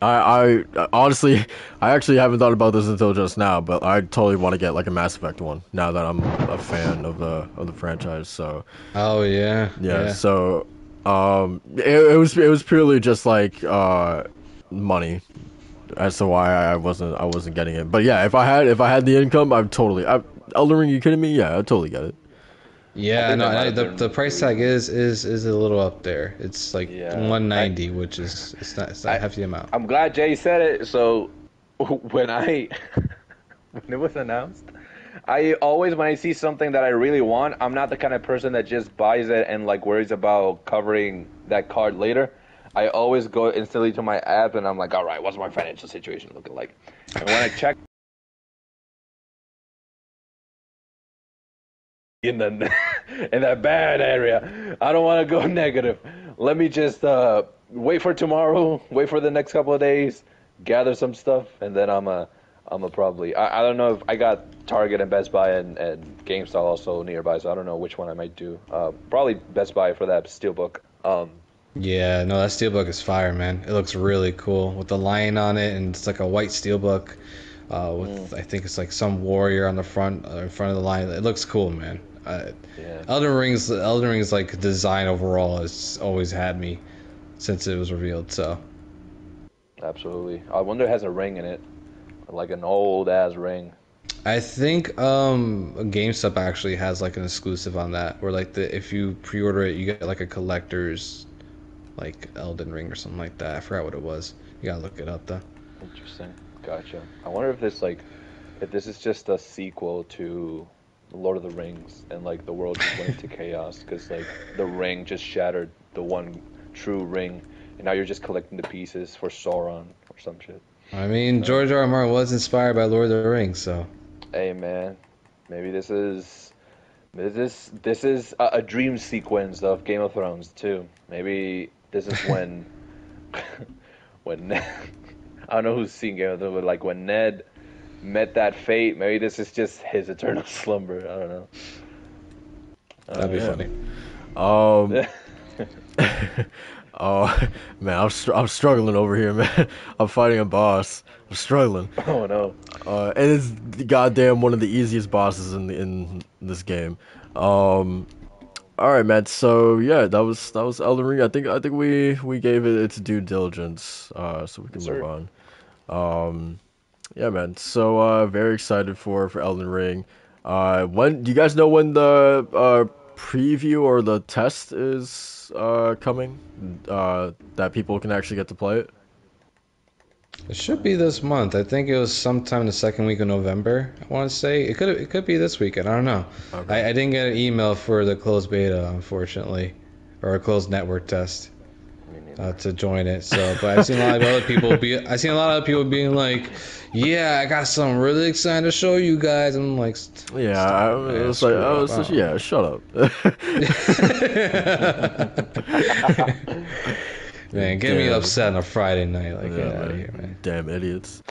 I I honestly I actually haven't thought about this until just now, but I totally want to get like a Mass Effect one now that I'm a fan of the of the franchise. So Oh yeah. yeah, so um it, it was it was purely just like uh money as to why I wasn't I wasn't getting it. But yeah, if I had if I had the income, I'd totally I Elden Ring, you kidding me? Yeah, I'd totally get it. Yeah, no, I, the the price tag is is is a little up there. It's like Yeah. 190, which is it's not it's not a hefty amount. I'm glad Jay said it. So when I when it was announced, I always when I see something that I really want, I'm not the kind of person that just buys it and like worries about covering that card later. I always go instantly to my app and I'm like, all right, what's my financial situation looking like? And when I check in the in that bad area, I don't want to go negative. Let me just uh, wait for tomorrow, wait for the next couple of days, gather some stuff, and then I'm uh, I'm gonna probably. I, I don't know if I got Target and Best Buy and, and GameStop also nearby, so I don't know which one I might do. Uh, probably Best Buy for that steelbook. Um, Yeah, no, that steelbook is fire, man. It looks really cool with the lion on it, and it's like a white steelbook uh, with I think it's like some warrior on the front uh, in front of the line. It looks cool, man. Uh, yeah. Elden Ring's Elden Ring's like design overall has always had me since it was revealed. So Absolutely. I wonder if it has a ring in it, like an old ass ring. I think um GameStop actually has like an exclusive on that, where like the if you pre-order it, you get like a collector's like Elden Ring or something like that. I forgot what it was. You gotta look it up though. Interesting. Gotcha. I wonder if this like, if this is just a sequel to Lord of the Rings and like the world just went into chaos because like the ring just shattered the one true ring, and now you're just collecting the pieces for Sauron or some shit. I mean, George R. R. Martin was inspired by Lord of the Rings, so Hey man, maybe this is this is this is a, a dream sequence of Game of Thrones too. Maybe this is when when I don't know who's seen Game of Thrones, but like when Ned met that fate, maybe this is just his eternal slumber. I don't know. that'd be yeah. funny. Um, oh man, I'm str- I'm struggling over here, man. I'm fighting a boss. I'm struggling. Oh no. Uh, and it's goddamn one of the easiest bosses in in this game. Um, all right, man. So yeah, that was that was Elden Ring. I think I think we we gave it its due diligence. Uh, so we can Yes, move sir. on. Um, yeah, man. So uh, very excited for for Elden Ring. Uh, when do you guys know when the uh preview or the test is uh coming? Uh, that people can actually get to play it. It should be this month. I think it was sometime the second week of November. I want to say it could it could be this weekend. I don't know. Okay. I, I didn't get an email for the closed beta, unfortunately, or a closed network test uh, to join it. So, but I've seen a lot of other people be. I've seen a lot of people being like, "Yeah, I got something really exciting to show you guys." I'm like, Yeah, I, it, man. it was like, oh, up. it's just, Oh." yeah, shut up. Man, get me upset on a Friday night. Like, Yeah, get out of man. here, man. Damn idiots.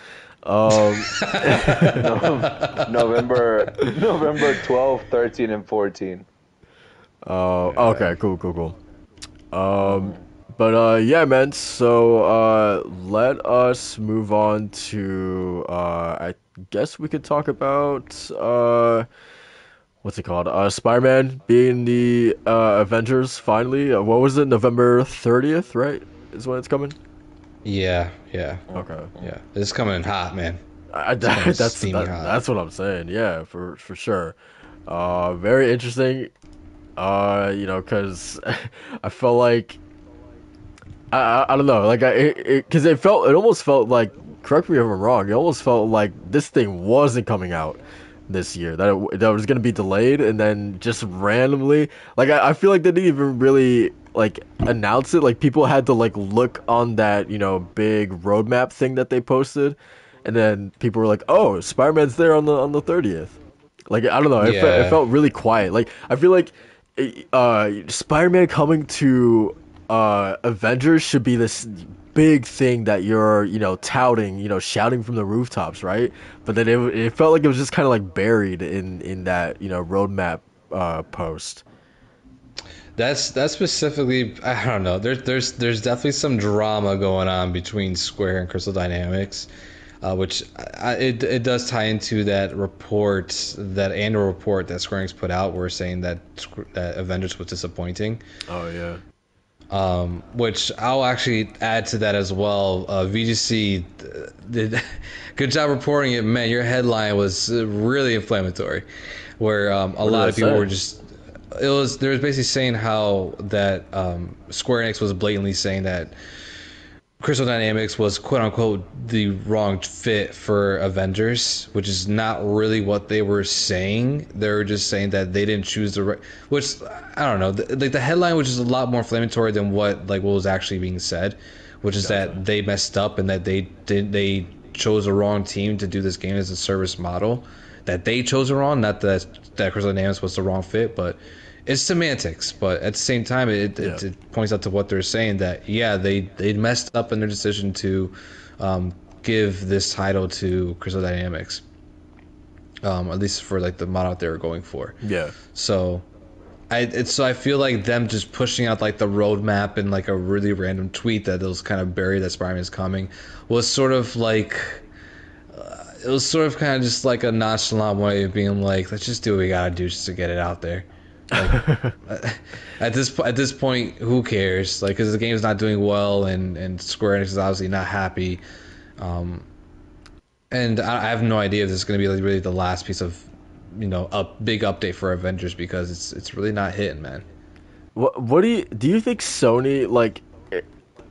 Um, November November 12, 13, and 14. uh, okay, cool, cool, cool. Um, but uh, yeah, man. So uh, let us move on to uh, I guess we could talk about uh, what's it called? Uh, Spider-Man being the uh, Avengers finally. Uh, what was it? November thirtieth, right? Is when it's coming. Yeah, yeah, Okay. yeah. It's coming hot, man. I, kinda that's that- hot. that's what I'm saying. Yeah, for for sure. Uh, very interesting. Uh, you know, cause I felt like I I, I don't know, like I it, cause it felt it almost felt like correct me if I'm wrong. It almost felt like this thing wasn't coming out this year. That it, that it was gonna be delayed, and then just randomly, like I, I feel like they didn't even really like announce it. Like people had to like look on that you know big roadmap thing that they posted, and then people were like, "Oh, Spider Man's there on the on the 30th. Like I don't know, it, fe- it felt really quiet. Like I feel like uh, Spider Man coming to uh, Avengers should be this big thing that you're you know touting, you know, shouting from the rooftops, right? But then it it felt like it was just kind of like buried in in that you know roadmap uh, post. That's that's specifically. I don't know. There's there's there's definitely some drama going on between Square and Crystal Dynamics, uh, which I, it it does tie into that report, that annual report that Square Enix put out, where saying that that Avengers was disappointing. Oh yeah. Um, which I'll actually add to that as well. Uh, VGC did good job reporting it. Man, your headline was really inflammatory, where um, a lot of people say? were just. It was there was basically saying how that um, Square Enix was blatantly saying that Crystal Dynamics was quote unquote the wrong fit for Avengers, which is not really what they were saying. They were just saying that they didn't choose the right. Which I don't know. The, like the headline, which is a lot more inflammatory than what like what was actually being said, which is that they messed up and that they did they chose the wrong team to do this game as a service model. That they chose the wrong, not that that Crystal Dynamics was the wrong fit, but it's semantics. But at the same time, it, it, Yeah. it points out to what they're saying that yeah, they they messed up in their decision to um, give this title to Crystal Dynamics. Um, at least for like the model they were going for. Yeah. So, I it's so I feel like them just pushing out like the roadmap in like a really random tweet that was kind of buried that Spider-Man is coming was sort of like uh, it was sort of kind of just like a nonchalant way of being like let's just do what we gotta do just to get it out there. Like, at this at this point, who cares? Like, because the game's not doing well, and and Square Enix is obviously not happy. Um, and I, I have no idea if this is going to be like really the last piece of, you know, a big update for Avengers because it's it's really not hitting, man. What what do you do you think Sony like eh,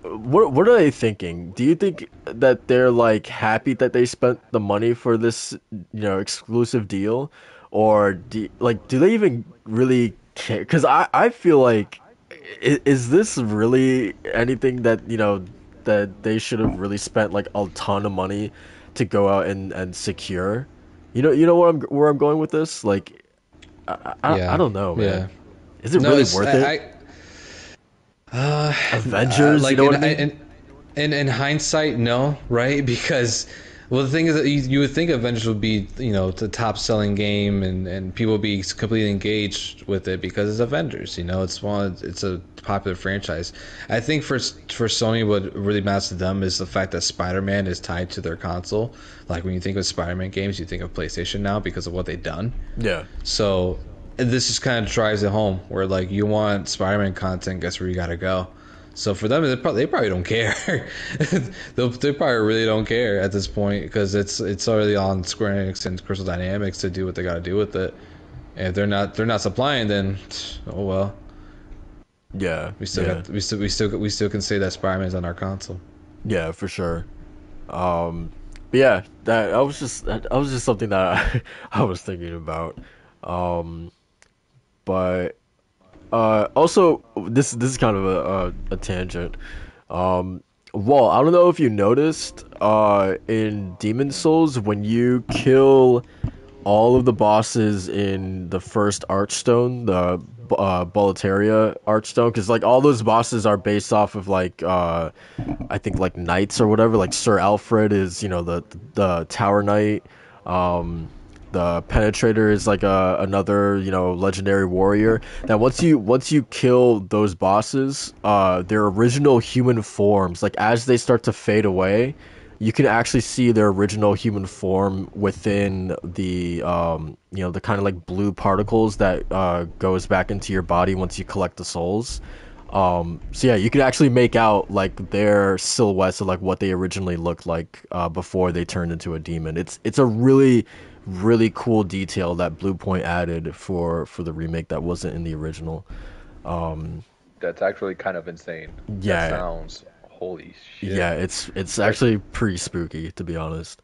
what what are they thinking? Do you think that they're like happy that they spent the money for this, you know, exclusive deal or do like do they even really care cuz I I feel like is, is this really anything that, you know, that they should have really spent like a ton of money to go out and and secure? You know, you know where I'm where I'm going with this? Like I I, Yeah. I don't know, man. Yeah. Is it No, really worth I, it? I, uh, Avengers, like you know in, what I mean? in, in, in hindsight, no, right? Because well, the thing is that you, you would think Avengers would be you know the top selling game and and people would be completely engaged with it because it's Avengers. You know, it's one it's a popular franchise. I think for for Sony, what really matters to them is the fact that Spider Man is tied to their console. Like when you think of Spider Man games, you think of PlayStation now because of what they've done. yeah. So this just kind of drives it home where like you want Spider-Man content, guess where you gotta go. So for them, they probably, they probably don't care. they they probably really don't care at this point because it's it's already on Square Enix and Crystal Dynamics to do what they gotta do with it. And if they're not they're not supplying, then oh well. Yeah. We still yeah. got we still we still we still can say that Spider-Man's on our console. Yeah, for sure. Um, but yeah, that I was just that was just something that I, I was thinking about. Um, but uh, also this this is kind of a a, a tangent. Um, Wall, I don't know if you noticed uh in Demon's Souls when you kill all of the bosses in the first Archstone, the uh, Boletaria Archstone, because like all those bosses are based off of like uh, I think like knights or whatever. Like Sir Alfred is you know the the Tower Knight. Um, the Penetrator is like a, another you know legendary warrior. That once you once you kill those bosses, uh, their original human forms, like as they start to fade away, you can actually see their original human form within the um, you know the kind of like blue particles that uh, goes back into your body once you collect the souls. Um, so yeah, you can actually make out like their silhouettes of like what they originally looked like uh, before they turned into a demon. It's it's a really really cool detail that Bluepoint added for for the remake that wasn't in the original. Um, That's actually kind of insane. Yeah. That sounds holy shit. yeah, it's it's actually pretty spooky to be honest.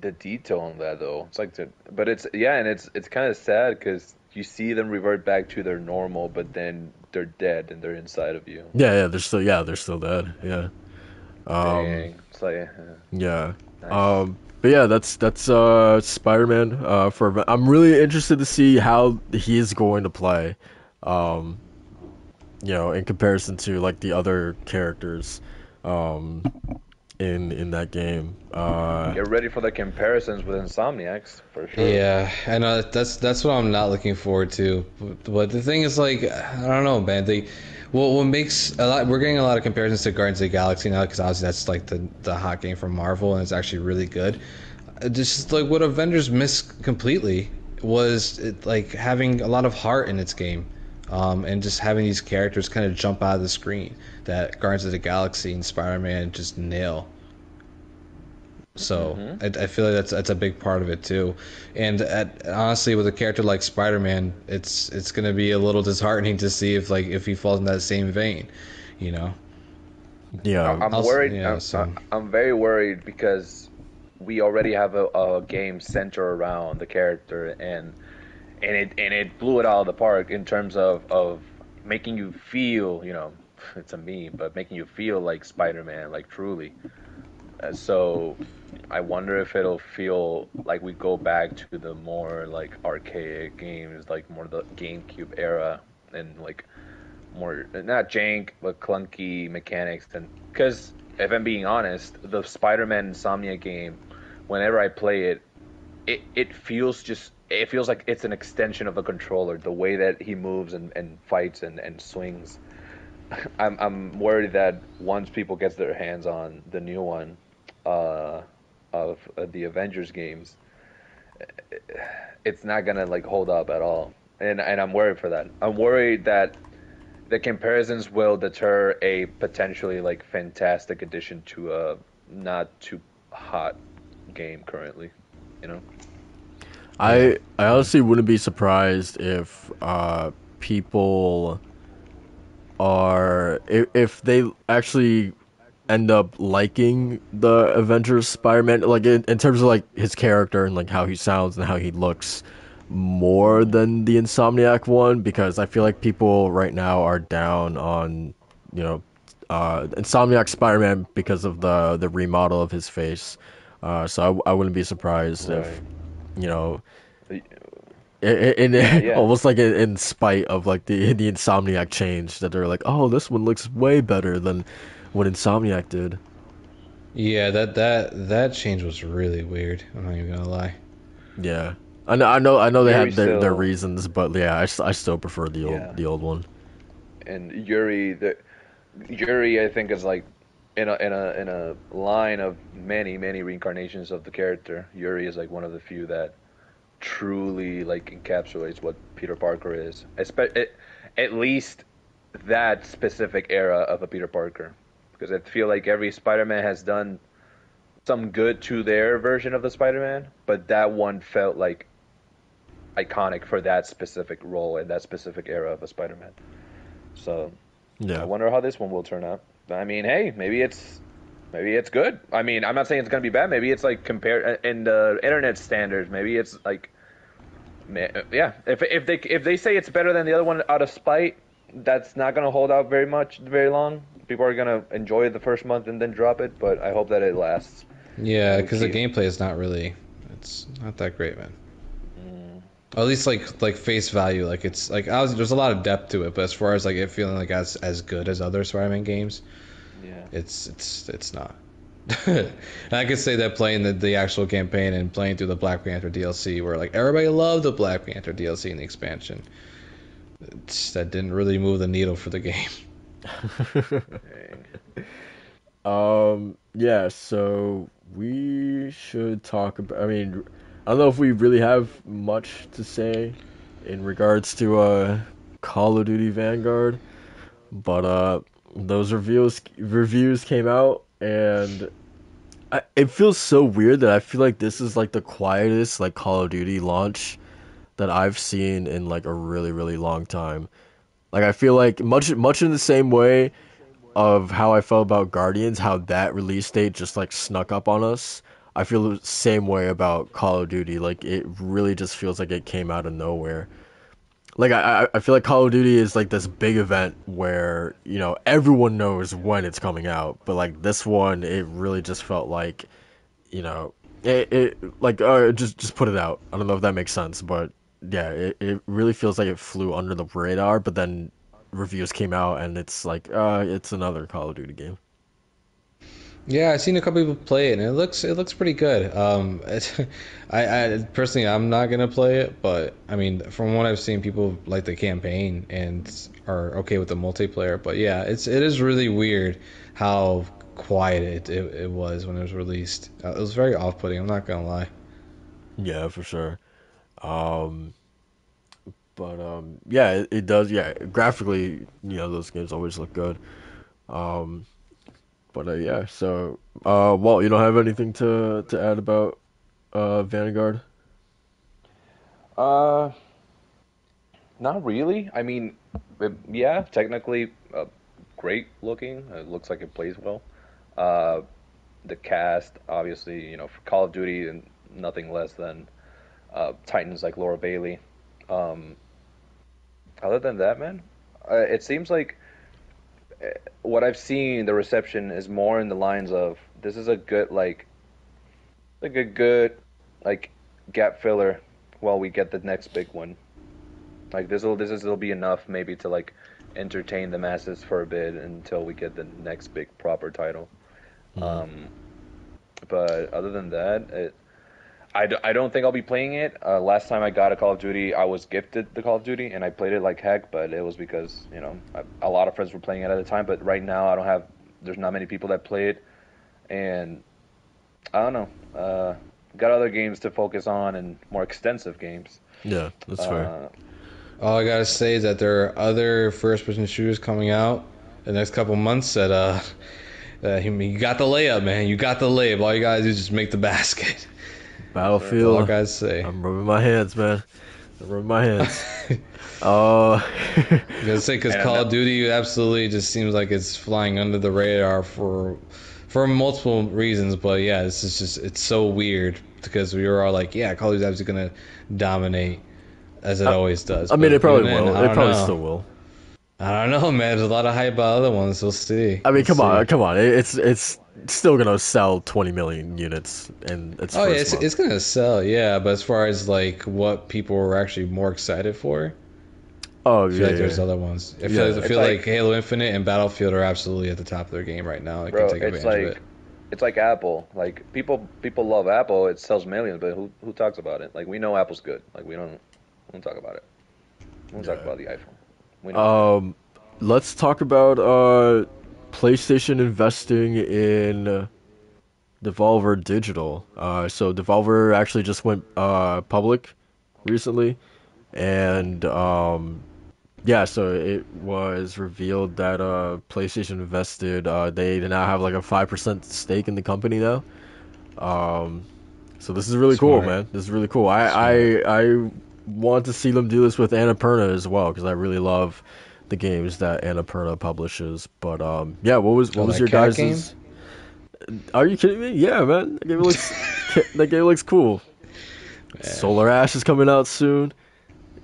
The detail on that though, it's like the, but it's yeah, and it's it's kind of sad because you see them revert back to their normal, but then they're dead and they're inside of you. Yeah, yeah, they're still yeah, they're still dead. Yeah. Um, Dang. It's like uh, Yeah. Nice. Um but yeah, that's that's uh Spider-Man uh for I'm really interested to see how he is going to play. Um you know, in comparison to like the other characters um in in that game. Uh get ready for the comparisons with Insomniacs for sure. Yeah, I know that's that's what I'm not looking forward to. But, but the thing is, like, I don't know, man. They, well, what makes a lot we're getting a lot of comparisons to Guardians of the Galaxy now because obviously that's like the the hot game from Marvel and it's actually really good. Uh, Just like what Avengers missed completely was it, like having a lot of heart in its game. Um, and just having these characters kind of jump out of the screen that Guardians of the Galaxy and Spider-Man just nail. So mm-hmm. I, I feel like that's that's a big part of it too, and at, honestly, with a character like Spider-Man, it's it's gonna be a little disheartening to see if like if he falls in that same vein, you know. yeah. I'm Also- worried. yeah, I'm, so- I'm very worried because we already have a, a game centered around the character, and and it and it blew it out of the park in terms of of making you feel, you know, it's a meme, but making you feel like Spider-Man, like truly. So I wonder if it'll feel like we go back to the more like archaic games, like more the GameCube era, and like more not jank but clunky mechanics. And because if I'm being honest, the Spider-Man Insomnia game, whenever I play it, it it feels just it feels like it's an extension of the controller. The way that he moves and, and fights and, and swings. I'm I'm worried that once people get their hands on the new one, uh, of uh, the Avengers games, it's not gonna like hold up at all, and and I'm worried for that. I'm worried that the comparisons will deter a potentially like fantastic addition to a not too hot game currently. You know. I I honestly wouldn't be surprised if uh, people are if, if they actually end up liking the Avengers Spider-Man like in, in terms of like his character and like how he sounds and how he looks more than the Insomniac one because I feel like people right now are down on you know uh, Insomniac Spider-Man because of the the remodel of his face. Uh, so I, I wouldn't be surprised if you know in, in, Yeah. almost like in, in spite of like the the Insomniac change that they're like, oh, this one looks way better than what Insomniac did. Yeah, that that that change was really weird. I'm not even gonna lie. Yeah, I know, I know, I know they Yuri had their, their reasons, but yeah, I, I still prefer the old Yeah. the old one. and Yuri the Yuri I think is like in a in a in a line of many many reincarnations of the character. Yuri is like one of the few that truly like encapsulates what Peter Parker is. Espe- it, at least that specific era of a Peter Parker, because I feel like every Spider-Man has done some good to their version of the Spider-Man, but that one felt like iconic for that specific role and that specific era of a Spider-Man. So I wonder how this one will turn out. I mean, hey, maybe it's maybe it's good. I mean, I'm not saying it's gonna be bad. Maybe it's like compared uh, in the internet standards. Maybe it's like, yeah. If if they if they say it's better than the other one out of spite, that's not gonna hold out very much, very long. People are gonna enjoy it the first month and then drop it. But I hope that it lasts. Yeah, because the gameplay is not really, it's not that great, man. Mm. At least like like face value, like it's like I was, there's a lot of depth to it, but as far as like it feeling like as as good as other Spider-Man games, Yeah. it's it's it's not. and I could say that playing the, the actual campaign and playing through the Black Panther DLC, where like everybody loved the Black Panther DLC and the expansion, it's, that didn't really move the needle for the game. um, yeah. So we should talk about. I mean, I don't know if we really have much to say in regards to uh Call of Duty Vanguard, but uh those reviews reviews came out and I, it feels so weird that I feel like this is like the quietest like Call of Duty launch that I've seen in like a really really long time. Like I feel like much much in the same way of how I felt about Guardians, how that release date just like snuck up on us. I feel the same way about Call of Duty. Like it really just feels like it came out of nowhere. Like I, I- feel like Call of Duty is like this big event where you know everyone knows when it's coming out, but like this one, it really just felt like, you know, it, it like uh, just just put it out. I don't know if that makes sense, but yeah, it, it really feels like it flew under the radar. But then reviews came out and it's like, uh, it's another Call of Duty game. Yeah, I've seen a couple people play it, and it looks it looks pretty good. Um, I, I personally I'm not gonna play it, but I mean from what I've seen, people like the campaign and are okay with the multiplayer. But yeah, it's it is really weird how quiet it it, it was when it was released. Uh, it was very off putting. I'm not gonna lie. Yeah, for sure. Um, but um, yeah, it, it does. Yeah, graphically, you know, those games always look good. Um, but uh, yeah, so uh, Walt, you don't have anything to to add about uh Vanguard? Uh, not really. I mean, it- yeah, technically, uh, great looking. It looks like it plays well. Uh, the cast, obviously, you know, for Call of Duty, and nothing less than uh, Titans like Laura Bailey. Um, other than that, man, uh, it seems like uh, what I've seen, the reception is more in the lines of this is a good like, like a good like gap filler while we get the next big one. Like this will this is will be enough maybe to like entertain the masses for a bit until we get the next big proper title. Um, but other than that, it, I, d- I don't think I'll be playing it. Uh, last time I got a Call of Duty, I was gifted the Call of Duty and I played it like heck, but it was because you know I, a lot of friends were playing it at the time. But right now, I don't have. There's not many people that play it, and I don't know. Uh, got other games to focus on and more extensive games. Yeah, that's fair. Uh, All I gotta say is that there are other first-person shooters coming out the next couple months that uh, that you, you got the layup, man. You got the layup. All you gotta do is just make the basket. That's all I Battlefield. gotta say. I'm rubbing my hands, man. I'm rubbing my hands. Uh, I gotta say because Call I'm of not- Duty absolutely just seems like it's flying under the radar for for multiple reasons. But yeah, this is just it's so weird because we were all like, yeah, Call of Duty is gonna dominate as it always does. I mean, it probably then, will. It probably know. still will. I don't know, man. There's a lot of hype about other ones. We'll see. I mean, We'll come on, come on. It's it's still gonna sell 20 million units and its Oh first yeah, it's, month. it's gonna sell, yeah. But as far as like what people were actually more excited for, oh I feel yeah, like there's yeah. other ones. I feel, Yeah. like, I feel like, like- Halo Infinite and Battlefield are absolutely at the top of their game right now. I bro, can take it's advantage like of it. it's like Apple. Like people people love Apple. It sells millions, but who who talks about it? Like we know Apple's good. Like we don't we don't talk about it. We don't talk about the iPhone. Um, let's talk about uh, PlayStation investing in uh, Devolver Digital. Uh, so Devolver actually just went uh public recently, and um, yeah, so it was revealed that uh PlayStation invested. Uh, they now have like a five percent stake in the company now. Um, so this is really cool, man. This is really cool. I I I want to see them do this with Annapurna as well because I really love the games that Annapurna publishes. But um, yeah, what was what Oh, was your guys' game? Are you kidding me? Yeah, man. That game looks that game looks cool. Solar Ash is coming out soon.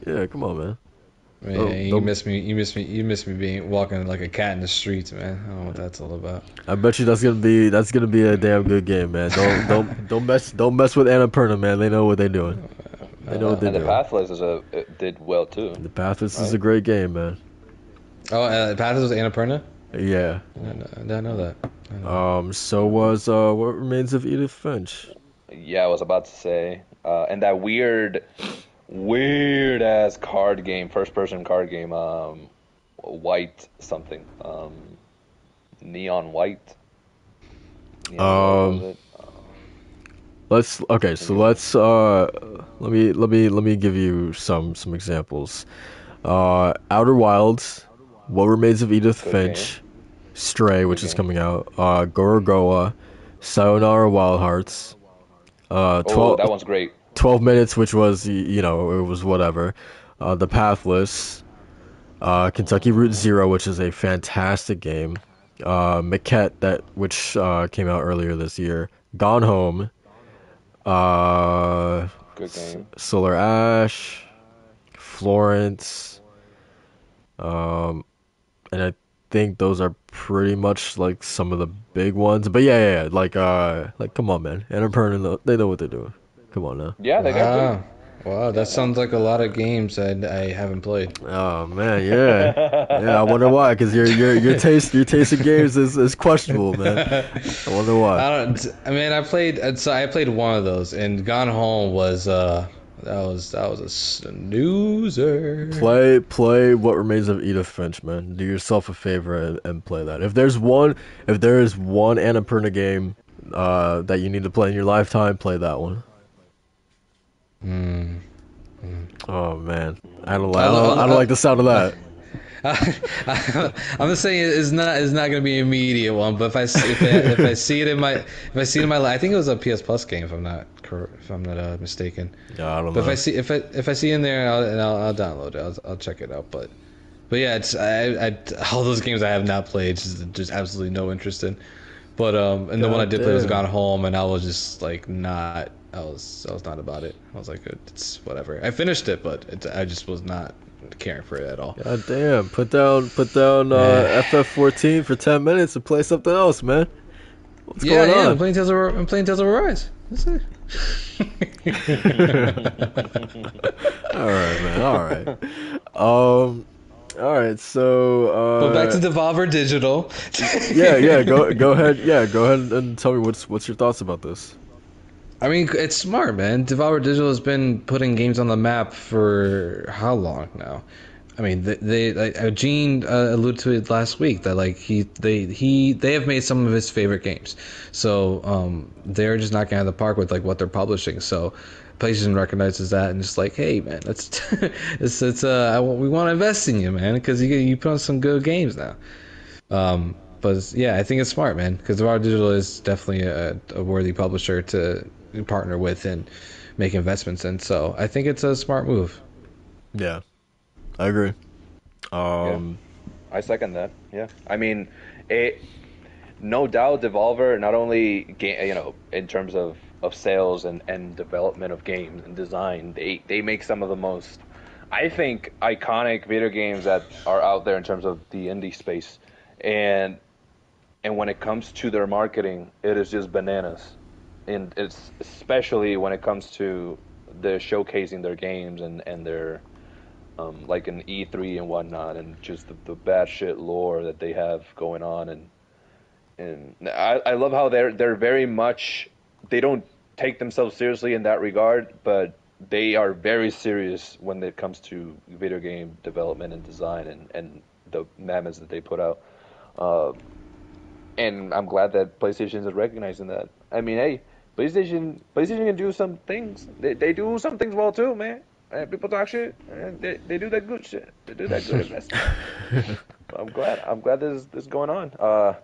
Yeah, come on, man. Man, Oh, you don't- miss me. You miss me. You miss me being walking like a cat in the streets, man. I don't know what that's all about. I bet you that's gonna be that's gonna be a damn good game, man. Don't don't don't mess don't mess with Annapurna, man. They know what they're doing. They know what they're and the doing. Pathless is a it did well too. The Pathless is a great game, man. Oh, uh, Pathos was Annapurna. Yeah. I didn't know, I know that. I didn't know. Um. So was uh, what remains of Edith Finch? Yeah, I was about to say, uh, and that weird, weird ass card game, first person card game, um, white something, um, neon white. Neon, what Um, it? Let's okay. So let's uh, let me let me let me give you some some examples. Uh, Outer Wilds, What Remains of Edith Good Finch, Stray, which Good is coming out. Uh, Gorogoa, Sayonara Wild Hearts. Uh, Oh, 12, that one's great. 12 minutes, which was you know it was whatever. Uh, the Pathless, uh, Kentucky Route Zero, which is a fantastic game. Uh, Maquette, that which uh, came out earlier this year. Gone Home. Uh, Good game. Solar Ash, Florence. Um, and I think those are pretty much like some of the big ones. But yeah, yeah, yeah like uh, like come on, man, Annapurna, know- they know what they're doing. Come on now. Yeah, they got Wow. Wow, that sounds like a lot of games I, I haven't played. Oh man, yeah, yeah. I wonder why, because your your your taste your taste in games is, is questionable, man. I wonder why. I don't. I mean, I played. So I played one of those, and Gone Home was. uh That was that was a snoozer. Play play what remains of Edith Finch, man. Do yourself a favor and, and play that. If there's one, if there is one Annapurna game uh, that you need to play in your lifetime, play that one. Hmm. Oh man, I don't like I I don't, I don't like the sound of that. I'm just saying it's not it's not gonna be an immediate one, but if I see- if I, if I see it in my if I see it in my I think it was a PS Plus game if I'm not if I'm not uh, mistaken. Yeah, I don't But if. I see if I if I see it in there, I'll, and I'll, I'll download it. I'll, I'll check it out. But but yeah, it's I, I all those games I have not played, just just absolutely no interest in. But um, and the one I did play was Gone Home, and I was just like not. I was I was not about it. I was like, it's whatever. I finished it, but it, I just was not caring for it at all. God damn, put down put down uh, FF14 for 10 minutes and play something else, man. What's yeah, going yeah. on? I'm playing Tales of I'm playing Tales of Arise. That's it. All right, man. All right. Um, All right, so uh, But back to Devolver Digital. yeah, yeah. Go go ahead. Yeah, go ahead and tell me what's what's your thoughts about this. I mean, it's smart, man. Devolver Digital has been putting games on the map for how long now? I mean, they, they like, uh, Gene uh, alluded to it last week that like he they he they have made some of his favorite games, so um, they're just knocking out of the park with like what they're publishing. So PlayStation recognizes that and just like, hey man, let's it's it's uh we want to invest in you, man, because you you put on some good games now. Um, but yeah, I think it's smart, man, because Devolver Digital is definitely a, a worthy publisher to partner with and make investments in. So I think it's a smart move. Yeah, I agree. Um, I second that. Yeah, I mean, it. No doubt, Devolver not only ga- you know in terms of, of sales and, and development of games and design, they they make some of the most, I think, iconic video games that are out there in terms of the indie space, and and when it comes to their marketing, it is just bananas, and it's especially when it comes to the showcasing their games and and their um, like an E3 and whatnot, and just the, the bad shit lore that they have going on, and and I, I love how they're they're very much they don't take themselves seriously in that regard, but they are very serious when it comes to video game development and design and, and the mammoths that they put out. Uh, and I'm glad that PlayStation is recognizing that. I mean, hey, PlayStation PlayStation can do some things. They they do some things well too, man. And people talk shit. And they they do that good shit. They do that good investment. I'm glad. I'm glad this this is going on. Uh,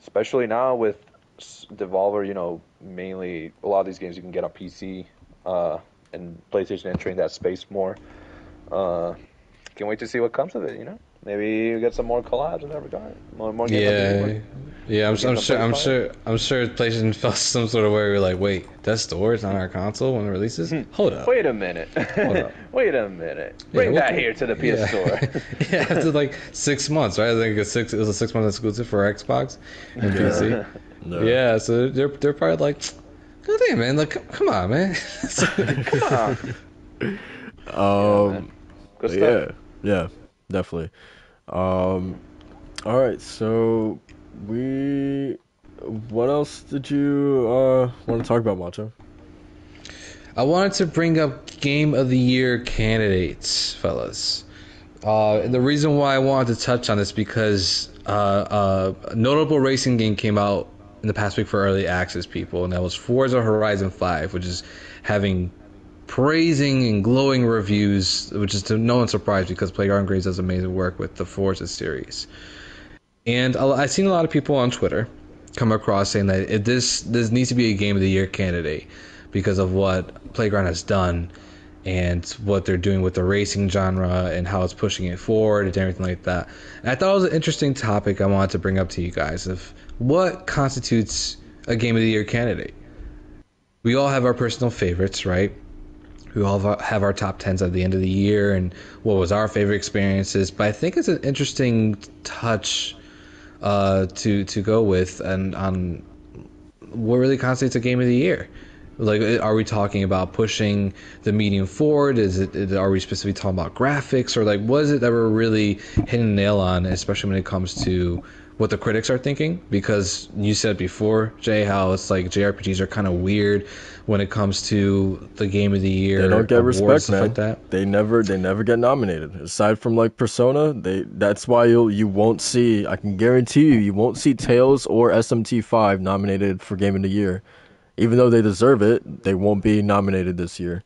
especially now with Devolver. You know, mainly a lot of these games you can get on PC. Uh, and PlayStation entering that space more. Uh, can't wait to see what comes of it. You know, maybe we get some more collabs in that regard. More, more games Yeah, the- yeah. I'm, Games I'm sure. I'm sure. I'm sure PlayStation felt some sort of way. We're like, wait, Death's Door on our console when it releases. Hold up. Wait a minute. Hold up. Wait a minute. Yeah, Bring what that here to the PS yeah. Store. yeah, after like six months, right? I think it's six. It was a six month exclusive for Xbox and PC. no. Yeah, so they're they're probably like, God damn, man! Like, come, come on, man. Come on. Um, yeah, yeah, definitely. Um, all right, so we. What else did you uh want to talk about, Macho? I wanted to bring up Game of the Year candidates, fellas. Uh, and the reason why I wanted to touch on this because uh, uh, a notable racing game came out in the past week for early access people, and that was Forza Horizon 5, which is having praising and glowing reviews, which is to no one's surprise because Playground Games does amazing work with the Forza series. And I've seen a lot of people on Twitter come across saying that this this needs to be a Game of the Year candidate because of what Playground has done and what they're doing with the racing genre and how it's pushing it forward and everything like that. And I thought it was an interesting topic I wanted to bring up to you guys of what constitutes a Game of the Year candidate. We all have our personal favorites, right? We all have our- top tens at the end of the year and what was our favorite experiences. But I think it's an interesting touch uh, to to go with and on what really constitutes a game of the year. Like, are we talking about pushing the medium forward? Is it? Are we specifically talking about graphics, or like, what is it that we're really hitting the nail on, especially when it comes to what the critics are thinking? Because you said before, Jay, how it's like JRPGs are kind of weird when it comes to the game of the year. They don't get awards, respect, stuff man. like that. They never, they never get nominated. Aside from like Persona, they that's why you'll you won't see. I can guarantee you, you won't see Tales or SMT5 nominated for Game of the Year, even though they deserve it. They won't be nominated this year,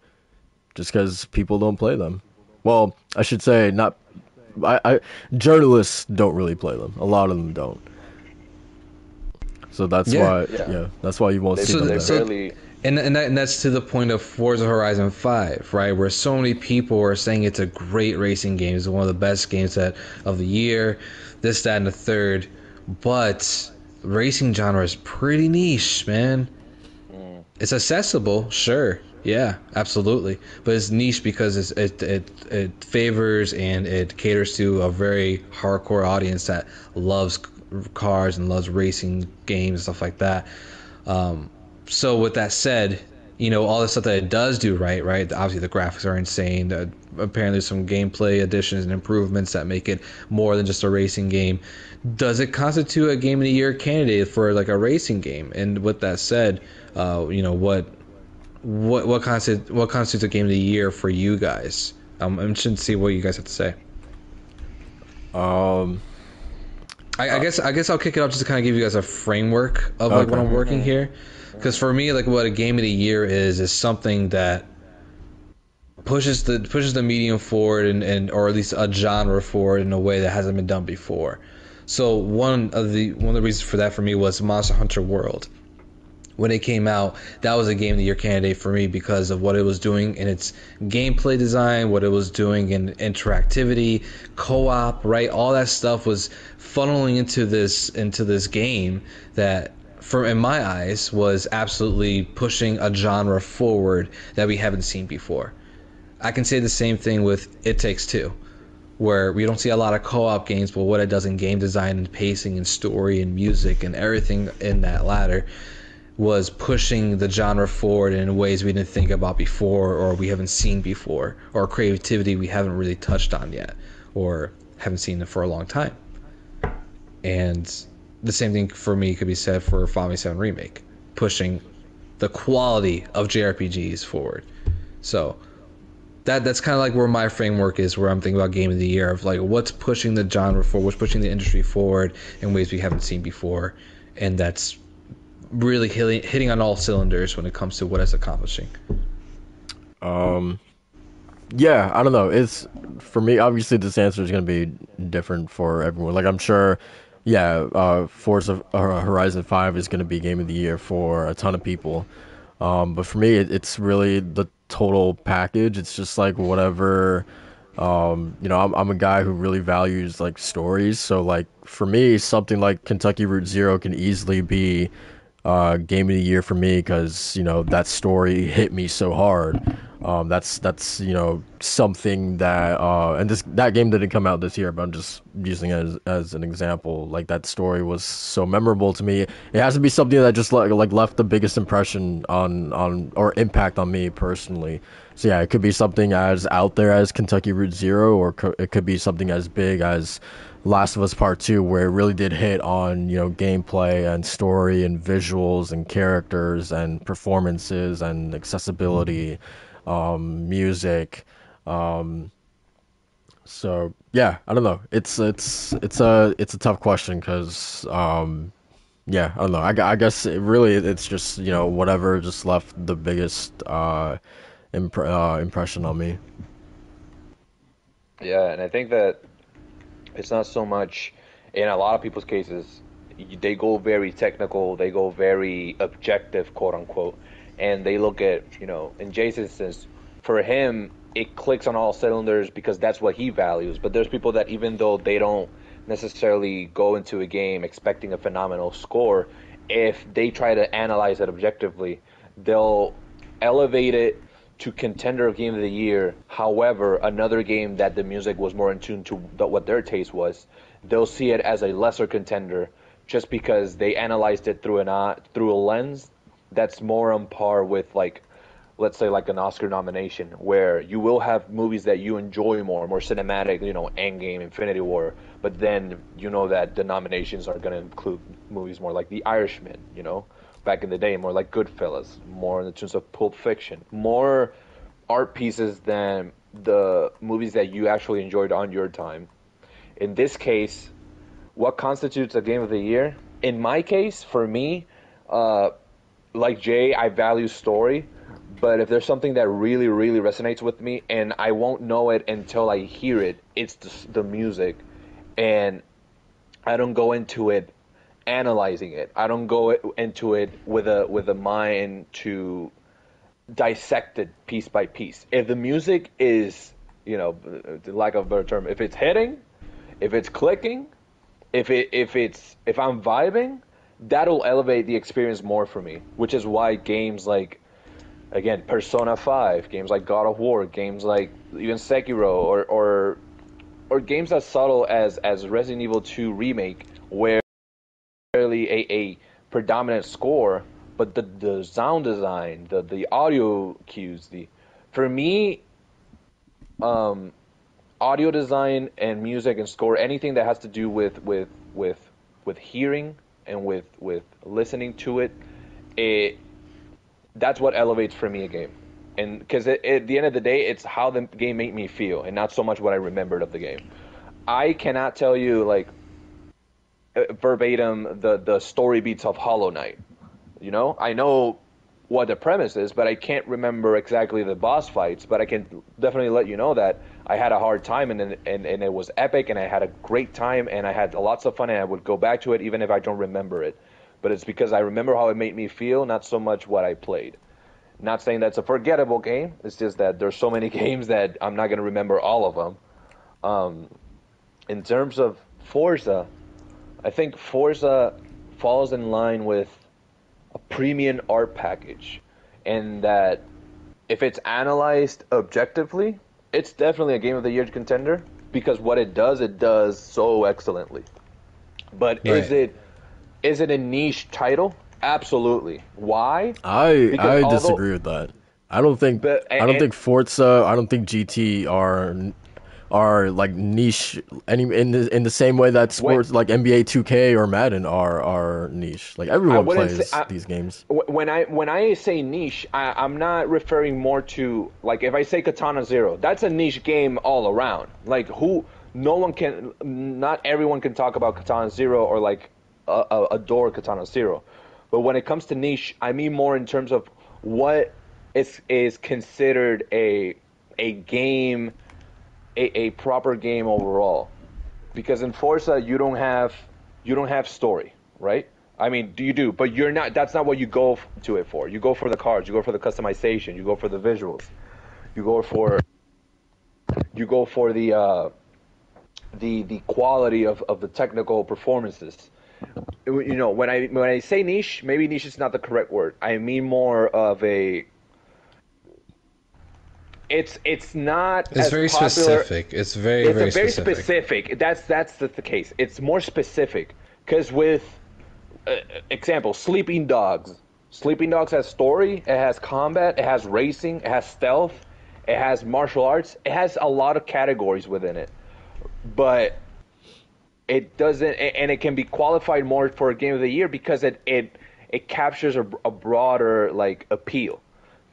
just because people don't play them. Well, I should say not. I, I journalists don't really play them. A lot of them don't. So that's Yeah. why, Yeah. yeah. that's why you won't They, see So them. they there. barely. And and, that, and that's to the point of Forza Horizon 5, right? Where so many people are saying it's a great racing game, it's one of the best games that of the year, this, that, and the third. But racing genre is pretty niche, man. Mm. It's accessible, sure, yeah, absolutely, but it's niche because it's, it it it favors and it caters to a very hardcore audience that loves cars and loves racing games and stuff like that. Um, so with that said, you know all the stuff that it does do right right? Obviously the graphics are insane. Apparently some gameplay additions and improvements that make it more than just a racing game. Does it constitute a game of the year candidate for like a racing game? And with that said uh, you know what what what constitutes what constitutes a game of the year for you guys um, i'm interested to see what you guys have to say Um, I, I guess I guess I'll kick it off just to kind of give you guys a framework of like what I'm working here, because for me, like what a game of the year is is something that pushes the pushes the medium forward and, and or at least a genre forward in a way that hasn't been done before. So one of the one of the reasons for that for me was Monster Hunter World. When it came out, that was a game of the year candidate for me because of what it was doing in its gameplay design, what it was doing in interactivity, co-op, right? All that stuff was funneling into this into this game that for in my eyes was absolutely pushing a genre forward that we haven't seen before. I can say the same thing with It Takes Two, where we don't see a lot of co-op games, but what it does in game design and pacing and story and music and everything in that ladder was pushing the genre forward in ways we didn't think about before or we haven't seen before or creativity we haven't really touched on yet or haven't seen it for a long time. And the same thing for me could be said for Final Fantasy VII Remake, pushing the quality of JRPGs forward. So that that's kind of like where my framework is, where I'm thinking about game of the year of like what's pushing the genre forward, what's pushing the industry forward in ways we haven't seen before, and that's really hitting on all cylinders when it comes to what it's accomplishing. Um, yeah, I don't know. It's for me. Obviously, this answer is going to be different for everyone. Like I'm sure, yeah, uh, Forza uh, Horizon Five is going to be game of the year for a ton of people. Um, but for me, it, it's really the total package. It's just like whatever. Um, you know, I'm I'm a guy who really values like stories. So like for me, something like Kentucky Route Zero can easily be uh, game of the year for me because you know that story hit me so hard. Um, that's that's you know something that uh, and this that game didn't come out this year, but I'm just using it as as an example. Like that story was so memorable to me. It has to be something that just like like left the biggest impression on on or impact on me personally. So yeah, it could be something as out there as Kentucky Route Zero, or co- it could be something as big as Last of Us Part Two, where it really did hit on you know gameplay and story and visuals and characters and performances and accessibility, um, music. Um, so yeah, I don't know. It's it's it's a it's a tough question because um, yeah, I don't know. I, I guess it really it's just you know whatever just left the biggest uh, uh, impression on me. Yeah, and I think that it's not so much in a lot of people's cases they go very technical, they go very objective, quote unquote, and they look at you know in Jay's instance, for him it clicks on all cylinders because that's what he values. But there's people that even though they don't necessarily go into a game expecting a phenomenal score, if they try to analyze it objectively, they'll elevate it to contender game of the year. However, another game that the music was more in tune to what their taste was, they'll see it as a lesser contender just because they analyzed it through an eye, through a lens that's more on par with like let's say like an Oscar nomination where you will have movies that you enjoy more, more cinematic, you know, Endgame, Infinity War, but then you know that the nominations are going to include movies more like The Irishman, you know, back in the day, more like Goodfellas, more in the terms of Pulp Fiction, more art pieces than the movies that you actually enjoyed on your time. In this case, what constitutes a game of the year? In my case, for me, uh, like Jay, I value story, but if there's something that really, really resonates with me, and I won't know it until I hear it, it's the, the music, and I don't go into it analyzing it. I don't go into it with a with a mind to dissect it piece by piece. If the music is, you know, the lack of a better term, if it's hitting, if it's clicking, if it if it's if I'm vibing, that'll elevate the experience more for me. Which is why games like again Persona 5, games like God of War, games like even Sekiro or or or games as subtle as as Resident Evil 2 remake where really a, a predominant score but the the sound design, the the audio cues, the for me, um, audio design and music and score, anything that has to do with with with with hearing and with with listening to it, it that's what elevates for me a game. And because at the end of the day, it's how the game made me feel, and not so much what I remembered of the game. I cannot tell you like verbatim the the story beats of Hollow Knight. You know, I know what the premise is, but I can't remember exactly the boss fights. But I can definitely let you know that I had a hard time, and and and it was epic, and I had a great time, and I had lots of fun, and I would go back to it even if I don't remember it. But it's because I remember how it made me feel, not so much what I played. Not saying that's a forgettable game. It's just that there's so many games that I'm not going to remember all of them. Um, in terms of Forza, I think Forza falls in line with a premium art package, and that if it's analyzed objectively, it's definitely a game of the year contender because what it does, it does so excellently. But right. is it is it a niche title? Absolutely. Why? I because I although, disagree with that. I don't think but, and, I don't think Forza, I don't think GT are are like niche any in the in the same way that sports when, like NBA 2K or Madden are are niche. Like everyone plays say, I, these games. When I when I say niche, I, am not referring more to like if I say Katana Zero, that's a niche game all around. Like who no one can not everyone can talk about Katana Zero or like uh, adore Katana Zero. But when it comes to niche, I mean more in terms of what is is considered a a game a, a proper game overall. Because in Forza you don't have you don't have story, right? I mean, you do? But you're not. That's not what you go to it for. You go for the cards. You go for the customization. You go for the visuals. You go for. You go for the uh, the the quality of, of the technical performances. You know, when I when I say niche, maybe niche is not the correct word. I mean more of a it's it's not. It's very popular. specific. It's very it's very, very specific. specific. That's that's the, the case. It's more specific because with uh, example, Sleeping Dogs. Sleeping Dogs has story. It has combat. It has racing. It has stealth. It has martial arts. It has a lot of categories within it, but it doesn't. And it can be qualified more for a game of the year because it it it captures a, a broader like appeal.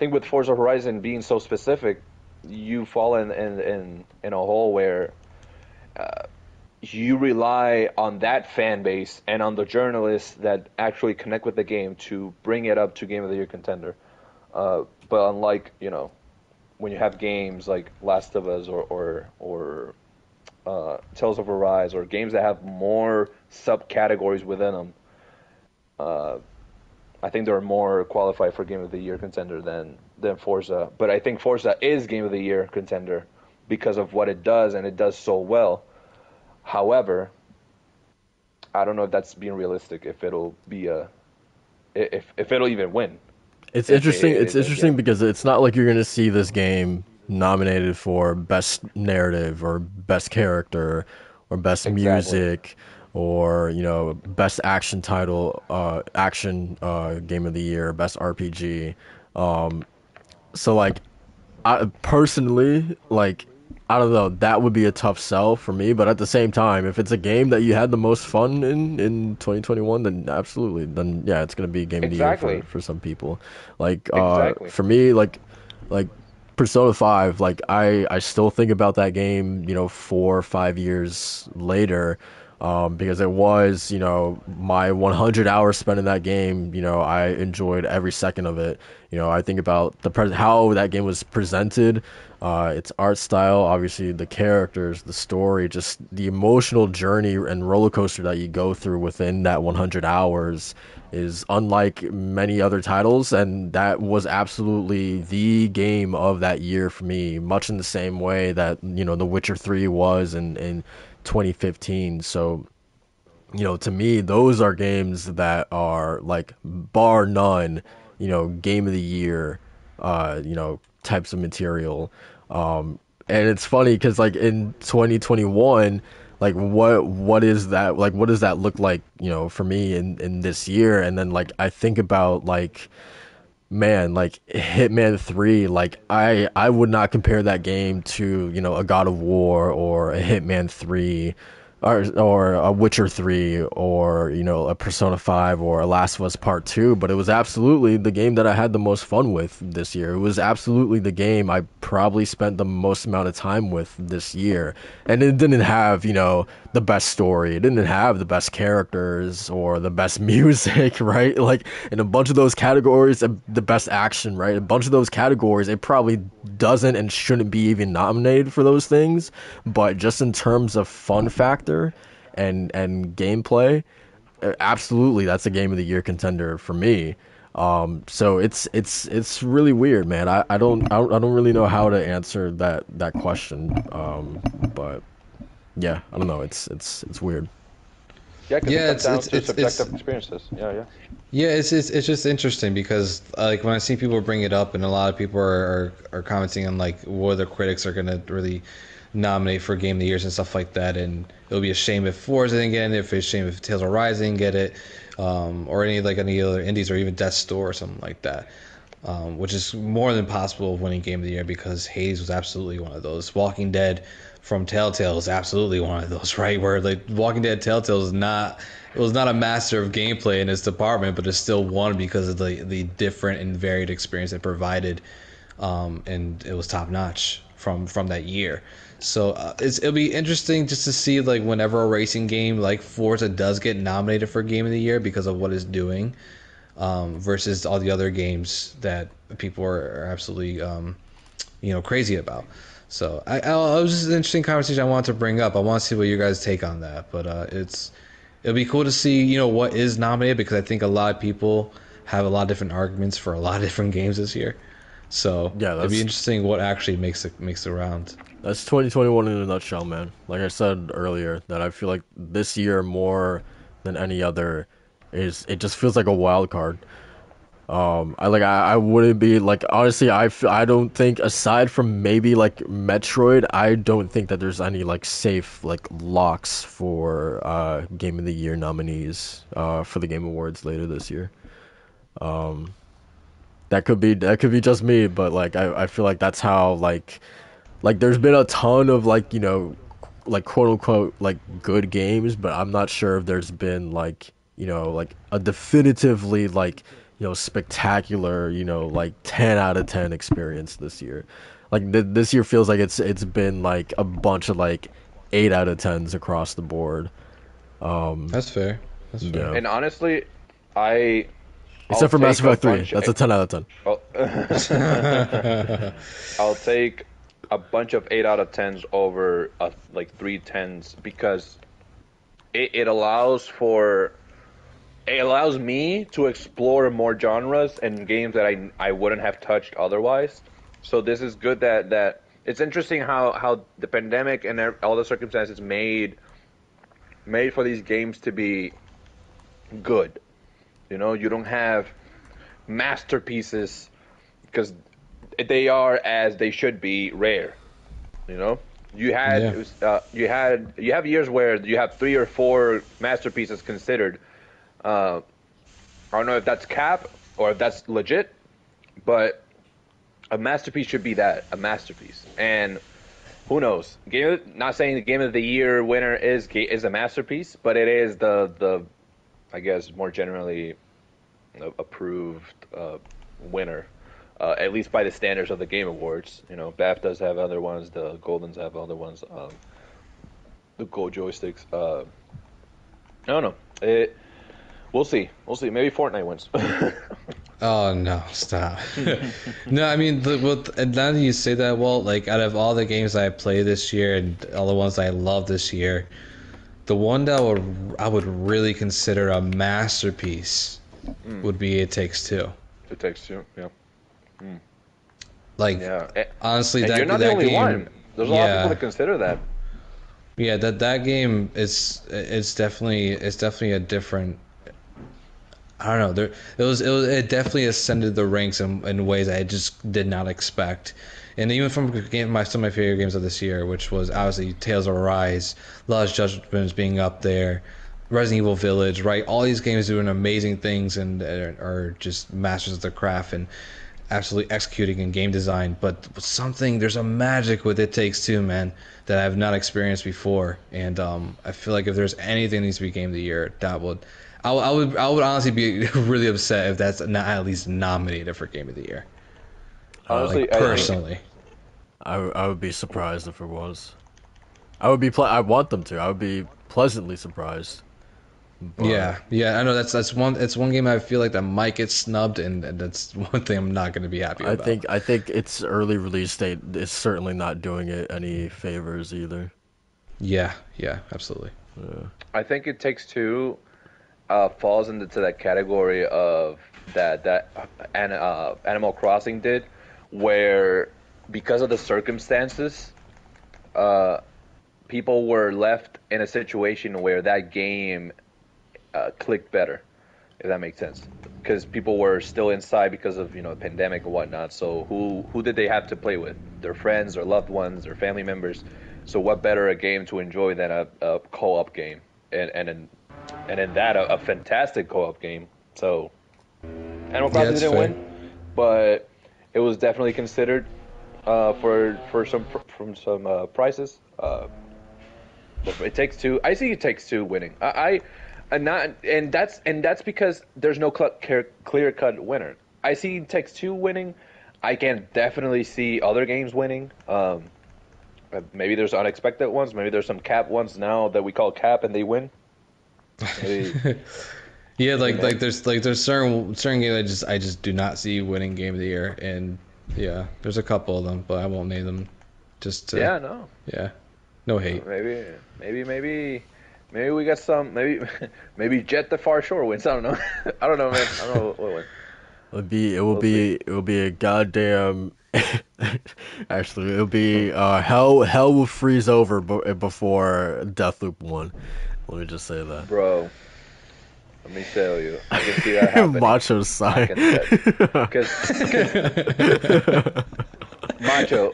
Think with Forza Horizon being so specific, you fall in in in, in a hole where uh, you rely on that fan base and on the journalists that actually connect with the game to bring it up to game of the year contender. Uh, but unlike you know when you have games like Last of Us or or or uh, Tales of Arise or games that have more subcategories within them, uh, I think they're more qualified for Game of the Year contender than than Forza. But I think Forza is Game of the Year contender because of what it does and it does so well. However, I don't know if that's being realistic. If it'll be a, if if it'll even win. It's interesting. It, it's interesting because it's not like you're gonna see this game nominated for best narrative or best character or best exactly. music or you know best action title uh, action uh, game of the year best rpg um, so like i personally like i don't know that would be a tough sell for me but at the same time if it's a game that you had the most fun in in 2021 then absolutely then yeah it's going to be game exactly. of the year for, for some people like uh, exactly. for me like like Persona 5, like I, I still think about that game, you know, four or five years later, um, because it was, you know, my 100 hours spent in that game. You know, I enjoyed every second of it. You know, I think about the pre- how that game was presented, uh, its art style, obviously the characters, the story, just the emotional journey and roller coaster that you go through within that 100 hours is unlike many other titles, and that was absolutely the game of that year for me. Much in the same way that you know The Witcher Three was, and in 2015. So, you know, to me, those are games that are like bar none, you know, game of the year, uh, you know, types of material. Um, and it's funny because like in 2021, like what what is that like what does that look like you know for me in in this year and then like i think about like man like hitman 3 like i i would not compare that game to you know a god of war or a hitman 3 or or a Witcher 3 or you know a Persona 5 or a Last of Us Part 2 but it was absolutely the game that I had the most fun with this year. It was absolutely the game I probably spent the most amount of time with this year. And it didn't have you know the best story it didn't have the best characters or the best music right like in a bunch of those categories the best action right a bunch of those categories it probably doesn't and shouldn't be even nominated for those things but just in terms of fun factor and and gameplay, absolutely that's a game of the year contender for me. Um, so it's it's it's really weird, man. I, I don't I don't I don't really know how to answer that that question. Um, but yeah, I don't know. It's it's it's weird. Yeah, cause Yeah, it it's- it's- it's- subjective it's- experiences. Yeah, yeah. Yeah, it's, it's it's just interesting because like when I see people bring it up and a lot of people are are, are commenting on like what the critics are gonna really nominate for game of the years and stuff like that, and it'll be a shame if Forza didn't get it, if it's a shame if Tales of Rising get it, um, or any like any other indies or even Death's Door or something like that. Um, which is more than possible of winning game of the year because Hades was absolutely one of those. Walking Dead from Telltale is absolutely one of those, right? Where like Walking Dead Telltale is not it was not a master of gameplay in its department, but it's still one because of the the different and varied experience it provided, um, and it was top notch from from that year. So uh, it'll be interesting just to see like whenever a racing game like Forza does get nominated for Game of the Year because of what it's doing, um, versus all the other games that people are, are absolutely um, you know crazy about. So I, I, it was just an interesting conversation I wanted to bring up. I want to see what you guys take on that, but uh, it's it'll be cool to see you know what is nominated because I think a lot of people have a lot of different arguments for a lot of different games this year. So Yeah, it'd be interesting what actually makes it makes the round. That's 2021 in a nutshell, man. Like I said earlier, that I feel like this year more than any other is it just feels like a wild card. Um, I like I, I wouldn't be like honestly I, f- I don't think aside from maybe like Metroid I don't think that there's any like safe like locks for uh game of the year nominees uh for the Game Awards later this year. Um, that could be that could be just me, but like I, I feel like that's how like like there's been a ton of like you know like quote unquote like good games but i'm not sure if there's been like you know like a definitively like you know spectacular you know like 10 out of 10 experience this year like th- this year feels like it's it's been like a bunch of like 8 out of 10s across the board um That's fair. That's fair. Yeah. And honestly, I except I'll for mass take a effect 3 that's a 10 out of 10 I'll, I'll take a bunch of eight out of tens over uh, like three tens because it, it allows for it allows me to explore more genres and games that I I wouldn't have touched otherwise. So this is good that that it's interesting how how the pandemic and all the circumstances made made for these games to be good. You know, you don't have masterpieces because they are as they should be rare. You know, you had Yeah. uh, you had you have years where you have three or four masterpieces considered. Uh, I don't know if that's cap or if that's legit, but a masterpiece should be that a masterpiece. And who knows? Game not saying the game of the year winner is is a masterpiece, but it is the the I guess more generally approved uh, winner, uh, at least by the standards of the Game Awards. You know, BAFTAs have other ones, the Goldens have other ones, um, the Gold joysticks. Uh, I don't know. It, we'll see. We'll see. Maybe Fortnite wins. Oh no, stop. no, I mean, the, with, and now that you say that, well, like out of all the games I play this year and all the ones I love this year, the one that would I would really consider a masterpiece mm. would be It Takes Two. it takes two. Yeah. Mm. Like Yeah. And, honestly, and that you're not that the only game, one. There's a lot of people that consider that. Yeah, that that game is it's definitely it's definitely a different. I don't know. There it was it was it definitely ascended the ranks in, in ways I just did not expect, and even from game, my some of my favorite games of this year, which was obviously Tales of Arise, Lost Judgments being up there, Resident Evil Village, right? All these games doing amazing things and are, are just masters of their craft and absolutely executing in game design. But something there's a magic with It Takes Two, man, that I've not experienced before. And um, I feel like if there's anything that needs to be game of the year, that would. I, would- I would I would honestly be really upset if that's not at least nominated for game of the year. Uh, honestly, Like personally. I, I would be surprised if it was. I would be. Ple- I want them to. I would be pleasantly surprised. But Yeah, yeah, I know that's that's one it's one game I feel like that might get snubbed, and and that's one thing I'm not going to be happy I about. think. I think its early release date is certainly not doing it any favors either. Yeah, yeah, absolutely. I think it takes two uh, falls into that category of that that an, uh, Animal Crossing did, where because of the circumstances, uh, people were left in a situation where that game uh, clicked better, if that makes sense. Because people were still inside because of you know the pandemic and whatnot. So who who did they have to play with? Their friends, their loved ones, their family members. So what better a game to enjoy than a, a co-op game? And and and in that a, a fantastic co-op game. So Animal Crossing that's didn't fair. win, but it was definitely considered uh, for for some from some uh, prices. Uh, but it takes two. I see it takes two winning. I, I and not and that's and that's because there's no clear cut winner. I see it takes two winning. I can definitely see other games winning. Um, maybe there's unexpected ones. Maybe there's some cap ones now that we call cap and they win. Maybe- Yeah, like like there's like there's certain certain games I just I just do not see winning game of the year, and yeah, there's a couple of them, but I won't name them. Just to, yeah, no. yeah, no hate. Maybe, maybe, maybe, maybe we got some. Maybe, maybe Jett the Far Shore wins. I don't know. I don't know, man. I don't know what wins. It'll be. It will We'll be. It will be a goddamn. Actually, it'll be. Uh, hell. Hell will freeze over be- before Deathloop one. Let me just say that. Bro, let me tell you, I can see that happening. Macho sign. Because Macho,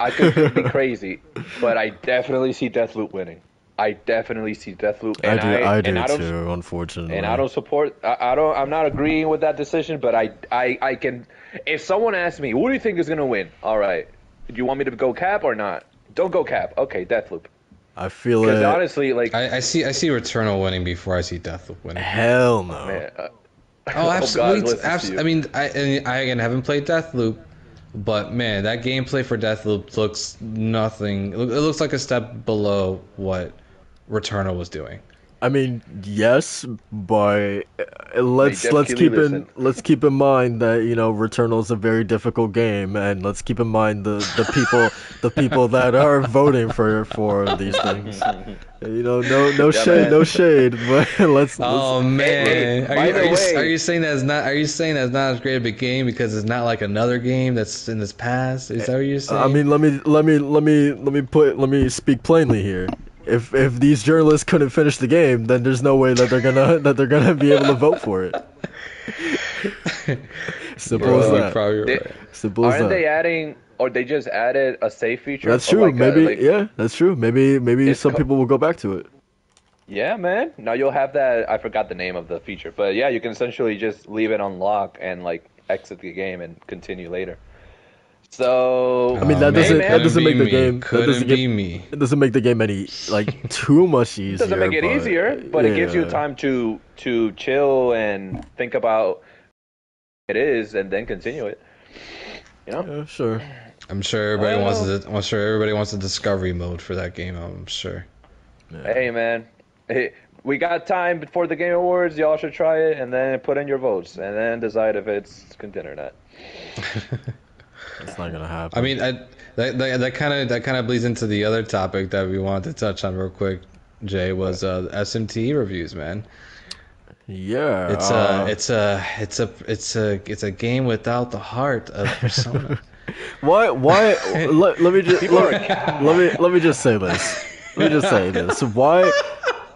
I could be crazy, but I definitely see Deathloop winning. I definitely see Deathloop, I and do. I, do and I don't, too. Unfortunately. And I don't support. I, I don't. I'm not agreeing with that decision, but I, I, I can. If someone asks me, "Who do you think is gonna win?" All right, do you want me to go Cap or not? Don't go Cap. Okay, Deathloop. I feel it. Because honestly, like, I, I see I see Returnal winning before I see Deathloop winning. Hell no. man, uh, Oh, absolutely. God, listen abs- I mean, I and I again haven't played Deathloop, but man, that gameplay for Deathloop looks nothing. It it looks like a step below what Returnal was doing. I mean, yes, but uh, let's Jeff let's Keighley keep in listen. let's keep in mind that you know Returnal is a very difficult game, and let's keep in mind the the people the people that are voting for for these things. You know, no no Yeah, shade, man. no shade, but let's. Oh let's man, hey, are you, are, you, are you saying that's not? Are you saying that's not as great of a game because it's not like another game that's in this past? Is that what you're saying? I mean, let me let me let me let me put let me speak plainly here. If if these journalists couldn't finish the game, then there's no way that they're gonna that they're gonna be able to vote for it. Simple Bro, as you're that. probably They- right. Simple as aren't that. they adding, or they just added a save feature? That's true. like a- maybe like- yeah, that's true. Maybe maybe some co- people will go back to it. Yeah, man. Now you'll have that. I forgot the name of the feature, but yeah, you can essentially just leave it unlocked and like exit the game and continue later. So I mean, that man, doesn't- that doesn't make the me. game- Couldn't doesn't be get- me. It doesn't make the game any like too much easier. it doesn't make it but- easier, but it gives you time to to chill and think about it is, and then continue it. You know? Yeah, sure. I'm sure everybody wants Well- to. I'm sure everybody wants a discovery mode for that game. I'm sure. Hey, man. Hey, we got time before the Game Awards. Y'all should try it, and then put in your votes, and then decide if it's contender or not. It's not gonna happen. I mean, I, that that that kind of that kind of bleeds into the other topic that we wanted to touch on real quick. Jay was uh, SMT reviews, man. yeah. It's uh, a it's a it's a it's a it's a game without the heart of Persona. Why? Why? let, let me just let, let me let me just say this. Let me just say this. Why?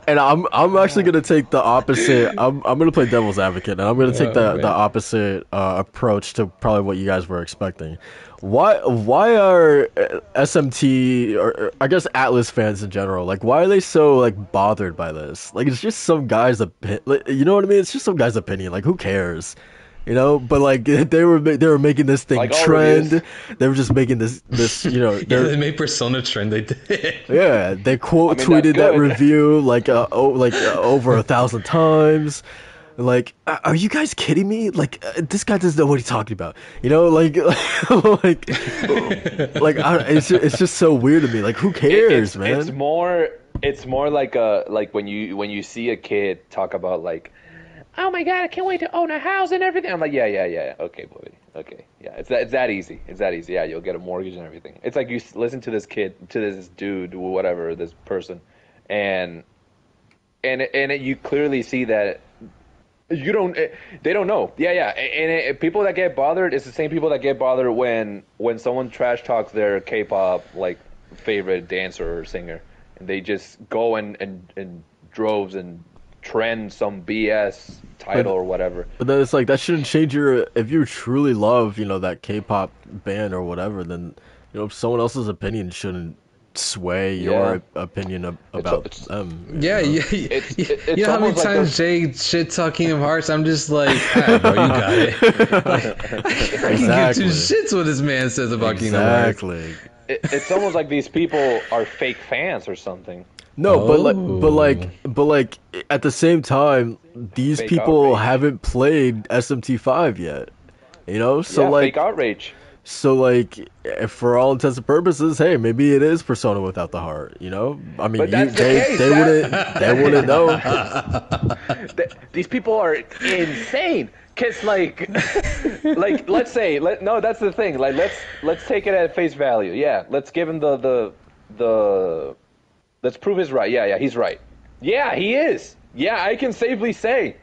And I'm I'm actually gonna take the opposite. I'm I'm gonna play devil's advocate, and I'm gonna take the Oh, the opposite uh, approach to probably what you guys were expecting. Why why are uh, SMT or or I guess Atlus fans in general like why are they so like bothered by this? Like it's just some guy's opinion. You know what I mean? It's just some guy's opinion. Like who cares? You know, but like they were they were making this thing Like trend. They were just making this this you know Yeah, they're made Persona trend. They did. yeah, they quote I mean, tweeted that review like uh, oh, like uh, over a thousand times. Like, are you guys kidding me? Like, uh, this guy doesn't know what he's talking about. You know, like, like, like, I, it's just, it's just so weird to me. Like, who cares, it's, man? It's more it's more like a like when you when you see a kid talk about like oh my god, I can't wait to own a house and everything. I'm like, yeah, yeah, yeah, okay, boy, okay, yeah, it's that it's that easy. It's that easy. Yeah, you'll get a mortgage and everything. It's like you listen to this kid, to this dude, whatever, this person, and and and it, you clearly see that you don't eh, they don't know yeah yeah and it, people that get bothered it's the same people that get bothered when when someone trash talks their k-pop like favorite dancer or singer and they just go and and, and droves and trend some bs title or whatever But then it's like that shouldn't change your. If you truly love, you know, that K-pop band or whatever, then you know, someone else's opinion shouldn't sway your opinion ab- about it's- them. you Yeah, know? yeah. It's- you know how many almost like times Jay shit talking of Hearts? I'm just like, bro, you got it. like, I can give Exactly. two shits what this man says about Kingdom Hearts. Exactly. it, it's almost like these people are fake fans or something No, but like, but Oh. like, but like, at the same time, these Fake people outrage. haven't played SMT5 yet. You know, so yeah, like, fake outrage so like, eh, for all intents and purposes, hey, maybe it is Persona without the heart. You know, I mean, you, the they case, they wouldn't they wouldn't know. These people are insane cause like like let's say let no that's the thing like let's let's take it at face value yeah let's give him the the the let's prove his right yeah yeah he's right yeah he is yeah i can safely say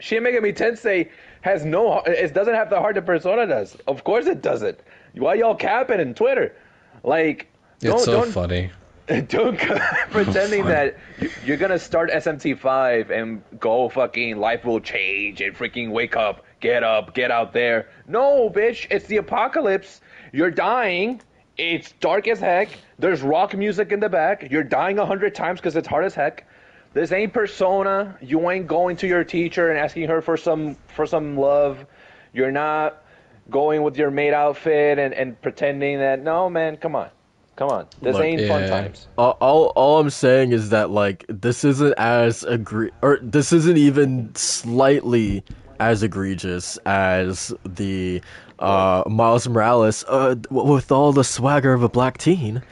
shin megami tensei has no it doesn't have the heart that persona does of course it doesn't why y'all capping in twitter like don't, so don't, funny. don't pretending that you're gonna start SMT5 and go fucking life will change and freaking wake up, get up, get out there. No, bitch, it's the apocalypse. You're dying. It's dark as heck. There's rock music in the back. You're dying a hundred times because it's hard as heck. This ain't persona. You ain't going to your teacher and asking her for some for some love. You're not going with your maid outfit and, and pretending that no man, come on. Come on. This Look, ain't fun times. all, all all I'm saying is that like this isn't as agree or this isn't even slightly as egregious as the uh Miles Morales uh with all the swagger of a black teen.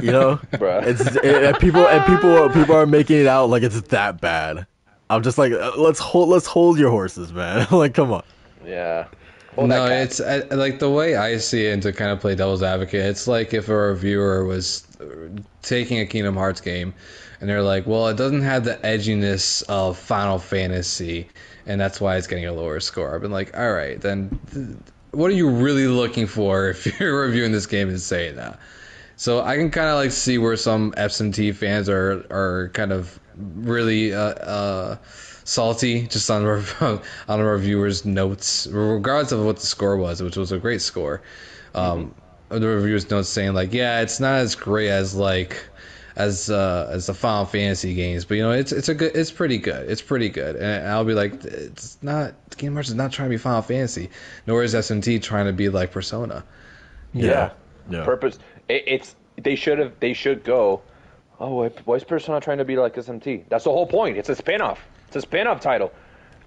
You know, it's it, and people and people people are making it out like it's that bad. I'm just like uh, let's hold let's hold your horses, man. like come on. Yeah. Hold no, it's I, like the way I see it, and to kind of play devil's advocate, it's like if a reviewer was uh, taking a Kingdom Hearts game, and they're like, "Well, it doesn't have the edginess of Final Fantasy, and that's why it's getting a lower score." I've been like, "All right, then, th- what are you really looking for if you're reviewing this game and saying that?" So I can kind of like see where some SMT fans are are kind of really uh, uh, salty just on on a reviewer's notes, regardless of what the score was, which was a great score. Um, The reviewer's notes saying like, yeah, it's not as great as like as uh, as the Final Fantasy games, but you know, it's it's a good, it's pretty good, it's pretty good, and I'll be like, it's not Game Hearts is not trying to be Final Fantasy, nor is SMT trying to be like Persona. yeah. Yeah. Purpose. It, it's they should have. They should go. Oh, why- why is Persona trying to be like SMT? That's the whole point. It's a spin-off. It's a spin-off title.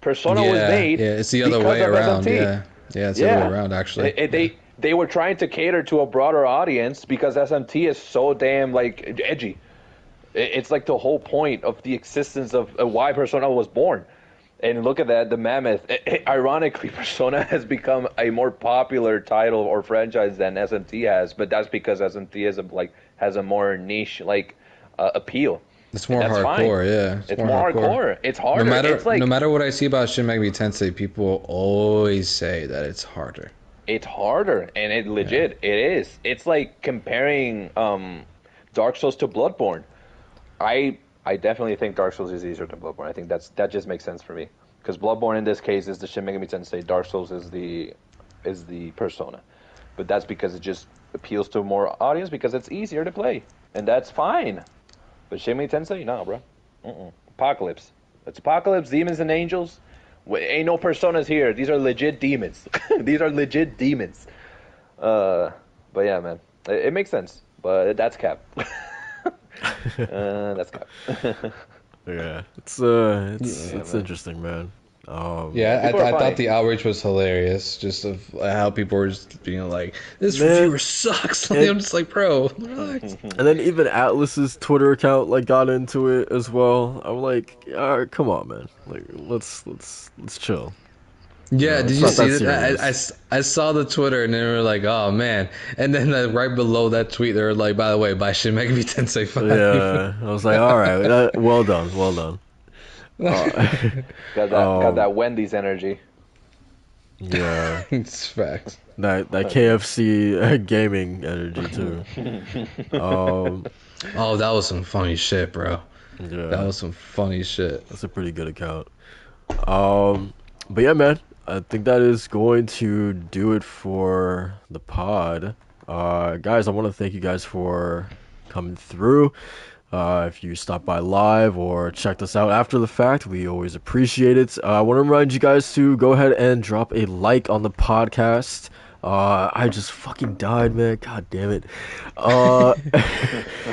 Persona was yeah, made. yeah, it's the other way around. SMT. Yeah, yeah, it's the other way around actually. It- it- they they were trying to cater to a broader audience because SMT is so damn like edgy. It's like the whole point of the existence of why Persona was born. And look at that, the mammoth. Ironically, Persona has become a more popular title or franchise than SMT has, but that's because SMT is a, like has a more niche like uh, appeal. It's more that's fine. hardcore, yeah. It's, more hardcore. It's harder. No matter it's like no matter what I see about Shin Megami Tensei, people always say that it's harder. It's harder and it legit it is it's like comparing um dark souls to bloodborne i I definitely think Dark Souls is easier than Bloodborne. I think that's that just makes sense for me because Bloodborne in this case is the Shin Megami Tensei. Dark Souls is the is the Persona, but that's because it just appeals to more audience because it's easier to play, and that's fine. But Shin Megami Tensei, no, bro. Mm-mm. Apocalypse. It's Apocalypse, demons and angels. Wait, ain't no personas here. These are legit demons. These are legit demons. Uh, but yeah, man, it, it makes sense. But that's cap. uh, that's cap. Yeah, it's uh, it's Yeah, it's man. interesting, man. Um, Yeah, I, People I thought the outrage was hilarious, just of how people were just being like, "This Man. reviewer sucks." Like, It- I'm just like, bro, relax. And then even Atlus's Twitter account like got into it as well. I'm like, all right, come on, man. Like, let's let's let's chill. Yeah, it's did you see that that? I, I serious. saw the Twitter and they were like, "Oh man!" And then uh, right below that tweet, they were like, "By the way, by Shin Megami Tensei 5. Yeah, I was like, all right, that, well done, well done. Uh, Got that, Um, got that Wendy's energy. yeah, it's facts. that that KFC uh, gaming energy too. Um, Oh, that was some funny shit, bro. yeah. That was some funny shit. That's a pretty good account. Um, but yeah, man, I think that is going to do it for the pod. Uh, guys, I want to thank you guys for coming through. Uh, if you stop by live or checked us out after the fact, we always appreciate it. Uh, I want to remind you guys to go ahead and drop a like on the podcast. Uh, I just fucking died, man. God damn it. Uh,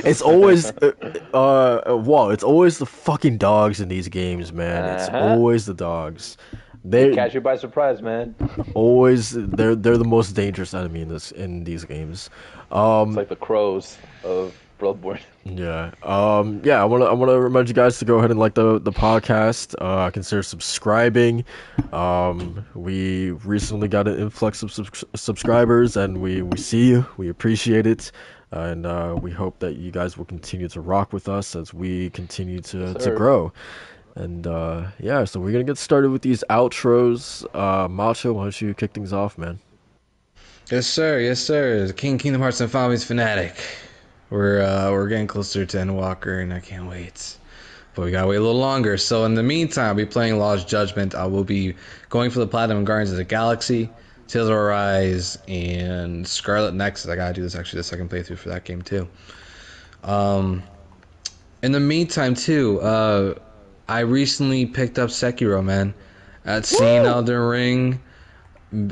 it's always, uh, uh, wow, it's always the fucking dogs in these games, man. It's Uh-huh. always the dogs. They Catch you by surprise, man. always they're they're the most dangerous enemy in this in these games. Um, It's like the crows of Bloodborne. yeah. Um yeah, I want to I want to remind you guys to go ahead and like the the podcast. Uh consider subscribing. Um we recently got an influx of subs- subscribers and we we see you. We appreciate it. And uh, we hope that you guys will continue to rock with us as we continue to, Yes, to grow. And uh, yeah, so we're gonna get started with these outros. Uh, Macho, why don't you kick things off, man? Yes, sir. Yes, sir. King Kingdom Hearts and Final Fantasy fanatic. We're uh, we're getting closer to Endwalker, and I can't wait. But we gotta wait a little longer. So in the meantime, I'll be playing Lost Judgment. I will be going for the Platinum Guardians of the Galaxy, Tales of Arise, and Scarlet Nexus. I gotta do this actually the second playthrough for that game too. Um, in the meantime, too, uh, I recently picked up Sekiro, man. At seeing Elden Ring,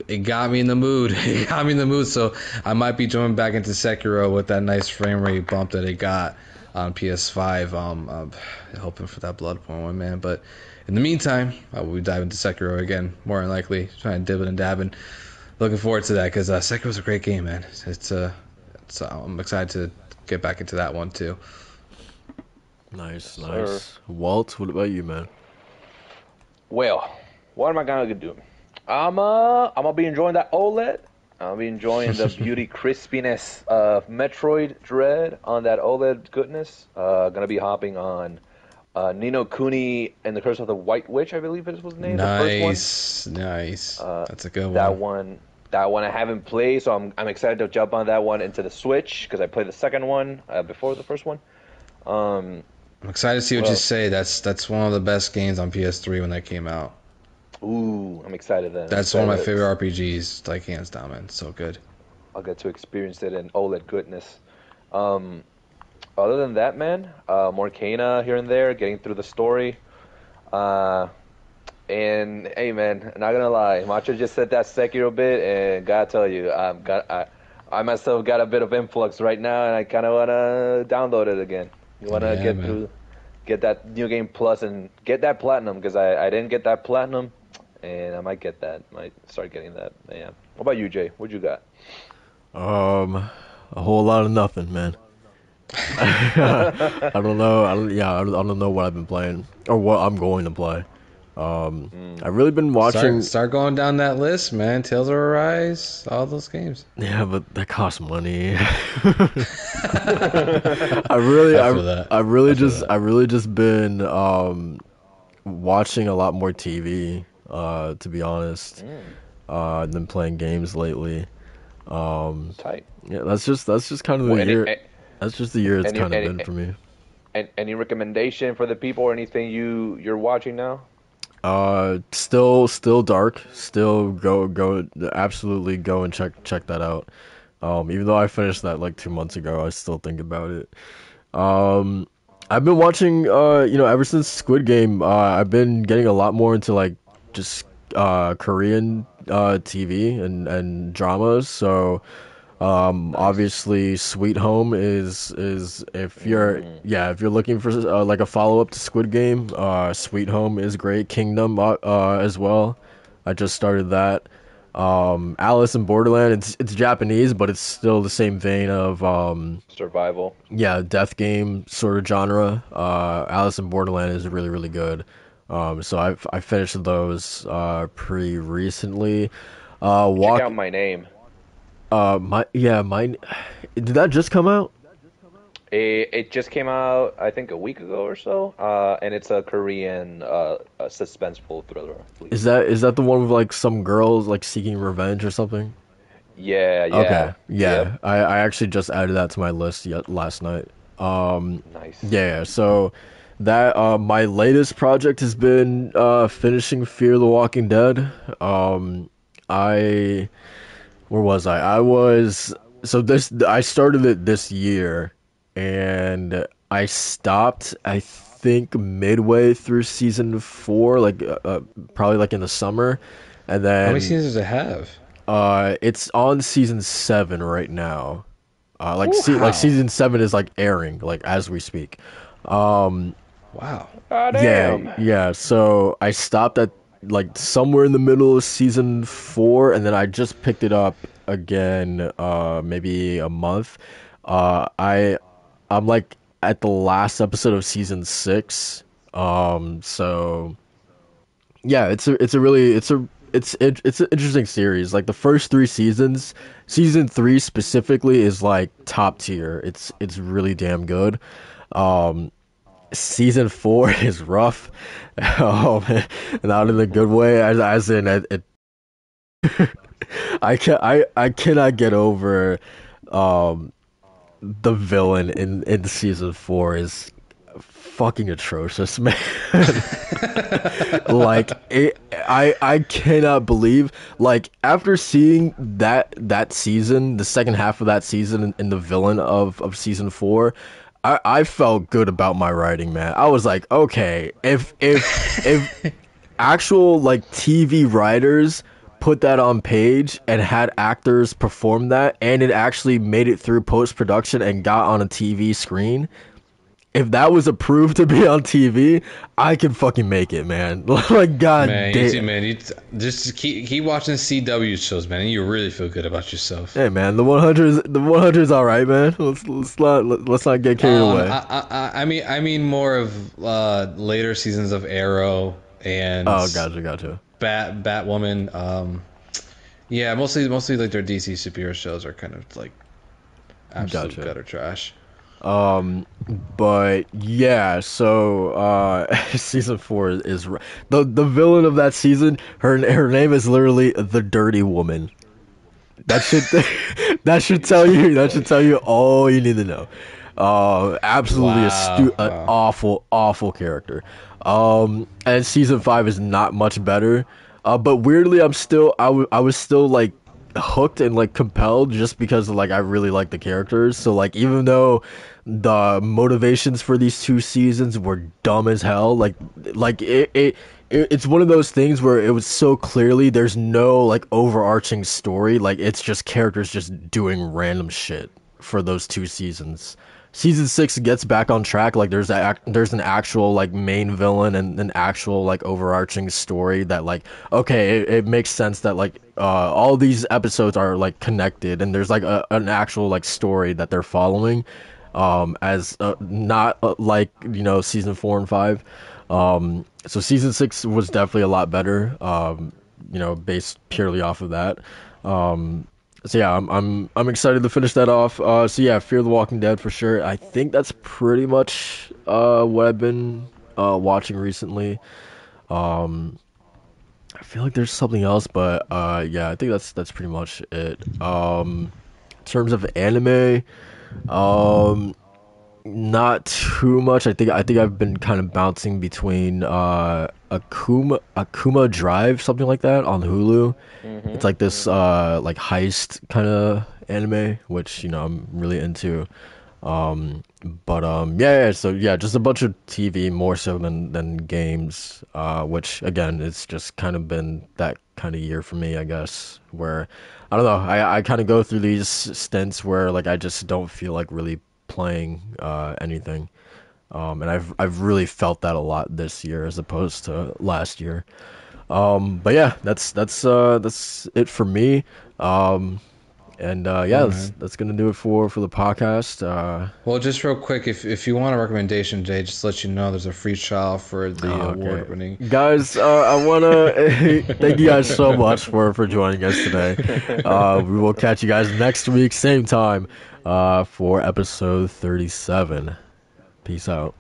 it got me in the mood. It got me in the mood. So I might be jumping back into Sekiro with that nice frame rate bump that it got on PS5. Um, I'm hoping for that Bloodborne one, man. But in the meantime, I will be diving into Sekiro again, more than likely, trying to dib it and dabbing. Looking forward to that because uh, Sekiro's a great game, man. It's uh, it's, uh, I'm excited to get back into that one too. Nice, Sir. nice. Walt, what about you, man? Well, what am I gonna do? I'm uh, I'm gonna be enjoying that OLED. I'll be enjoying the beauty crispiness of Metroid Dread on that OLED goodness. Uh, gonna be hopping on uh, Ni no Kuni and the Curse of the White Witch, I believe it was named. The first one. Nice, nice. Uh, That's a good one. That one, that one I haven't played, so I'm I'm excited to jump on that one into the Switch because I played the second one uh, before the first one. Um, I'm excited to see what Well- you say. That's that's one of the best games on PS3 when that came out. Ooh, I'm excited then. That's one of my favorite RPGs, like hands down, man. So good. I'll get to experience it in OLED goodness. Um, other than that, man, uh, Morcana here and there, getting through the story. Uh, and hey, man, not gonna lie, Macho just said that Sekiro bit, and gotta tell you, I'm got I, I myself got a bit of influx right now, and I kind of wanna download it again. You wanna Yeah, get man. through, get that new game plus, and get that platinum because I I didn't get that platinum, and I might get that. Might start getting that. Yeah. What about you, Jay? What you got? Um, a whole lot of nothing, man. I don't know. I don't. Yeah, I don't, know what I've been playing or what I'm going to play. Um, I've really been watching. Start, start going down that list, man. Tales of Arise, all those games. Yeah, but that costs money. I really, I I, that. I really I just, that. I really just been um, watching a lot more TV. Uh, to be honest, uh, than playing games lately. Um, Tight. yeah, that's just that's just kind of the Well, any- year. That's just the year it's any- kind of any- been for me. And any recommendation for the people or anything you you're watching now? Uh, still, still dark. Still go, go, absolutely go and check check that out. Um, even though I finished that like two months ago, I still think about it. Um, I've been watching, uh, you know, ever since Squid Game, uh, I've been getting a lot more into like just uh Korean uh TV and and dramas. So, um, obviously, Sweet Home is is if you're yeah if you're looking for uh, like a follow up to Squid Game, uh, Sweet Home is great. Kingdom uh, uh as well. I just started that. Um, Alice in Borderland. It's it's Japanese, but it's still the same vein of um Survival. yeah death game sort of genre. Uh, Alice in Borderland is really really good. Um, so I I finished those uh pretty recently. Uh, Check out my name. Uh, my yeah, mine. Did that just come out? It, it just came out, I think, a week ago or so, uh, and it's a Korean uh, a suspenseful thriller. Is that is that the one with like some girls like seeking revenge or something? Yeah, yeah. Okay, yeah. Yep. I I actually just added that to my list yet last night. Um, Nice. yeah. So that uh, my latest project has been uh finishing Fear the Walking Dead. Um, I where was I? I was so this I started it this year, and I stopped. I think midway through season four, like uh, uh, probably like in the summer, and then How many seasons does it have? uh, it's on season seven right now. Uh, like se- like season seven is like airing like as we speak. Um, Wow. Ah, damn. yeah, yeah. So I stopped at like somewhere in the middle of season four, and then I just picked it up again, uh, maybe a month. Uh, I, I'm like at the last episode of season six. Um, so yeah, it's a, it's a really, it's a, it's, it, it's an interesting series. Like the first three seasons, season three specifically is like top tier. It's, it's really damn good. Um, season four is rough, um, not in a good way. As as in, it, it I can I I cannot get over, um, the villain in in season four is fucking atrocious, man. like it, I I cannot believe like after seeing that that season, the second half of that season, and, the villain of of season four. I, I felt good about my writing, man. I was like, okay, if if if actual like TV writers put that on page and had actors perform that and it actually made it through post production and got on a TV screen, if that was approved to be on TV, I could fucking make it, man. like god Man, you damn. see, man, you t- just keep keep watching CW shows, man, and you really feel good about yourself. Hey man, the 100 the 100 is all right, man. Let's let's not let's not get carried Um, away. I, I, I- I mean, I mean more of uh, later seasons of Arrow and oh, gotcha, gotcha. Bat Batwoman. Um, yeah, mostly mostly like their DC superhero shows are kind of like absolute Gotcha. gutter trash. Um, but yeah, so uh, season four is, the the villain of that season. Her her name is literally the Dirty Woman. That should that should tell you that should tell you all you need to know. Uh, absolutely a stu- an Wow. awful awful character. Um, and season five is not much better. Uh, but weirdly, I'm still I w- I was still like hooked and like compelled just because like I really like the characters. So like even though the motivations for these two seasons were dumb as hell, like like it, it it- it's one of those things where it was so clearly there's no like overarching story. Like it's just characters just doing random shit for those two seasons. Season six gets back on track. Like there's a there's an actual like main villain and an actual like overarching story that like okay it, it makes sense that like uh all these episodes are like connected and there's like a, an actual like story that they're following um as uh, not uh, like you know season four and five. Um so season six was definitely a lot better um you know based purely off of that. Um so yeah i'm i'm i'm excited to finish that off. Uh so yeah fear the walking dead for sure. I think that's pretty much uh what i've been uh watching recently. Um i feel like there's something else but uh yeah i think that's that's pretty much it. Um in terms of anime um Not too much. I think I think I've been kind of bouncing between uh Akuma Akuma Drive, something like that, on Hulu. It's like this uh like heist kind of anime, which you know I'm really into. Um, but um, yeah, yeah, so yeah, just a bunch of TV more so than than games. Uh, which again, it's just kind of been that kind of year for me, I guess. Where I don't know, I I kind of go through these stints where like I just don't feel like really playing uh anything. Um, and I've I've really felt that a lot this year as opposed to last year. Um, but yeah, that's that's uh that's it for me. Um, and uh, yeah, that's, that's gonna do it for for the podcast. Uh, Well, just real quick, if if you want a recommendation, Jay, just to let you know there's a free trial for the Oh, okay. award winning. guys, uh, I wanna thank you guys so much for for joining us today. Uh, we will catch you guys next week, same time, uh, for episode thirty seven. Peace out.